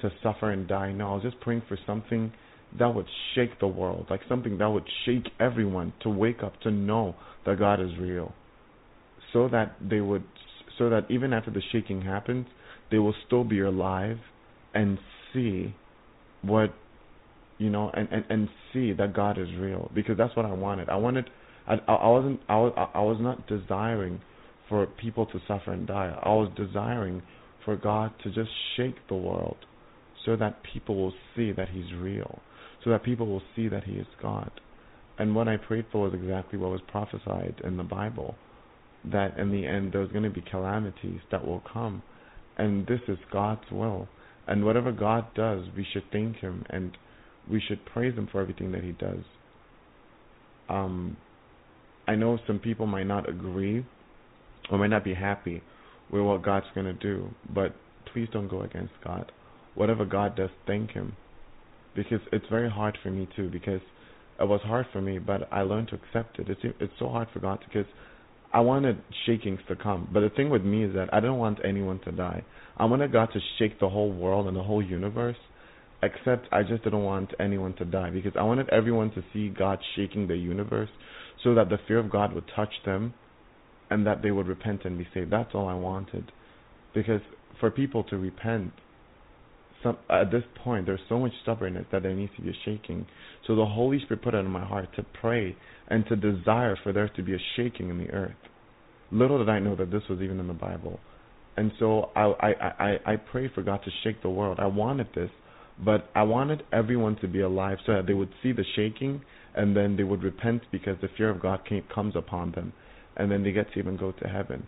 to suffer and die. No, I was just praying for something that would shake the world, like something that would shake everyone to wake up to know that God is real, so that they would, so that even after the shaking happens, they will still be alive and see what, you know, and and and see that God is real because that's what I wanted. I wanted, I I wasn't I was I was not desiring for people to suffer and die. I was desiring for God to just shake the world so that people will see that He's real so that people will see that He is God. And what I prayed for was exactly what was prophesied in the Bible that in the end there's going to be calamities that will come. And this is God's will. And whatever God does, we should thank Him and we should praise Him for everything that He does. Um, I know some people might not agree or might not be happy with what God's going to do, but please don't go against God. Whatever God does, thank Him because it's very hard for me too because it was hard for me but I learned to accept it it's it's so hard for God because I wanted shakings to come but the thing with me is that I don't want anyone to die I wanted God to shake the whole world and the whole universe except I just didn't want anyone to die because I wanted everyone to see God shaking the universe so that the fear of God would touch them and that they would repent and be saved that's all I wanted because for people to repent. Some at this point, there's so much stubbornness that there needs to be a shaking. So the Holy Spirit put it in my heart to pray and to desire for there to be a shaking in the earth. Little did I know that this was even in the Bible. And so I I I, I prayed for God to shake the world. I wanted this, but I wanted everyone to be alive so that they would see the shaking and then they would repent because the fear of God came, comes upon them, and then they get to even go to heaven.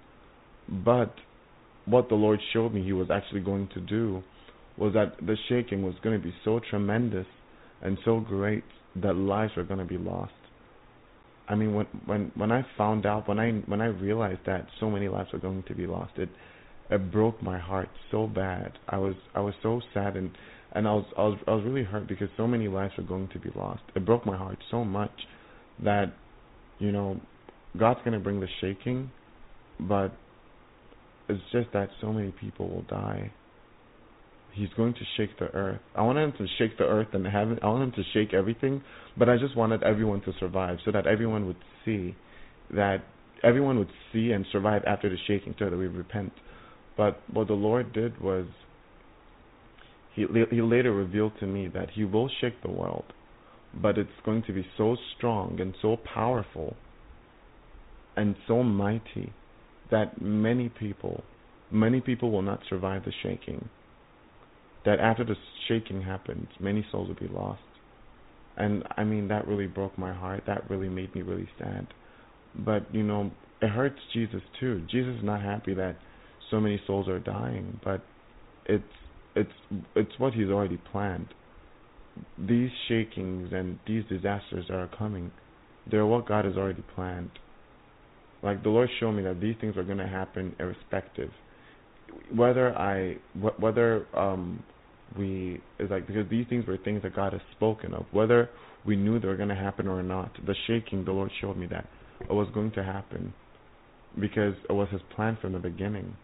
But what the Lord showed me He was actually going to do was that the shaking was going to be so tremendous and so great that lives were going to be lost. I mean, when when when I found out, when I when I realized that so many lives were going to be lost, it it broke my heart so bad. I was I was so sad and and I was I was I was really hurt because so many lives were going to be lost. It broke my heart so much that you know God's going to bring the shaking, but it's just that so many people will die. He's going to shake the earth. I wanted him to shake the earth and heaven. I wanted him to shake everything, but I just wanted everyone to survive so that everyone would see that everyone would see and survive after the shaking so that we repent. But what the Lord did was he he later revealed to me that he will shake the world, but it's going to be so strong and so powerful and so mighty that many people many people will not survive the shaking. That after the shaking happens, many souls will be lost. And I mean that really broke my heart. That really made me really sad. But you know, it hurts Jesus too. Jesus is not happy that so many souls are dying, but it's it's it's what he's already planned. These shakings and these disasters that are coming, they're what God has already planned. Like the Lord showed me that these things are going to happen irrespective, whether I whether um we is like because these things were things that God has spoken of, whether we knew they were going to happen or not. The shaking, the Lord showed me that it was going to happen because it was His plan from the beginning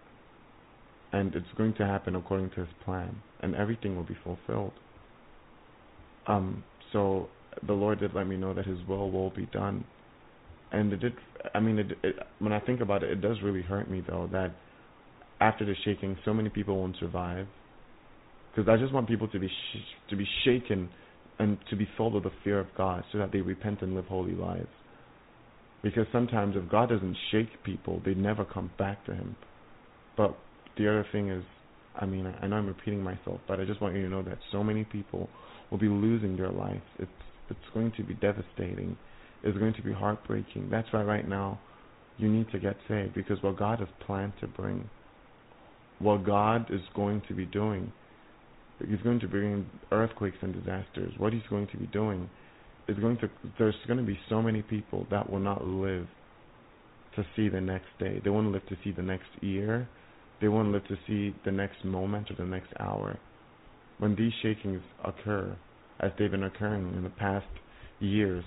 and it's going to happen according to his plan and everything will be fulfilled. Um so the lord did let me know that his will will be done. And it did i mean it, it when i think about it it does really hurt me though that after the shaking so many people won't survive. Because i just want people to be sh- to be shaken and to be filled with the fear of god so that they repent and live holy lives. Because sometimes if god doesn't shake people they never come back to him. But the other thing is, I mean, I know I'm repeating myself, but I just want you to know that so many people will be losing their life. It's it's going to be devastating. It's going to be heartbreaking. That's why right now you need to get saved because what God has planned to bring, what God is going to be doing, He's going to bring earthquakes and disasters. What He's going to be doing is going to. There's going to be so many people that will not live to see the next day. They won't live to see the next year they won't live to see the next moment or the next hour. When these shakings occur, as they've been occurring in the past years,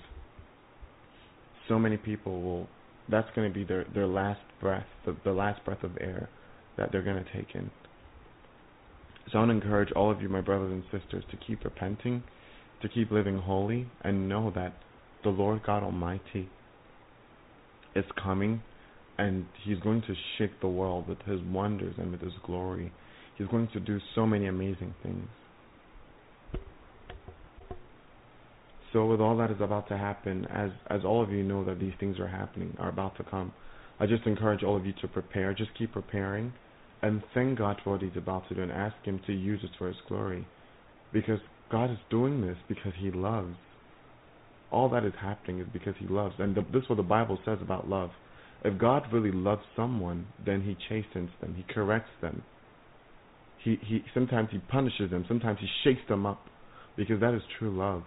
so many people will, that's going to be their, their last breath, the, the last breath of air that they're going to take in. So I want to encourage all of you, my brothers and sisters, to keep repenting, to keep living holy, and know that the Lord God Almighty is coming and he's going to shake the world with his wonders and with his glory. He's going to do so many amazing things. So with all that is about to happen, as as all of you know that these things are happening, are about to come, I just encourage all of you to prepare. Just keep preparing and thank God for what he's about to do and ask him to use it for his glory. Because God is doing this because he loves. All that is happening is because he loves. And the, this is what the Bible says about love. If God really loves someone, then He chastens them, He corrects them. He He sometimes He punishes them, sometimes He shakes them up, because that is true love.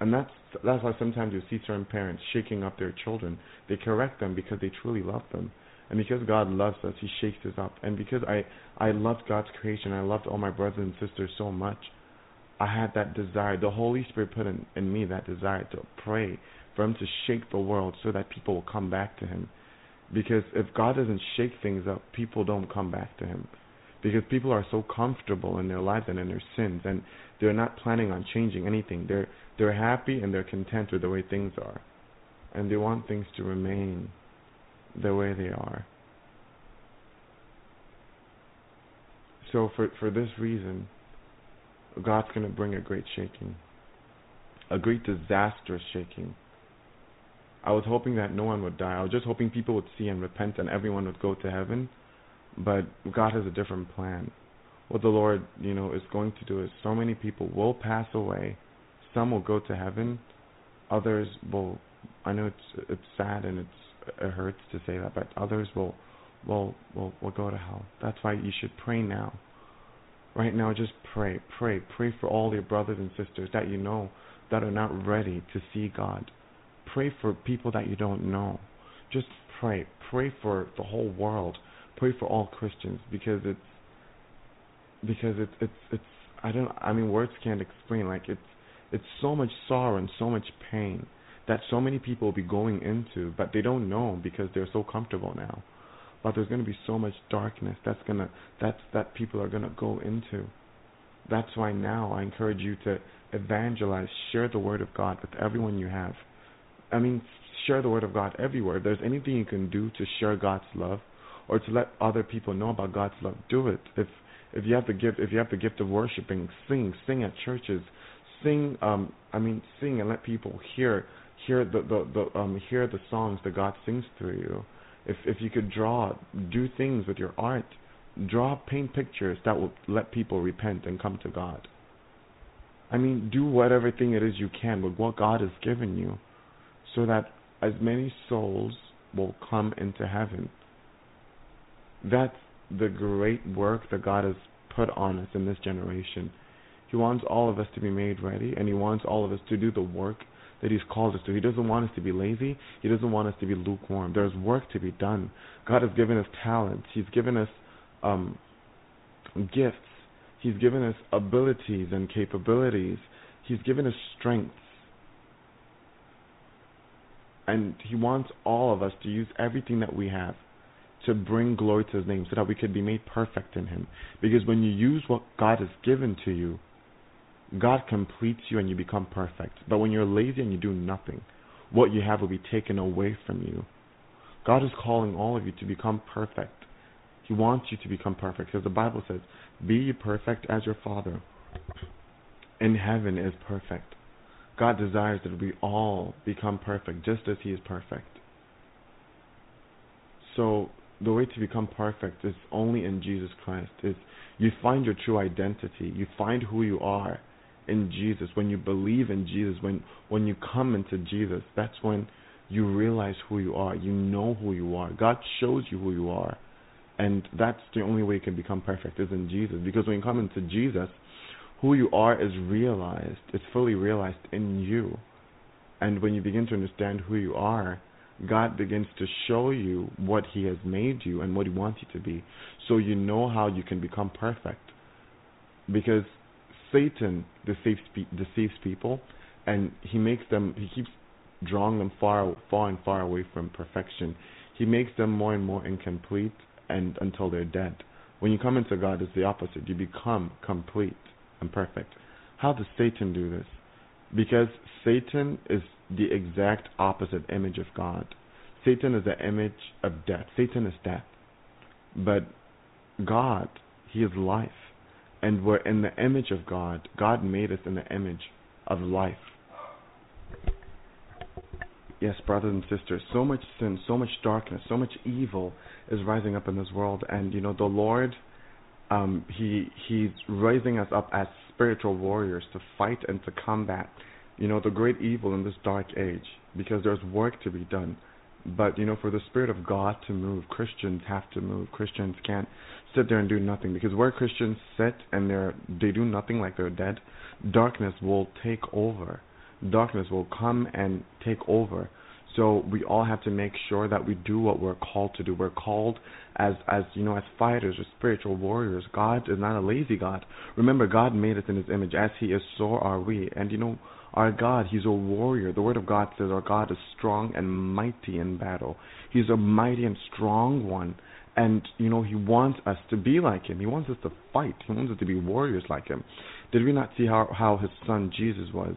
And that's that's why sometimes you see certain parents shaking up their children. They correct them because they truly love them. And because God loves us, He shakes us up. And because I I loved God's creation, I loved all my brothers and sisters so much, I had that desire. The Holy Spirit put in, in me that desire to pray for Him to shake the world so that people will come back to Him. Because if God doesn't shake things up, people don't come back to Him. Because people are so comfortable in their lives and in their sins, and they're not planning on changing anything. They're they're happy and they're content with the way things are, and they want things to remain the way they are. so for for this reason, God's going to bring a great shaking, a great disastrous shaking. I was hoping that no one would die. I was just hoping people would see and repent and everyone would go to heaven. But God has a different plan. What the Lord, you know, is going to do is so many people will pass away. Some will go to heaven. Others will. I know it's it's sad and it's it hurts to say that, but others will will will will go to hell. That's why you should pray now. Right now, just pray, pray, pray for all your brothers and sisters that you know that are not ready to see God Pray for people that you don't know. Just pray. Pray for the whole world. Pray for all Christians because it's because it's it's it's I don't I mean words can't explain like it's it's so much sorrow and so much pain that so many people will be going into but they don't know because they're so comfortable now. But there's going to be so much darkness that's going to that's that people are going to go into. That's why now I encourage you to evangelize, share the word of God with everyone you have. I mean, share the word of God everywhere. If there's anything you can do to share God's love or to let other people know about God's love, do it. If if you have the gift if you have the gift of worshiping, sing, sing at churches. Sing um I mean sing and let people hear hear the the, the um hear the songs that God sings through you. If if you could draw, do things with your art. Draw paint pictures that will let people repent and come to God. I mean, do whatever thing it is you can with what God has given you so that as many souls will come into heaven. That's the great work that God has put on us in this generation. He wants all of us to be made ready, and He wants all of us to do the work that He's called us to. He doesn't want us to be lazy. He doesn't want us to be lukewarm. There's work to be done. God has given us talents. He's given us um, gifts. He's given us abilities and capabilities. He's given us strength and He wants all of us to use everything that we have to bring glory to His name so that we could be made perfect in Him. Because when you use what God has given to you, God completes you and you become perfect. But when you're lazy and you do nothing, what you have will be taken away from you. God is calling all of you to become perfect. He wants you to become perfect because the Bible says, Be perfect as your Father in heaven is perfect. God desires that we all become perfect just as He is perfect. So the way to become perfect is only in Jesus Christ. Is you find your true identity. You find who you are in Jesus. When you believe in Jesus, when when you come into Jesus, that's when you realize who you are. You know who you are. God shows you who you are. And that's the only way you can become perfect is in Jesus. Because when you come into Jesus, who you are is realized, it's fully realized in you. And when you begin to understand who you are, God begins to show you what He has made you and what He wants you to be. So you know how you can become perfect. Because Satan deceives, deceives people and he makes them, he keeps drawing them far, far and far away from perfection. He makes them more and more incomplete and until they're dead. When you come into God, it's the opposite. You become complete and perfect. How does Satan do this? Because Satan is the exact opposite image of God. Satan is the image of death. Satan is death. But God, He is life. And we're in the image of God. God made us in the image of life. Yes, brothers and sisters, so much sin, so much darkness, so much evil is rising up in this world. And, you know, the Lord um, he he's raising us up as spiritual warriors to fight and to combat, you know, the great evil in this dark age. Because there's work to be done. But you know, for the spirit of God to move, Christians have to move. Christians can't sit there and do nothing because where Christians sit and they're they do nothing like they're dead, darkness will take over. Darkness will come and take over. So we all have to make sure that we do what we're called to do. We're called as as you know as fighters or spiritual warriors. God is not a lazy God. Remember, God made us in His image. As He is, so are we. And you know, our God, He's a warrior. The Word of God says our God is strong and mighty in battle. He's a mighty and strong one. And you know, He wants us to be like Him. He wants us to fight. He wants us to be warriors like Him. Did we not see how how His Son Jesus was?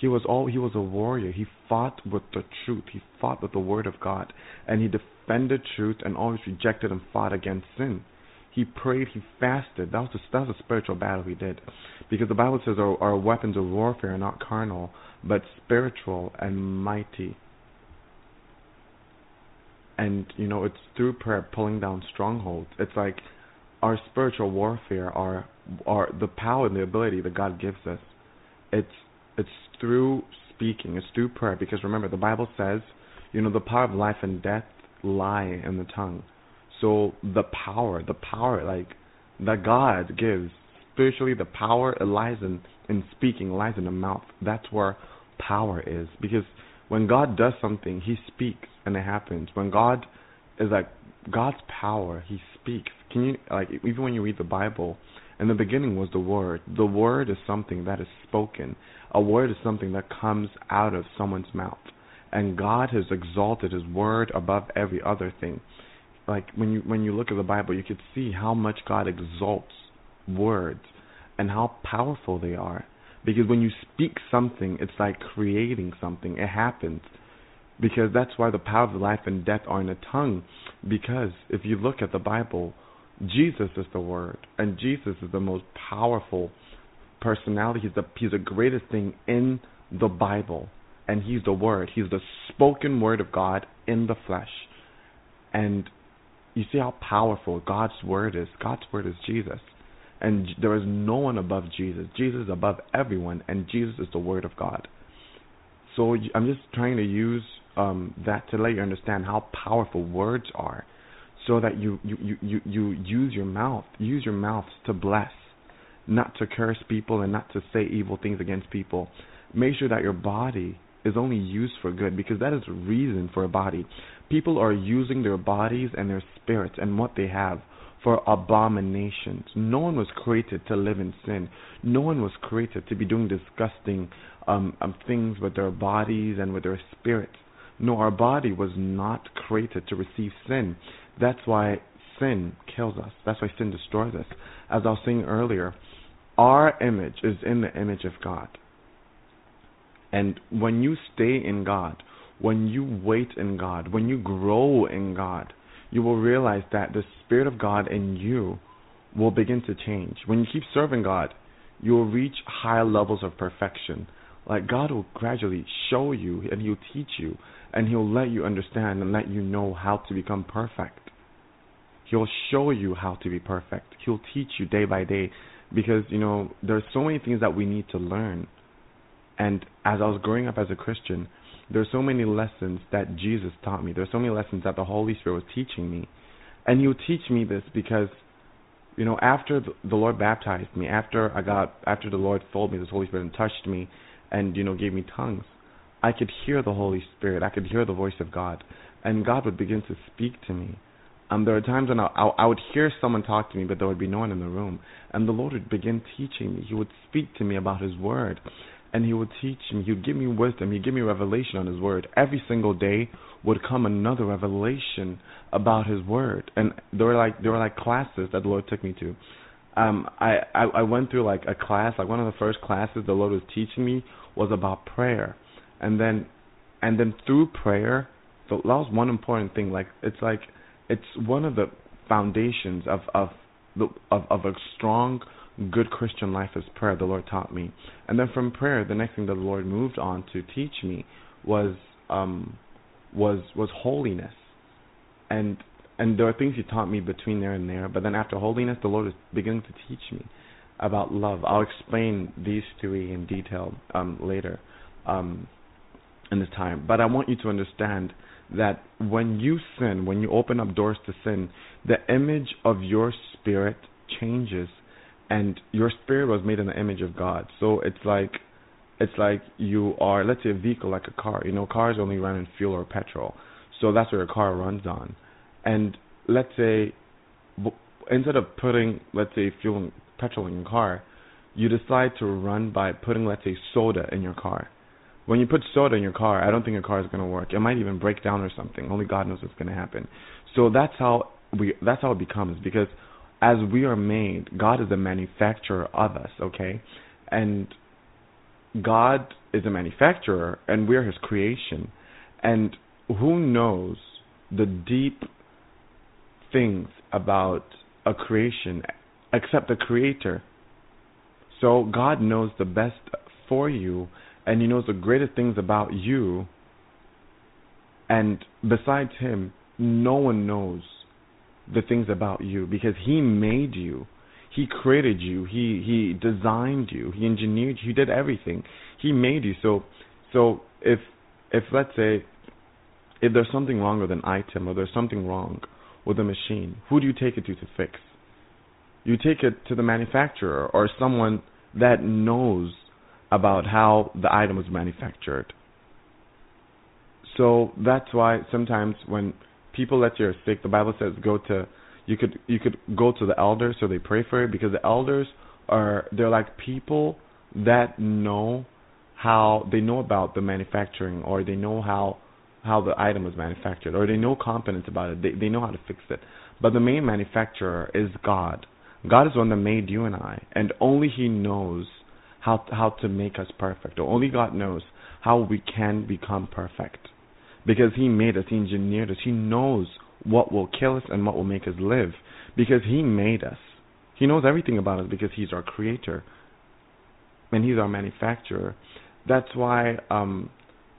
He was all he was a warrior. He fought with the truth. He fought with the word of God and he defended truth and always rejected and fought against sin. he prayed, he fasted. That was a, that was a spiritual battle he did, because the Bible says our, our weapons of warfare are not carnal, but spiritual and mighty. And you know, it's through prayer pulling down strongholds. It's like our spiritual warfare, our our the power and the ability that God gives us. It's it's through speaking. It's through prayer. Because remember, the Bible says, you know, the power of life and death lie in the tongue. So the power, the power like that God gives spiritually, the power it lies in in speaking, lies in the mouth. That's where power is. Because when God does something, He speaks and it happens. When God is like God's power, He speaks. Can you like even when you read the Bible, in the beginning was the Word. The Word is something that is spoken. A word is something that comes out of someone's mouth. And God has exalted His Word above every other thing. Like when you when you look at the Bible, you could see how much God exalts words and how powerful they are. Because when you speak something, it's like creating something. It happens. Because that's why the power of life and death are in the tongue. Because if you look at the Bible, Jesus is the Word, and Jesus is the most powerful personality. He's the he's the greatest thing in the Bible, and he's the Word. He's the spoken Word of God in the flesh, and you see how powerful God's Word is. God's Word is Jesus, and there is no one above Jesus. Jesus is above everyone, and Jesus is the Word of God. So I'm just trying to use um, that to let you understand how powerful words are so that you, you, you, you, you use your mouth, use your mouth to bless, not to curse people and not to say evil things against people. Make sure that your body is only used for good because that is the reason for a body. People are using their bodies and their spirits and what they have for abominations. No one was created to live in sin. No one was created to be doing disgusting um, um, things with their bodies and with their spirits. No, our body was not created to receive sin. That's why sin kills us. That's why sin destroys us. As I was saying earlier, our image is in the image of God. And when you stay in God, when you wait in God, when you grow in God, you will realize that the Spirit of God in you will begin to change. When you keep serving God, you will reach higher levels of perfection. Like God will gradually show you and He'll teach you and He'll let you understand and let you know how to become perfect. He'll show you how to be perfect. He'll teach you day by day because, you know, there's so many things that we need to learn. And as I was growing up as a Christian, there's so many lessons that Jesus taught me. There's so many lessons that the Holy Spirit was teaching me. And he'll teach me this because you know, after the Lord baptized me, after I got after the Lord filled me, this Holy Spirit and touched me and, you know, gave me tongues, I could hear the Holy Spirit. I could hear the voice of God. And God would begin to speak to me. Um, there were times when I, I, I would hear someone talk to me, but there would be no one in the room. And the Lord would begin teaching me. He would speak to me about His Word. And He would teach me. He would give me wisdom. He'd give me revelation on His Word. Every single day would come another revelation about His Word. And there were like there were like classes that the Lord took me to. Um, I, I I went through like a class, like one of the first classes the Lord was teaching me was about prayer, and then and then through prayer, so that was one important thing. Like it's like it's one of the foundations of of the of, of a strong good Christian life is prayer. The Lord taught me, and then from prayer, the next thing that the Lord moved on to teach me was um was was holiness, and and there are things He taught me between there and there. But then after holiness, the Lord is beginning to teach me about love. I'll explain these three in detail um later um in this time. But I want you to understand that when you sin, when you open up doors to sin, the image of your spirit changes and your spirit was made in the image of God. So it's like it's like you are let's say a vehicle like a car. You know, cars only run on fuel or petrol. So that's what your car runs on. And let's say instead of putting let's say fuel and petrol in your car, you decide to run by putting let's say soda in your car when you put soda in your car, I don't think your car is going to work. It might even break down or something. Only God knows what's going to happen. So that's how we that's how it becomes because as we are made, God is the manufacturer of us, okay? And God is a manufacturer and we're his creation. And who knows the deep things about a creation except the creator. So God knows the best for you and he knows the greatest things about you and besides him no one knows the things about you because he made you. He created you. He he designed you. He engineered you. He did everything. He made you. So so if if let's say if there's something wrong with an item or there's something wrong with a machine, who do you take it to to fix? You take it to the manufacturer or someone that knows about how the item was manufactured. So that's why sometimes when people let's say are sick, the Bible says go to you could you could go to the elders so they pray for you because the elders are they're like people that know how they know about the manufacturing or they know how how the item was manufactured or they know competence about it. They they know how to fix it. But the main manufacturer is God. God is the one that made you and I, and only He knows how how to make us perfect. Or only God knows how we can become perfect. Because He made us, He engineered us, He knows what will kill us and what will make us live. Because He made us. He knows everything about us because He's our creator. And He's our manufacturer. That's why um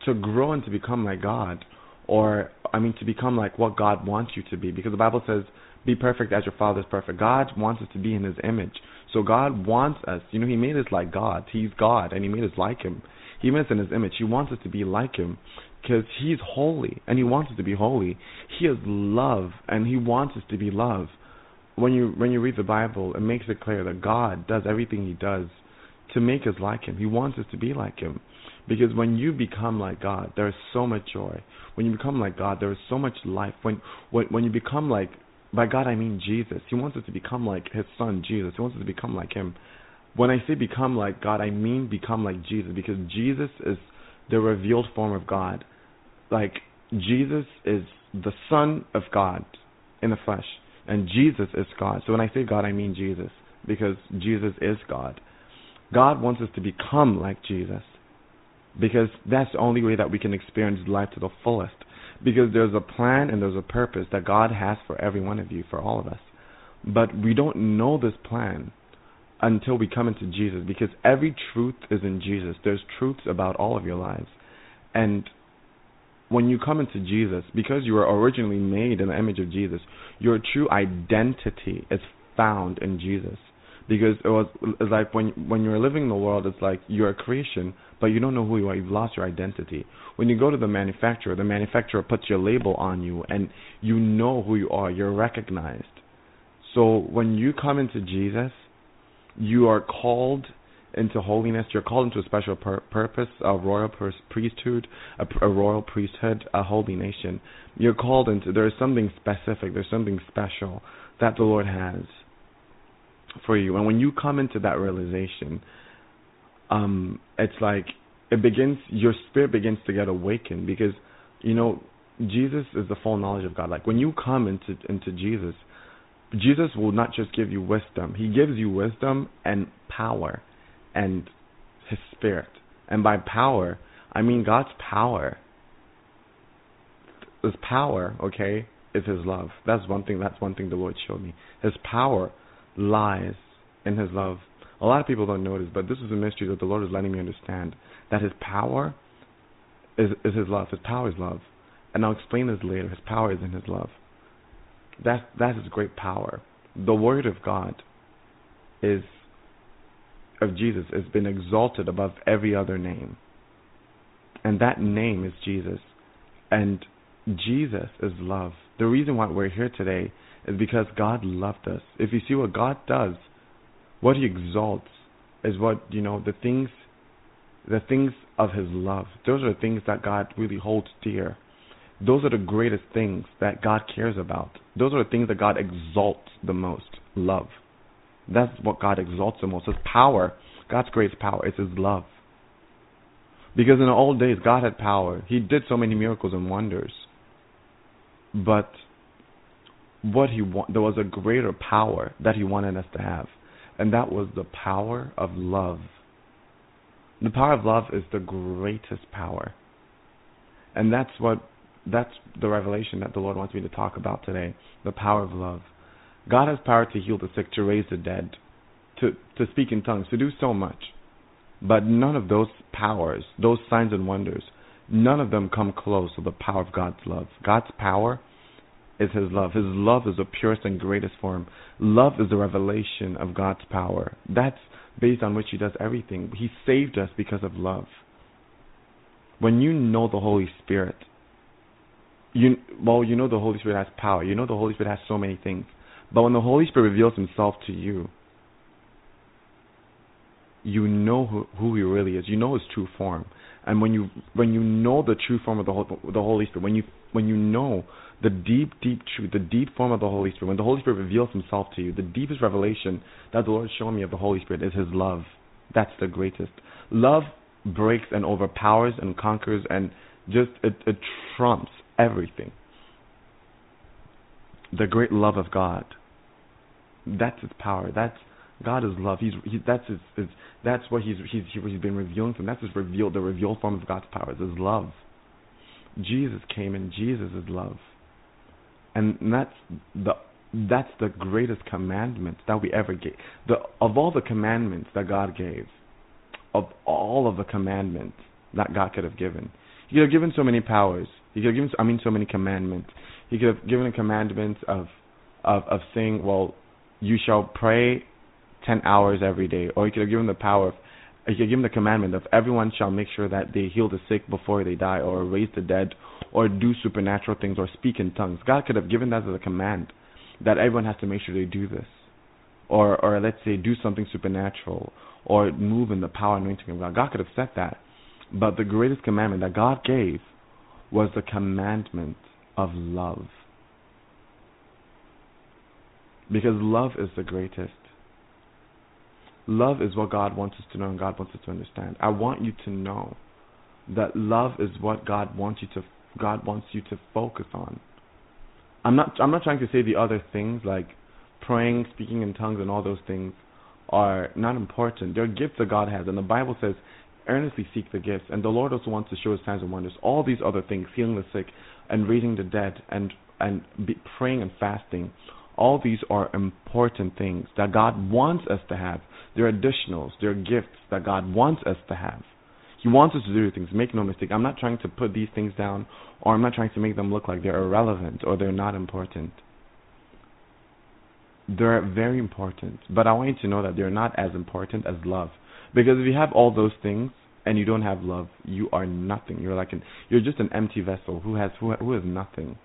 to grow and to become like God, or I mean to become like what God wants you to be, because the Bible says, "Be perfect as your Father is perfect." God wants us to be in His image, so God wants us. You know, He made us like God. He's God, and He made us like Him. He made us in His image. He wants us to be like Him, because He's holy, and He wants us to be holy. He is love, and He wants us to be love. When you when you read the Bible, it makes it clear that God does everything He does to make us like Him. He wants us to be like Him. Because when you become like God, there is so much joy. When you become like God, there is so much life. When when when you become like by God I mean Jesus. He wants us to become like his son Jesus. He wants us to become like him. When I say become like God, I mean become like Jesus because Jesus is the revealed form of God. Like Jesus is the son of God in the flesh and Jesus is God. So when I say God, I mean Jesus because Jesus is God. God wants us to become like Jesus because that's the only way that we can experience life to the fullest. Because there's a plan and there's a purpose that God has for every one of you, for all of us. But we don't know this plan until we come into Jesus because every truth is in Jesus. There's truths about all of your lives. And when you come into Jesus, because you were originally made in the image of Jesus, your true identity is found in Jesus because it was it's like when when you're living in the world, it's like you're a creation, but you don't know who you are. You've lost your identity. When you go to the manufacturer, the manufacturer puts your label on you, and you know who you are. You're recognized. So when you come into Jesus, you are called into holiness. You're called into a special pur- purpose, a royal priesthood, a, a royal priesthood, a holy nation. You're called into. There's something specific. There's something special that the Lord has for you. And when you come into that realization, um, it's like it begins. Your spirit begins to get awakened because you know Jesus is the full knowledge of God. Like when you come into into Jesus, Jesus will not just give you wisdom. He gives you wisdom and power and his spirit. And by power, I mean God's power. His power, okay, is his love. That's one thing that's one thing the Lord showed me. His power lies in his love. A lot of people don't notice, but this is a mystery that the Lord is letting me understand. That his power is is his love. His power is love. And I'll explain this later. His power is in his love. That's that's his great power. The word of God is of Jesus has been exalted above every other name. And that name is Jesus. And Jesus is love. The reason why we're here today is because God loved us. If you see what God does, what he exalts is what, you know, the things the things of his love. Those are the things that God really holds dear. Those are the greatest things that God cares about. Those are the things that God exalts the most. Love. That's what God exalts the most. His power, God's greatest power, is His love. Because in the old days, God had power. He did so many miracles and wonders. But what He wa- there was a greater power that He wanted us to have, and that was the power of love. The power of love is the greatest power, and that's what that's the revelation that the Lord wants me to talk about today. The power of love. God has power to heal the sick, to raise the dead, to to speak in tongues, to do so much. But none of those powers, those signs and wonders, none of them come close to the power of God's love. God's power is His love. His love is the purest and greatest form. Love is the revelation of God's power. That's based on which He does everything. He saved us because of love. When you know the Holy Spirit, you well, you know the Holy Spirit has power. You know the Holy Spirit has so many things. But when the Holy Spirit reveals Himself to you, you know who, who He really is. You know His true form. And when you when you know the true form of the the Holy Spirit, when you when you know the deep, deep truth, the deep form of the Holy Spirit, when the Holy Spirit reveals Himself to you, the deepest revelation that the Lord is showing me of the Holy Spirit is His love. That's the greatest. Love breaks and overpowers and conquers and just it, it trumps everything. The great love of God. That's its power. That's God is love. He's he, that's his, his that's what he's he's he's been revealing to him. That's his revealed the revealed form of God's power. Is his love. Jesus came and Jesus is love. And that's the that's the greatest commandment that we ever gave. The of all the commandments that God gave, of all of the commandments that God could have given, He could have given so many powers. He could have given, I mean, so many commandments. He could have given a commandment of, of, of saying, well, you shall pray ten hours every day, or he could have given the power of, could have given the commandment of everyone shall make sure that they heal the sick before they die, or raise the dead, or do supernatural things, or speak in tongues. God could have given that as a command that everyone has to make sure they do this, or or let's say do something supernatural, or move in the power and anointing of God. God could have said that, but the greatest commandment that God gave was the commandment of love. Because love is the greatest. Love is what God wants us to know and God wants us to understand. I want you to know that love is what God wants you to God wants you to focus on. I'm not I'm not trying to say the other things like praying, speaking in tongues and all those things are not important. They're gifts that God has and the Bible says earnestly seek the gifts and the Lord also wants to show his signs and wonders. All these other things, healing the sick and raising the dead and and praying and fasting, all these are important things that God wants us to have. They're additionals, they're gifts that God wants us to have. He wants us to do things. Make no mistake. I'm not trying to put these things down, or I'm not trying to make them look like they're irrelevant or they're not important. They're very important, but I want you to know that they're not as important as love. Because if you have all those things and you don't have love, you are nothing. You're like an you're just an empty vessel who has who who has nothing.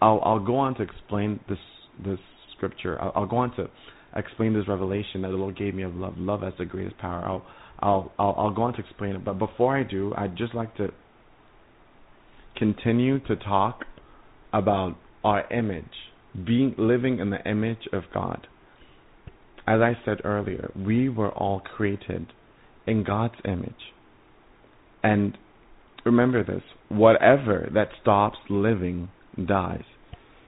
I'll I'll go on to explain this this scripture. I'll, I'll go on to explain this revelation that the Lord gave me of love. Love as the greatest power. I'll I'll I'll, I'll go on to explain it. But before I do, I'd just like to continue to talk about our image, being living in the image of God. As I said earlier, we were all created in God's image. And remember this, whatever that stops living dies.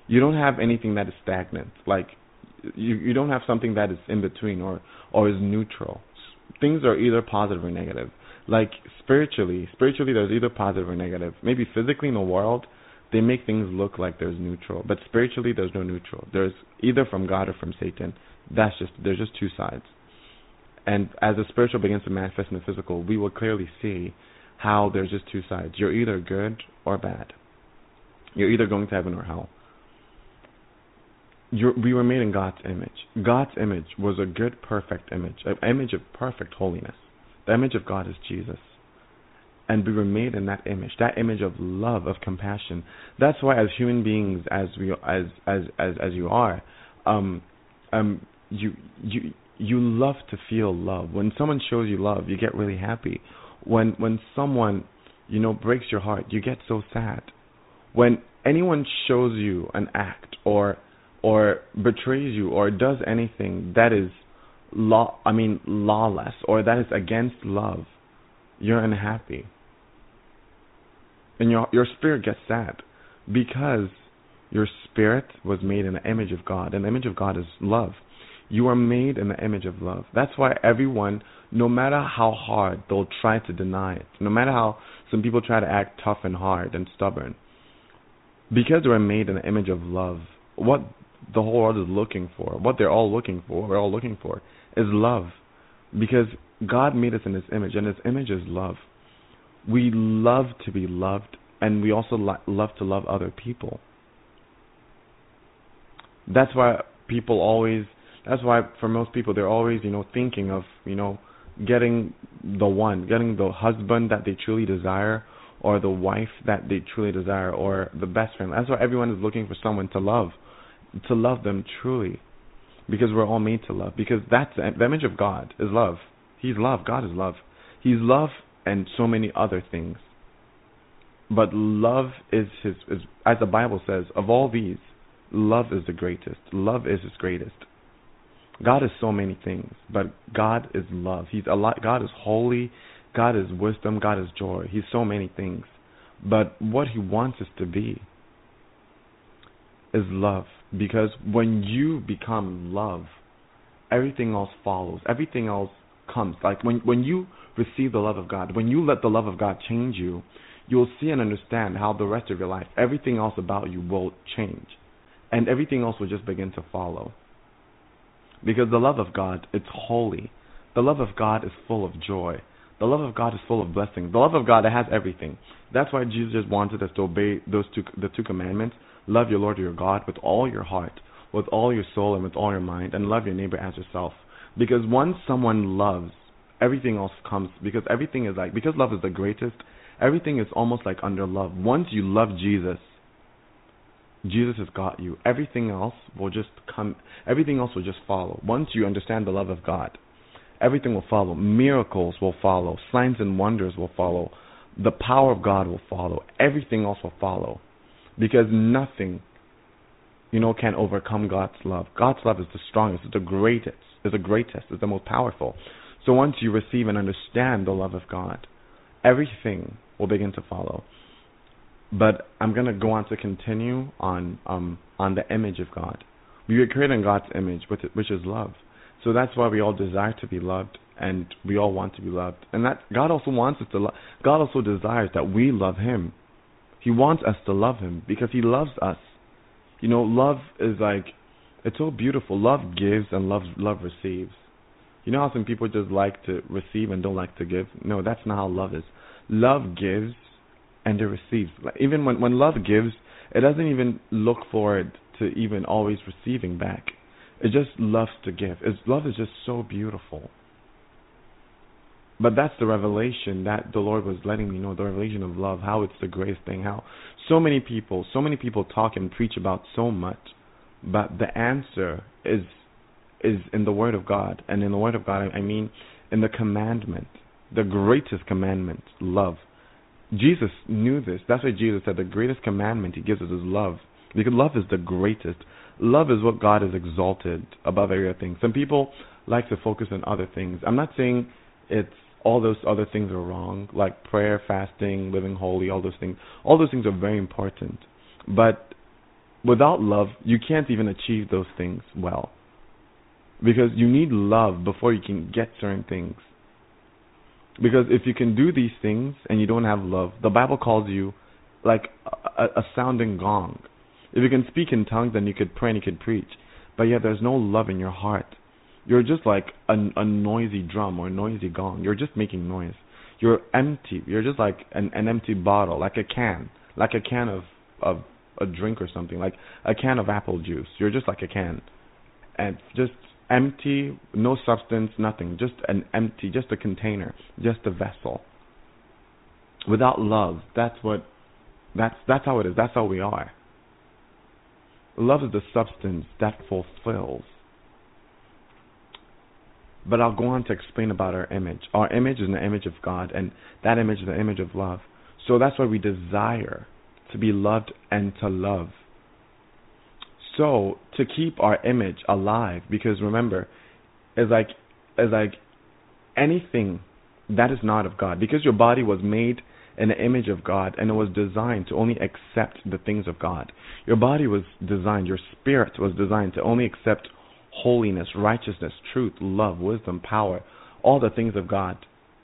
You don't have anything that is stagnant. Like you you don't have something that is in between or or is neutral. Things are either positive or negative. Like spiritually, spiritually there's either positive or negative. Maybe physically in the world, they make things look like there's neutral, but spiritually there's no neutral. There's either from God or from Satan. That's just there's just two sides. And as the spiritual begins to manifest in the physical, we will clearly see how there's just two sides. You're either good or bad. You're either going to heaven or hell. You're, we were made in God's image. God's image was a good, perfect image, an image of perfect holiness. The image of God is Jesus. And we were made in that image, that image of love, of compassion. That's why, as human beings, as we, as as as as you are, um, um, you you you love to feel love. When someone shows you love, you get really happy. When when someone, you know, breaks your heart, you get so sad. When anyone shows you an act or or betrays you or does anything that is law I mean lawless or that is against love, you're unhappy. And your your spirit gets sad because your spirit was made in the image of God, and the image of God is love. You are made in the image of love. That's why everyone, no matter how hard they'll try to deny it, no matter how some people try to act tough and hard and stubborn, because we're made in the image of love, what the whole world is looking for, what they're all looking for, we're all looking for, is love. Because God made us in His image, and His image is love. We love to be loved, and we also lo- love to love other people. That's why people always. That's why for most people they're always you know thinking of you know getting the one, getting the husband that they truly desire, or the wife that they truly desire, or the best friend. That's why everyone is looking for someone to love, to love them truly, because we're all made to love. Because that's the image of God is love. He's love. God is love. He's love and so many other things. But love is his, is, as the Bible says, of all these, love is the greatest. Love is his greatest. God is so many things, but God is love. He's a lot. God is holy. God is wisdom. God is joy. He's so many things, but what He wants us to be is love. Because when you become love, everything else follows. Everything else comes. Like when when you receive the love of God, when you let the love of God change you, you'll see and understand how the rest of your life, everything else about you will change, and everything else will just begin to follow. Because the love of God, it's holy. The love of God is full of joy. The love of God is full of blessings. The love of God has everything. That's why Jesus wanted us to obey those two the two commandments. Love your Lord your God with all your heart, with all your soul and with all your mind, and love your neighbor as yourself. Because once someone loves, everything else comes because everything is like because love is the greatest, everything is almost like under love. Once you love Jesus, Jesus has got you. Everything else will just come. Everything else will just follow. Once you understand the love of God, everything will follow. Miracles will follow. Signs and wonders will follow. The power of God will follow. Everything else will follow, because nothing, you know, can overcome God's love. God's love is the strongest. It's the greatest. It's the greatest. It's the most powerful. So once you receive and understand the love of God, everything will begin to follow but I'm gonna go on to continue on um on the image of God. We were created in God's image, which which is love. So that's why we all desire to be loved, and we all want to be loved. And that God also wants us to love. God also desires that we love Him. He wants us to love Him because He loves us. You know, love is like it's so beautiful. Love gives and love love receives. You know how some people just like to receive and don't like to give? No, that's not how love is. Love gives and it receives. Like, even when when love gives, it doesn't even look forward to even always receiving back. It just loves to give. It's love is just so beautiful. But that's the revelation that the Lord was letting me know, the revelation of love, how it's the greatest thing, how so many people, so many people talk and preach about so much, but the answer is is in the Word of God. And in the Word of God I mean in the commandment, the greatest commandment, love. Jesus knew this. That's why Jesus said the greatest commandment he gives us is love. Because love is the greatest. Love is what God has exalted above every other thing. Some people like to focus on other things. I'm not saying it's all those other things are wrong, like prayer, fasting, living holy, all those things. All those things are very important. But without love, you can't even achieve those things well. Because you need love before you can get certain things. Because if you can do these things and you don't have love, the Bible calls you like a, a sounding gong. If you can speak in tongues, then you could pray and you could preach. But yet there's no love in your heart. You're just like a, a noisy drum or a noisy gong. You're just making noise. You're empty. You're just like an, an empty bottle, like a can, like a can of of a drink or something, like a can of apple juice. You're just like a can, and just empty, no substance, nothing, just an empty, just a container, just a vessel. Without love, that's what that's that's how it is. That's how we are. Love is the substance that fulfills. But I'll go on to explain about our image. Our image is the image of God, and that image is the image of love. So that's why we desire to be loved and to love. So to keep our image alive, because remember, it's like it's like anything that is not of God, because your body was made in the image of God and it was designed to only accept the things of God. Your body was designed, your spirit was designed to only accept holiness, righteousness, truth, love, wisdom, power, all the things of God,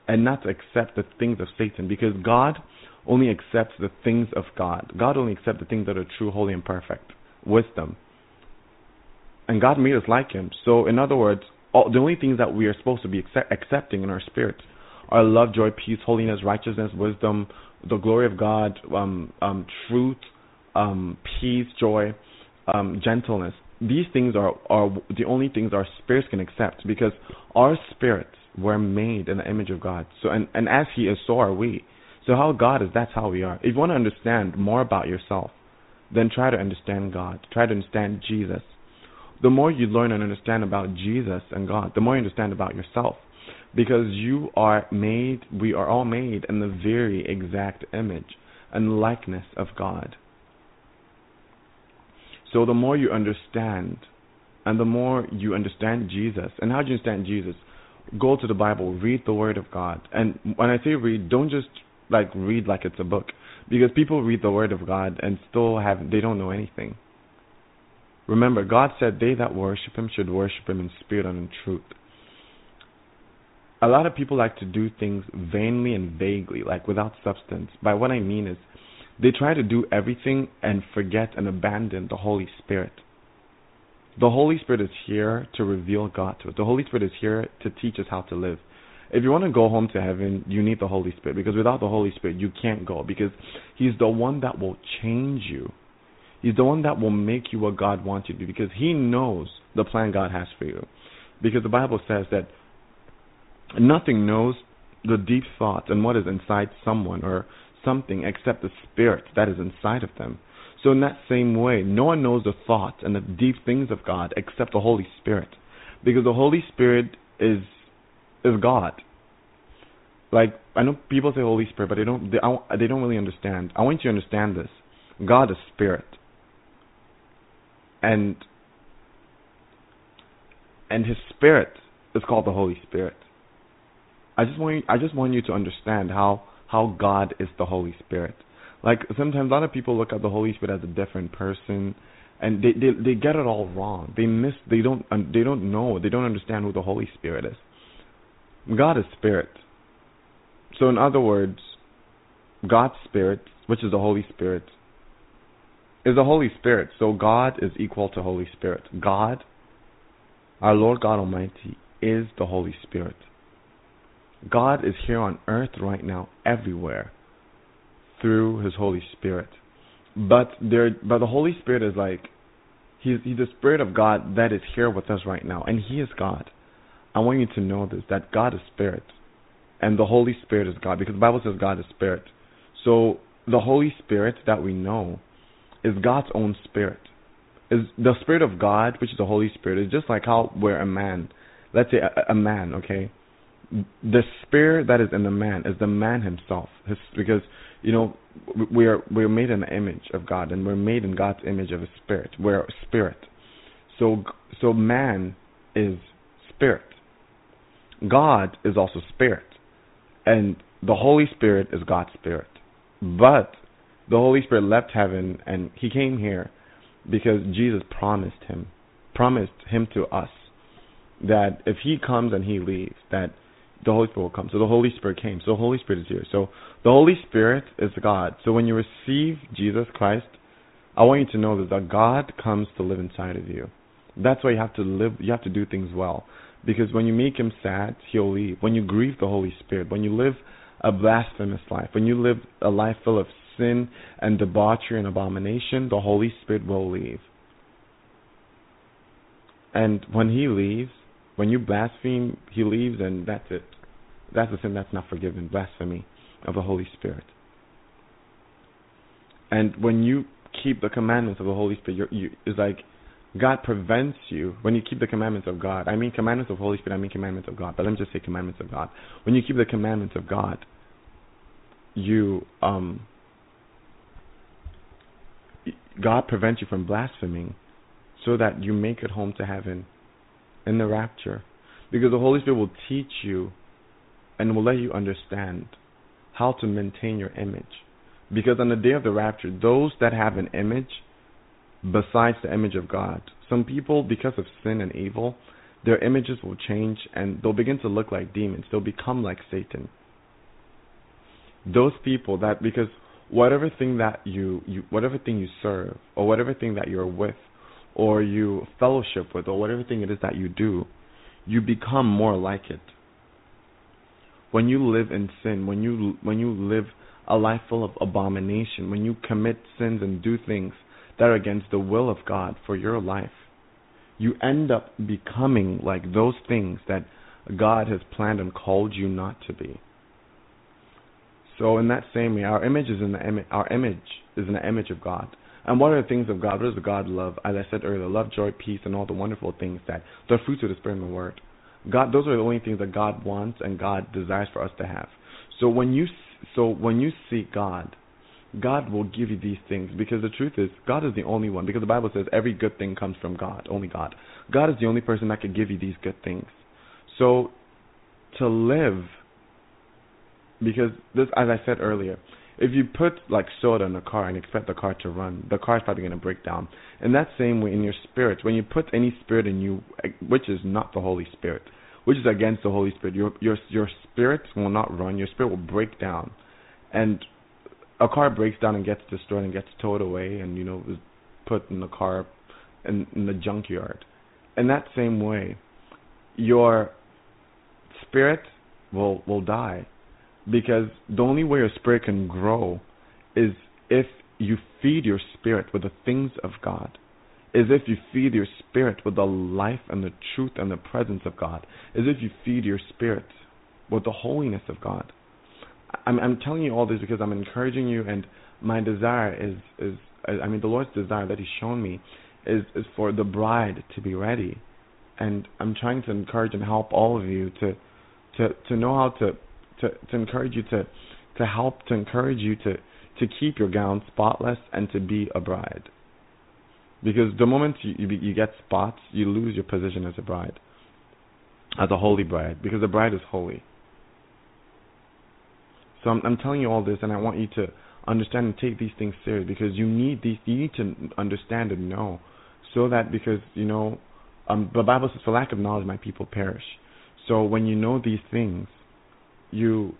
and not to accept the things of Satan, because God only accepts the things of God. God only accepts the things that are true, holy, and perfect wisdom, and God made us like Him. So, in other words, all, the only things that we are supposed to be accept, accepting in our spirit are love, joy, peace, holiness, righteousness, wisdom, the glory of God, um, um, truth, um, peace, joy, um, gentleness. These things are, are the only things our spirits can accept because our spirits were made in the image of God. So and, and as He is, so are we. So how God is, that's how we are. If you want to understand more about yourself, then try to understand God. Try to understand Jesus. The more you learn and understand about Jesus and God, the more you understand about yourself. Because you are made, we are all made in the very exact image and likeness of God. So the more you understand, and the more you understand Jesus, and how do you understand Jesus? Go to the Bible, read the Word of God. And when I say read, don't just like read like it's a book. Because people read the Word of God and still have, they don't know anything. Remember, God said they that worship Him should worship Him in spirit and in truth. A lot of people like to do things vainly and vaguely, like without substance. By what I mean is, they try to do everything and forget and abandon the Holy Spirit. The Holy Spirit is here to reveal God to us. The Holy Spirit is here to teach us how to live. If you want to go home to heaven, you need the Holy Spirit because without the Holy Spirit, you can't go because He's the one that will change you. He's the one that will make you what God wants you to be because He knows the plan God has for you. Because the Bible says that nothing knows the deep thoughts and what is inside someone or something except the spirit that is inside of them. So in that same way, no one knows the thoughts and the deep things of God except the Holy Spirit. Because the Holy Spirit is is God. Like I know people say Holy Spirit, but they don't they, I, they don't really understand. I want you to understand this. God is spirit. And and his spirit is called the Holy Spirit. I just want you, I just want you to understand how how God is the Holy Spirit. Like sometimes a lot of people look at the Holy Spirit as a different person, and they they they get it all wrong. They miss. They don't they don't know. They don't understand who the Holy Spirit is. God is spirit. So in other words, God's spirit, which is the Holy Spirit, is the Holy Spirit. So God is equal to Holy Spirit. God, our Lord God Almighty, is the Holy Spirit. God is here on earth right now, everywhere, through His Holy Spirit. But there, but the Holy Spirit is like, He's He's the Spirit of God that is here with us right now, and He is God. I want you to know this: that God is Spirit, and the Holy Spirit is God, because the Bible says God is Spirit. So the Holy Spirit that we know is God's own Spirit. Is the Spirit of God, which is the Holy Spirit, is just like how we're a man. Let's say a, a man, okay the spirit that is in the man is the man himself. His, because you know we are we're made in the image of God and we're made in God's image of a spirit. We're a spirit. So so man is spirit. God is also spirit. And the Holy Spirit is God's spirit. But the Holy Spirit left heaven and he came here because Jesus promised him promised him to us that if he comes and he leaves that the Holy Spirit will come. So the Holy Spirit came. So the Holy Spirit is here. So the Holy Spirit is God. So when you receive Jesus Christ, I want you to know that God comes to live inside of you. That's why you have to live. You have to do things well, because when you make Him sad, He'll leave. When you grieve the Holy Spirit, when you live a blasphemous life, when you live a life full of sin and debauchery and abomination, the Holy Spirit will leave. And when He leaves, when you blaspheme, he leaves, and that's it. That's a sin that's not forgiven. Blasphemy of the Holy Spirit. And when you keep the commandments of the Holy Spirit, you, it's like God prevents you when you keep the commandments of God. I mean commandments of Holy Spirit. I mean commandments of God. But let me just say commandments of God. When you keep the commandments of God, you um God prevents you from blaspheming, so that you make it home to heaven in the rapture. Because the Holy Spirit will teach you and will let you understand how to maintain your image. Because on the day of the rapture, those that have an image besides the image of God, some people, because of sin and evil, their images will change and they'll begin to look like demons. They'll become like Satan. Those people that, because whatever thing that you, you whatever thing you serve or whatever thing that you're with or you fellowship with or whatever thing it is that you do, you become more like it. When you live in sin, when you when you live a life full of abomination, when you commit sins and do things that are against the will of God for your life, you end up becoming like those things that God has planned and called you not to be. So in that same way, our image is in the Im- our image is in the image of God. And what are the things of God? What does God love? As I said earlier, love, joy, peace, and all the wonderful things that the fruits of the Spirit and the Word. God, those are the only things that God wants and God desires for us to have. So when you so when you seek God, God will give you these things because the truth is God is the only one because the Bible says every good thing comes from God, only God. God is the only person that could give you these good things. So to live because this as I said earlier, if you put like soda in a car and expect the car to run, the car is probably going to break down. In that same way, in your spirit, when you put any spirit in you, eh, which is not the Holy Spirit, which is against the Holy Spirit, your your your spirit will not run. Your spirit will break down, and a car breaks down and gets destroyed and gets towed away, and you know is put in the car in, in the junkyard. In that same way, your spirit will will die because the only way your spirit can grow is if you feed your spirit with the things of God. Is if you feed your spirit with the life and the truth and the presence of God. Is if you feed your spirit with the holiness of God. I'm I'm telling you all this because I'm encouraging you and my desire is is I mean the Lord's desire that He's shown me is is for the bride to be ready. And I'm trying to encourage and help all of you to to to know how to to to encourage you to to help to encourage you to to keep your gown spotless and to be a bride. Because the moment you you, you get spots, you lose your position as a bride, as a holy bride, because the bride is holy. So I'm, I'm telling you all this, and I want you to understand and take these things serious because you need these. You need to understand and know, so that because you know, um, the Bible says, "For lack of knowledge, my people perish." So when you know these things, you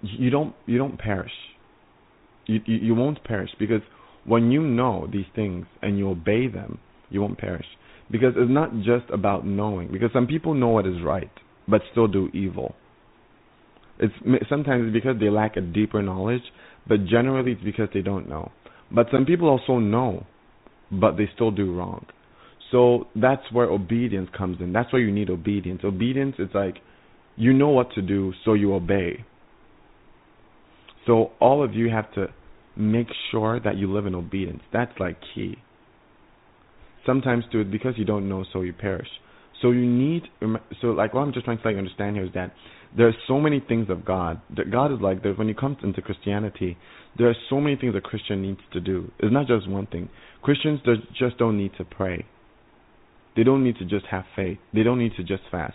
you don't you don't perish. You, you you won't perish because when you know these things and you obey them, you won't perish. Because it's not just about knowing. Because some people know what is right but still do evil. It's sometimes it's because they lack a deeper knowledge, but generally it's because they don't know. But some people also know, but they still do wrong. So that's where obedience comes in. That's where you need obedience. Obedience, it's like you know what to do, so you obey. So all of you have to make sure that you live in obedience. That's like key. Sometimes do it because you don't know, so you perish. So you need, so like what I'm just trying to you understand here is that there's so many things of God. That God is like that when you come into Christianity, there are so many things a Christian needs to do. It's not just one thing. Christians just don't need to pray. They don't need to just have faith. They don't need to just fast.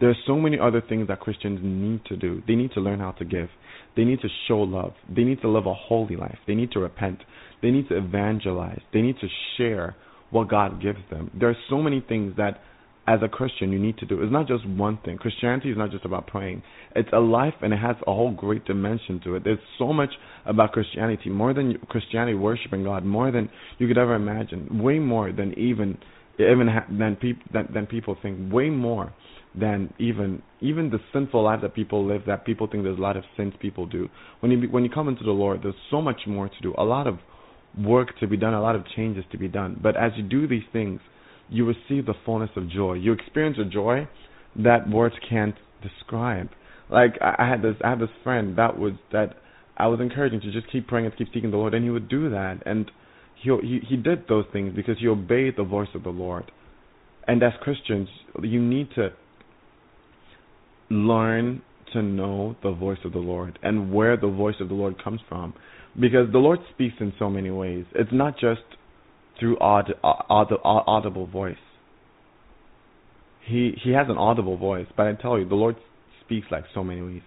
There are so many other things that Christians need to do. They need to learn how to give. They need to show love. They need to live a holy life. They need to repent. They need to evangelize. They need to share what God gives them. There are so many things that as a Christian you need to do. It's not just one thing. Christianity is not just about praying. It's a life and it has a whole great dimension to it. There's so much about Christianity, more than Christianity worshiping God, more than you could ever imagine, way more than even even ha- than people than, than people think, way more than even even the sinful life that people live that people think there's a lot of sins people do. When you when you come into the Lord, there's so much more to do. A lot of work to be done, a lot of changes to be done. But as you do these things, you receive the fullness of joy. You experience a joy that words can't describe. Like I, I had this I had this friend that was that I was encouraging to just keep praying and keep seeking the Lord and he would do that and he he he did those things because he obeyed the voice of the Lord. And as Christians, you need to learn to know the voice of the Lord and where the voice of the Lord comes from. Because the Lord speaks in so many ways. It's not just through aud- uh, aud- uh, audible voice. He he has an audible voice, but I tell you, the Lord speaks like so many ways.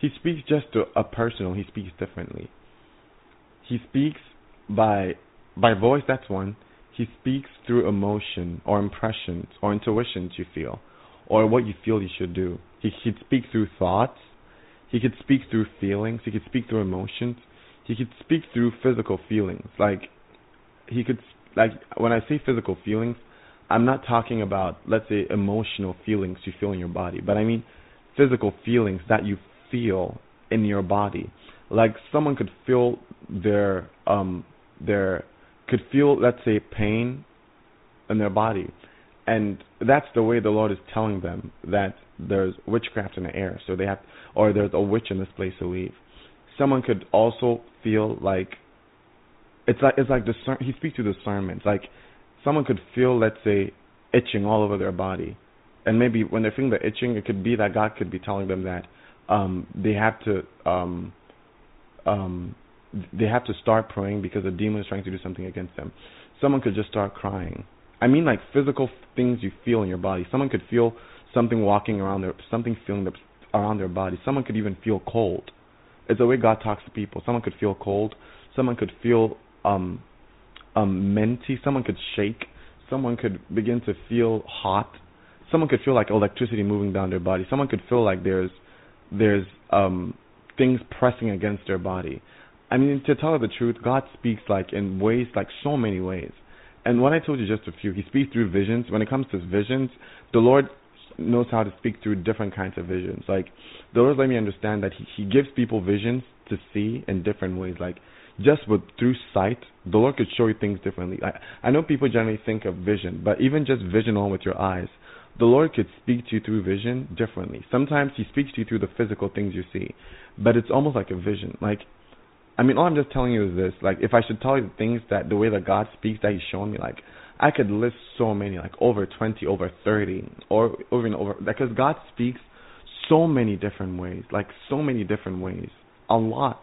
He speaks just to a personal. He speaks differently. He speaks by by voice. That's one. He speaks through emotion or impressions or intuitions you feel, or what you feel you should do. He could speak through thoughts. He could speak through feelings. He could speak through emotions. He could speak through physical feelings. Like he could like when I say physical feelings, I'm not talking about let's say emotional feelings you feel in your body, but I mean physical feelings that you feel in your body. Like someone could feel their um their could feel let's say pain in their body. And that's the way the Lord is telling them that there's witchcraft in the air, so they have or there's a witch in this place to leave. Someone could also feel like it's like it's like discern he speaks to discernment. Like someone could feel let's say itching all over their body. And maybe when they're feeling the itching it could be that God could be telling them that um they have to um um they have to start praying because a demon is trying to do something against them. Someone could just start crying. I mean like physical things you feel in your body. Someone could feel something walking around their something feeling their, around their body. Someone could even feel cold. It's the way God talks to people. Someone could feel cold. Someone could feel um um minty. Someone could shake. Someone could begin to feel hot. Someone could feel like electricity moving down their body. Someone could feel like there's there's um things pressing against their body. I mean, to tell the truth, God speaks like in ways, like so many ways. And what I told you just a few, He speaks through visions. When it comes to visions, the Lord knows how to speak through different kinds of visions. Like the Lord let me understand that He He gives people visions to see in different ways. Like just with through sight, the Lord could show you things differently. I I know people generally think of vision, but even just vision on with your eyes, the Lord could speak to you through vision differently. Sometimes He speaks to you through the physical things you see, but it's almost like a vision. Like I mean, all I'm just telling you is this: like, if I should tell you the things that the way that God speaks that He's shown me, like, I could list so many, like over twenty, over thirty, or even over because God speaks so many different ways, like so many different ways, a lot.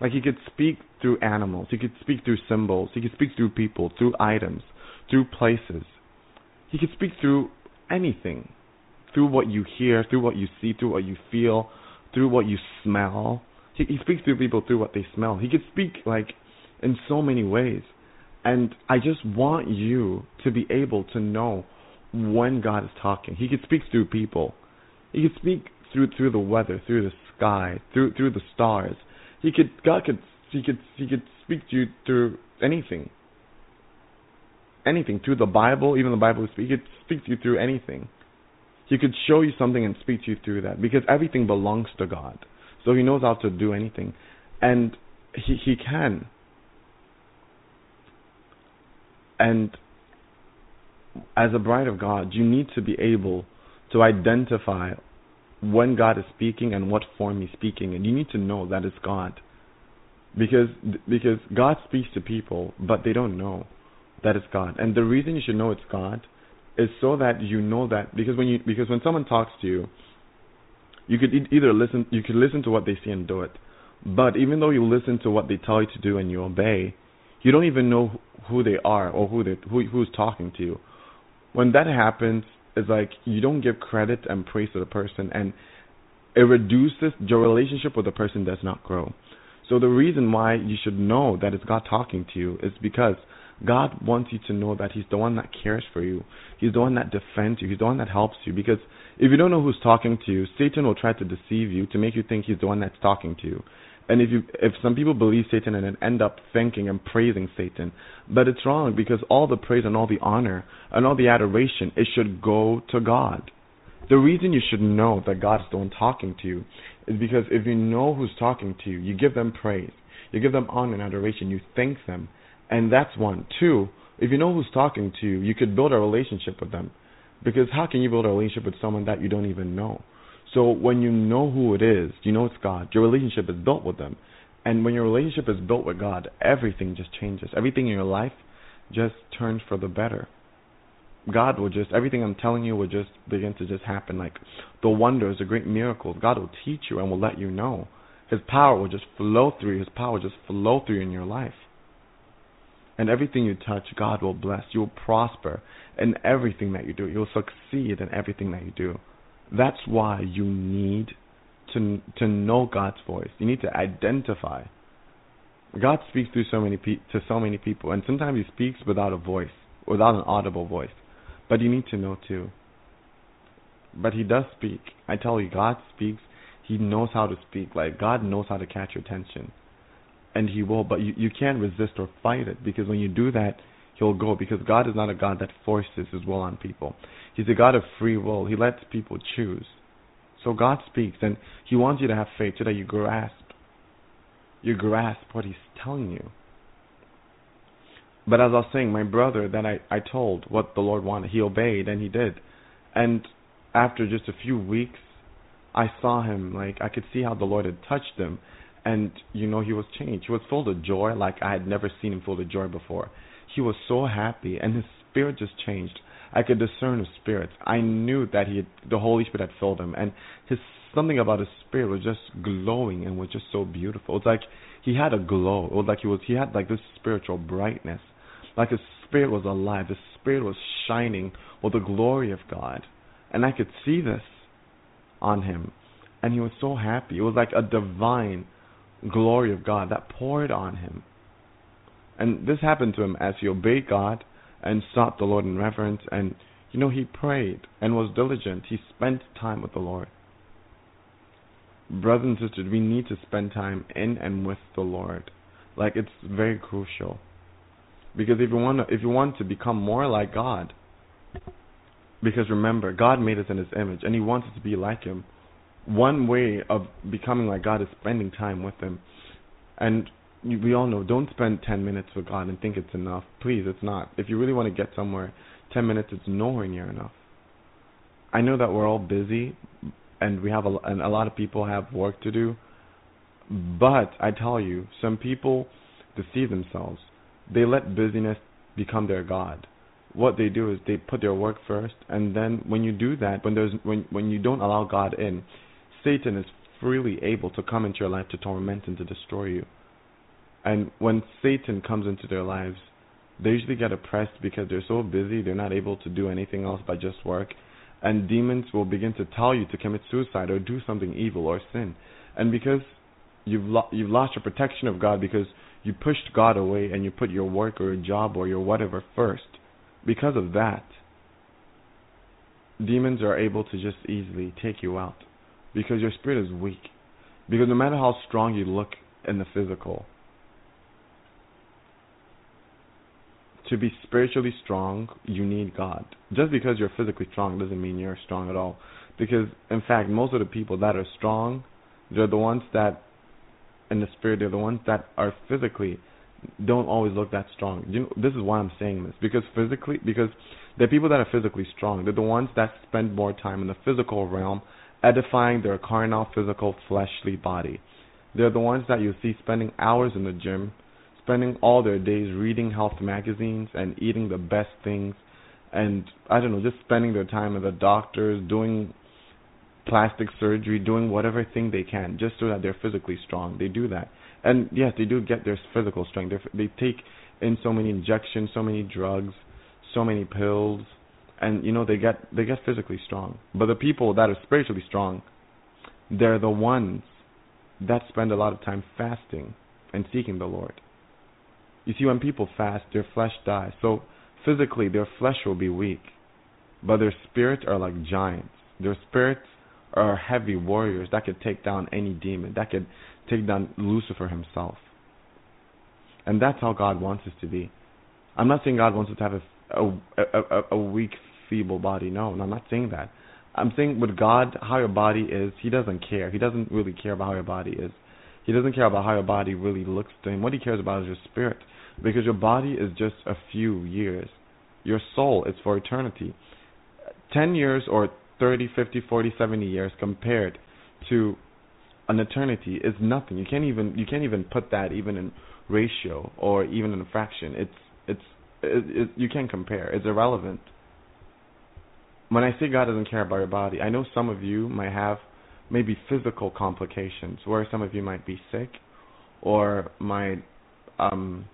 Like He could speak through animals, He could speak through symbols, He could speak through people, through items, through places. He could speak through anything, through what you hear, through what you see, through what you feel, through what you smell he, he speaks to people through what they smell. He could speak like in so many ways. And I just want you to be able to know when God is talking. He could speak through people. He could speak through through the weather, through the sky, through through the stars. He could God could he could he could speak to you through anything. Anything through the Bible, even the Bible. He could speak to you through anything. He could show you something and speak to you through that because everything belongs to God. So he knows how to do anything. And he he can. And as a bride of God, you need to be able to identify when God is speaking and what form he's speaking and you need to know that it's God. Because because God speaks to people, but they don't know that it's God. And the reason you should know it's God is so that you know that because when you because when someone talks to you, you could e- either listen you could listen to what they say and do it but even though you listen to what they tell you to do and you obey you don't even know who they are or who they who who's talking to you when that happens it's like you don't give credit and praise to the person and it reduces your relationship with the person does not grow so the reason why you should know that it's God talking to you is because God wants you to know that He's the one that cares for you. He's the one that defends you. He's the one that helps you. Because if you don't know who's talking to you, Satan will try to deceive you to make you think he's the one that's talking to you. And if you if some people believe Satan and then end up thanking and praising Satan, but it's wrong because all the praise and all the honor and all the adoration it should go to God. The reason you should know that God is the one talking to you is because if you know who's talking to you, you give them praise, you give them honor and adoration, you thank them, and that's one. Two, if you know who's talking to you, you could build a relationship with them. Because how can you build a relationship with someone that you don't even know? So when you know who it is, you know it's God. Your relationship is built with them. And when your relationship is built with God, everything just changes. Everything in your life just turns for the better. God will just everything I'm telling you will just begin to just happen like the wonders, the great miracles. God will teach you and will let you know. His power will just flow through. His power will just flow through in your life. And everything you touch, God will bless. You will prosper in everything that you do. You'll succeed in everything that you do. That's why you need to to know God's voice. You need to identify. God speaks through so many pe- to so many people, and sometimes He speaks without a voice, without an audible voice. But you need to know too. But He does speak. I tell you, God speaks. He knows how to speak. Like God knows how to catch your attention and he will but you, you can't resist or fight it because when you do that he'll go because God is not a God that forces his will on people. He's a God of free will. He lets people choose. So God speaks and he wants you to have faith so that you grasp you grasp what he's telling you. But as I was saying, my brother that I, I told what the Lord wanted, he obeyed and he did. And after just a few weeks I saw him like I could see how the Lord had touched him and you know he was changed. He was full of joy like I had never seen him full of joy before. He was so happy and his spirit just changed. I could discern his spirit. I knew that he had, the Holy Spirit had filled him and his something about his spirit was just glowing and was just so beautiful. It's like he had a glow. It was like he was he had like this spiritual brightness. Like his spirit was alive. His spirit was shining with the glory of God. And I could see this on him. And he was so happy. It was like a divine glory of God that poured on him. And this happened to him as he obeyed God and sought the Lord in reverence. And, you know, he prayed and was diligent. He spent time with the Lord. Brothers and sisters, we need to spend time in and with the Lord. Like it's very crucial. Because if you want to, if you want to become more like God, because remember, God made us in His image, and He wants us to be like Him. One way of becoming like God is spending time with Him. And we all know, don't spend 10 minutes with God and think it's enough. Please, it's not. If you really want to get somewhere, 10 minutes is nowhere near enough. I know that we're all busy, and we have a, and a lot of people have work to do. But I tell you, some people deceive themselves. They let busyness become their god what they do is they put their work first, and then when you do that, when there's when when you don't allow God in, Satan is freely able to come into your life to torment and to destroy you. And when Satan comes into their lives, they usually get oppressed because they're so busy they're not able to do anything else but just work. And demons will begin to tell you to commit suicide or do something evil or sin. And because you've lo- you've lost your protection of God because you pushed God away and you put your work or your job or your whatever first, because of that, demons are able to just easily take you out because your spirit is weak. Because no matter how strong you look in the physical, to be spiritually strong, you need God. Just because you're physically strong doesn't mean you're strong at all. Because, in fact, most of the people that are strong, they're the ones that, in the spirit, they're the ones that are physically don't always look that strong. You know, this is why I'm saying this because physically, because the people that are physically strong, they're the ones that spend more time in the physical realm, edifying their carnal, physical, fleshly body. They're the ones that you see spending hours in the gym, spending all their days reading health magazines and eating the best things, and I don't know, just spending their time at the doctors, doing plastic surgery, doing whatever thing they can just so that they're physically strong. They do that and yes, they do get their physical strength. They they take in so many injections, so many drugs, so many pills, and you know they get they get physically strong. But the people that are spiritually strong, they're the ones that spend a lot of time fasting and seeking the Lord. You see, when people fast, their flesh dies. So physically, their flesh will be weak, but their spirits are like giants. Their spirits are heavy warriors that could take down any demon, that could take down Lucifer himself. And that's how God wants us to be. I'm not saying God wants us to have a, a, a, a weak, feeble body. No, no, I'm not saying that. I'm saying with God, how your body is, He doesn't care. He doesn't really care about how your body is. He doesn't care about how your body really looks to Him. What He cares about is your spirit. Because your body is just a few years. Your soul is for eternity. 10 years or 30, 50, 40, 70 years compared to an eternity is nothing. You can't even you can't even put that even in ratio or even in a fraction. It's it's it, it, you can't compare. It's irrelevant. When I say God doesn't care about your body, I know some of you might have maybe physical complications where some of you might be sick or might um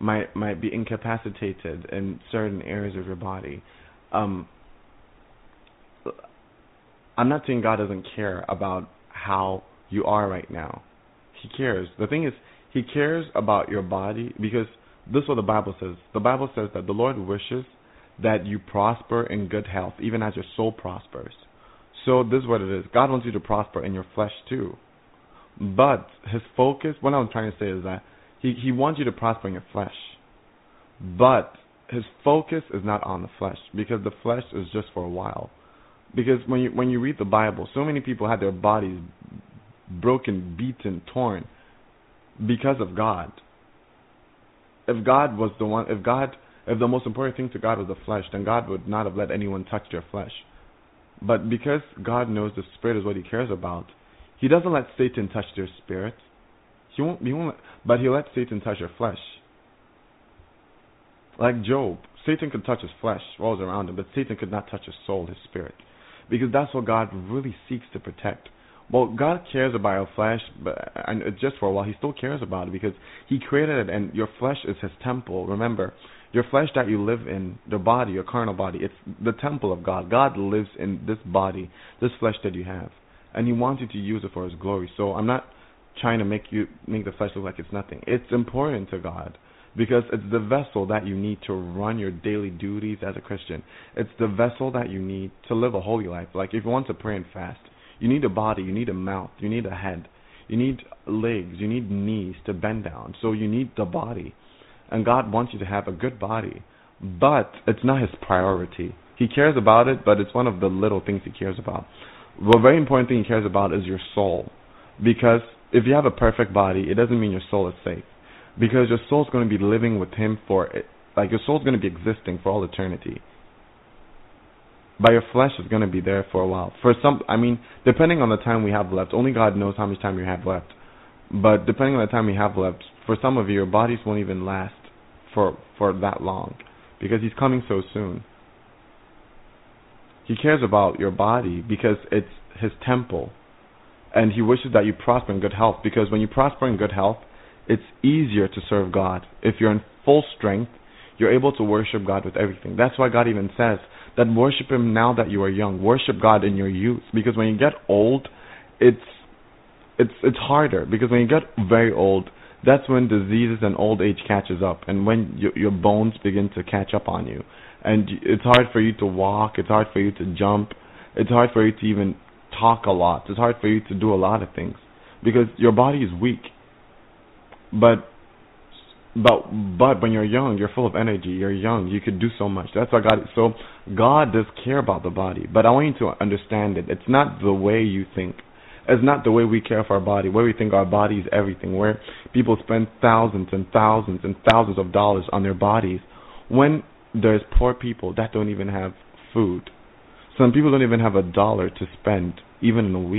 might might be incapacitated in certain areas of your body. Um I'm not saying God doesn't care about how you are right now. He cares. The thing is, He cares about your body because this is what the Bible says. The Bible says that the Lord wishes that you prosper in good health, even as your soul prospers. So this is what it is. God wants you to prosper in your flesh too. But his focus, what I'm trying to say is that he, he wants you to prosper in your flesh. But his focus is not on the flesh because the flesh is just for a while. Because when you when you read the Bible, so many people had their bodies broken, beaten, torn because of God. If God was the one, if God, if the most important thing to God was the flesh, then God would not have let anyone touch their flesh. But because God knows the spirit is what He cares about, He doesn't let Satan touch their spirit. He won't. He won't. But He let Satan touch your flesh. Like Job, Satan could touch his flesh, what was around him, but Satan could not touch his soul, his spirit, because that's what God really seeks to protect. Well, God cares about your flesh, but and just for a while, He still cares about it because He created it, and your flesh is His temple. Remember, your flesh that you live in, the body, your carnal body, it's the temple of God. God lives in this body, this flesh that you have, and He wants you to use it for His glory. So I'm not trying to make you make the flesh look like it's nothing. It's important to God because it's the vessel that you need to run your daily duties as a Christian. It's the vessel that you need to live a holy life. Like if you want to pray and fast, you need a body, you need a mouth, you need a head, you need legs, you need knees to bend down. So you need the body. And God wants you to have a good body. But it's not his priority. He cares about it, but it's one of the little things he cares about. The very important thing he cares about is your soul. Because if you have a perfect body, it doesn't mean your soul is safe. Because your soul's going to be living with him for, like, your soul's going to be existing for all eternity but your flesh is going to be there for a while. For some, I mean, depending on the time we have left, only God knows how much time you have left. But depending on the time you have left, for some of you, your bodies won't even last for for that long, because He's coming so soon. He cares about your body because it's His temple, and He wishes that you prosper in good health. Because when you prosper in good health, it's easier to serve God. If you're in full strength, you're able to worship God with everything. That's why God even says that worship Him now that you are young. Worship God in your youth, because when you get old, it's it's it's harder. Because when you get very old, that's when diseases and old age catches up, and when your your bones begin to catch up on you, and it's hard for you to walk. It's hard for you to jump. It's hard for you to even talk a lot. It's hard for you to do a lot of things because your body is weak. But but but when you're young, you're full of energy. You're young. You could do so much. That's why God. So God does care about the body. But I want you to understand it. It's not the way you think. It's not the way we care for our body. Where we think our body is everything. Where people spend thousands and thousands and thousands of dollars on their bodies, when there's poor people that don't even have food. Some people don't even have a dollar to spend, even in a week.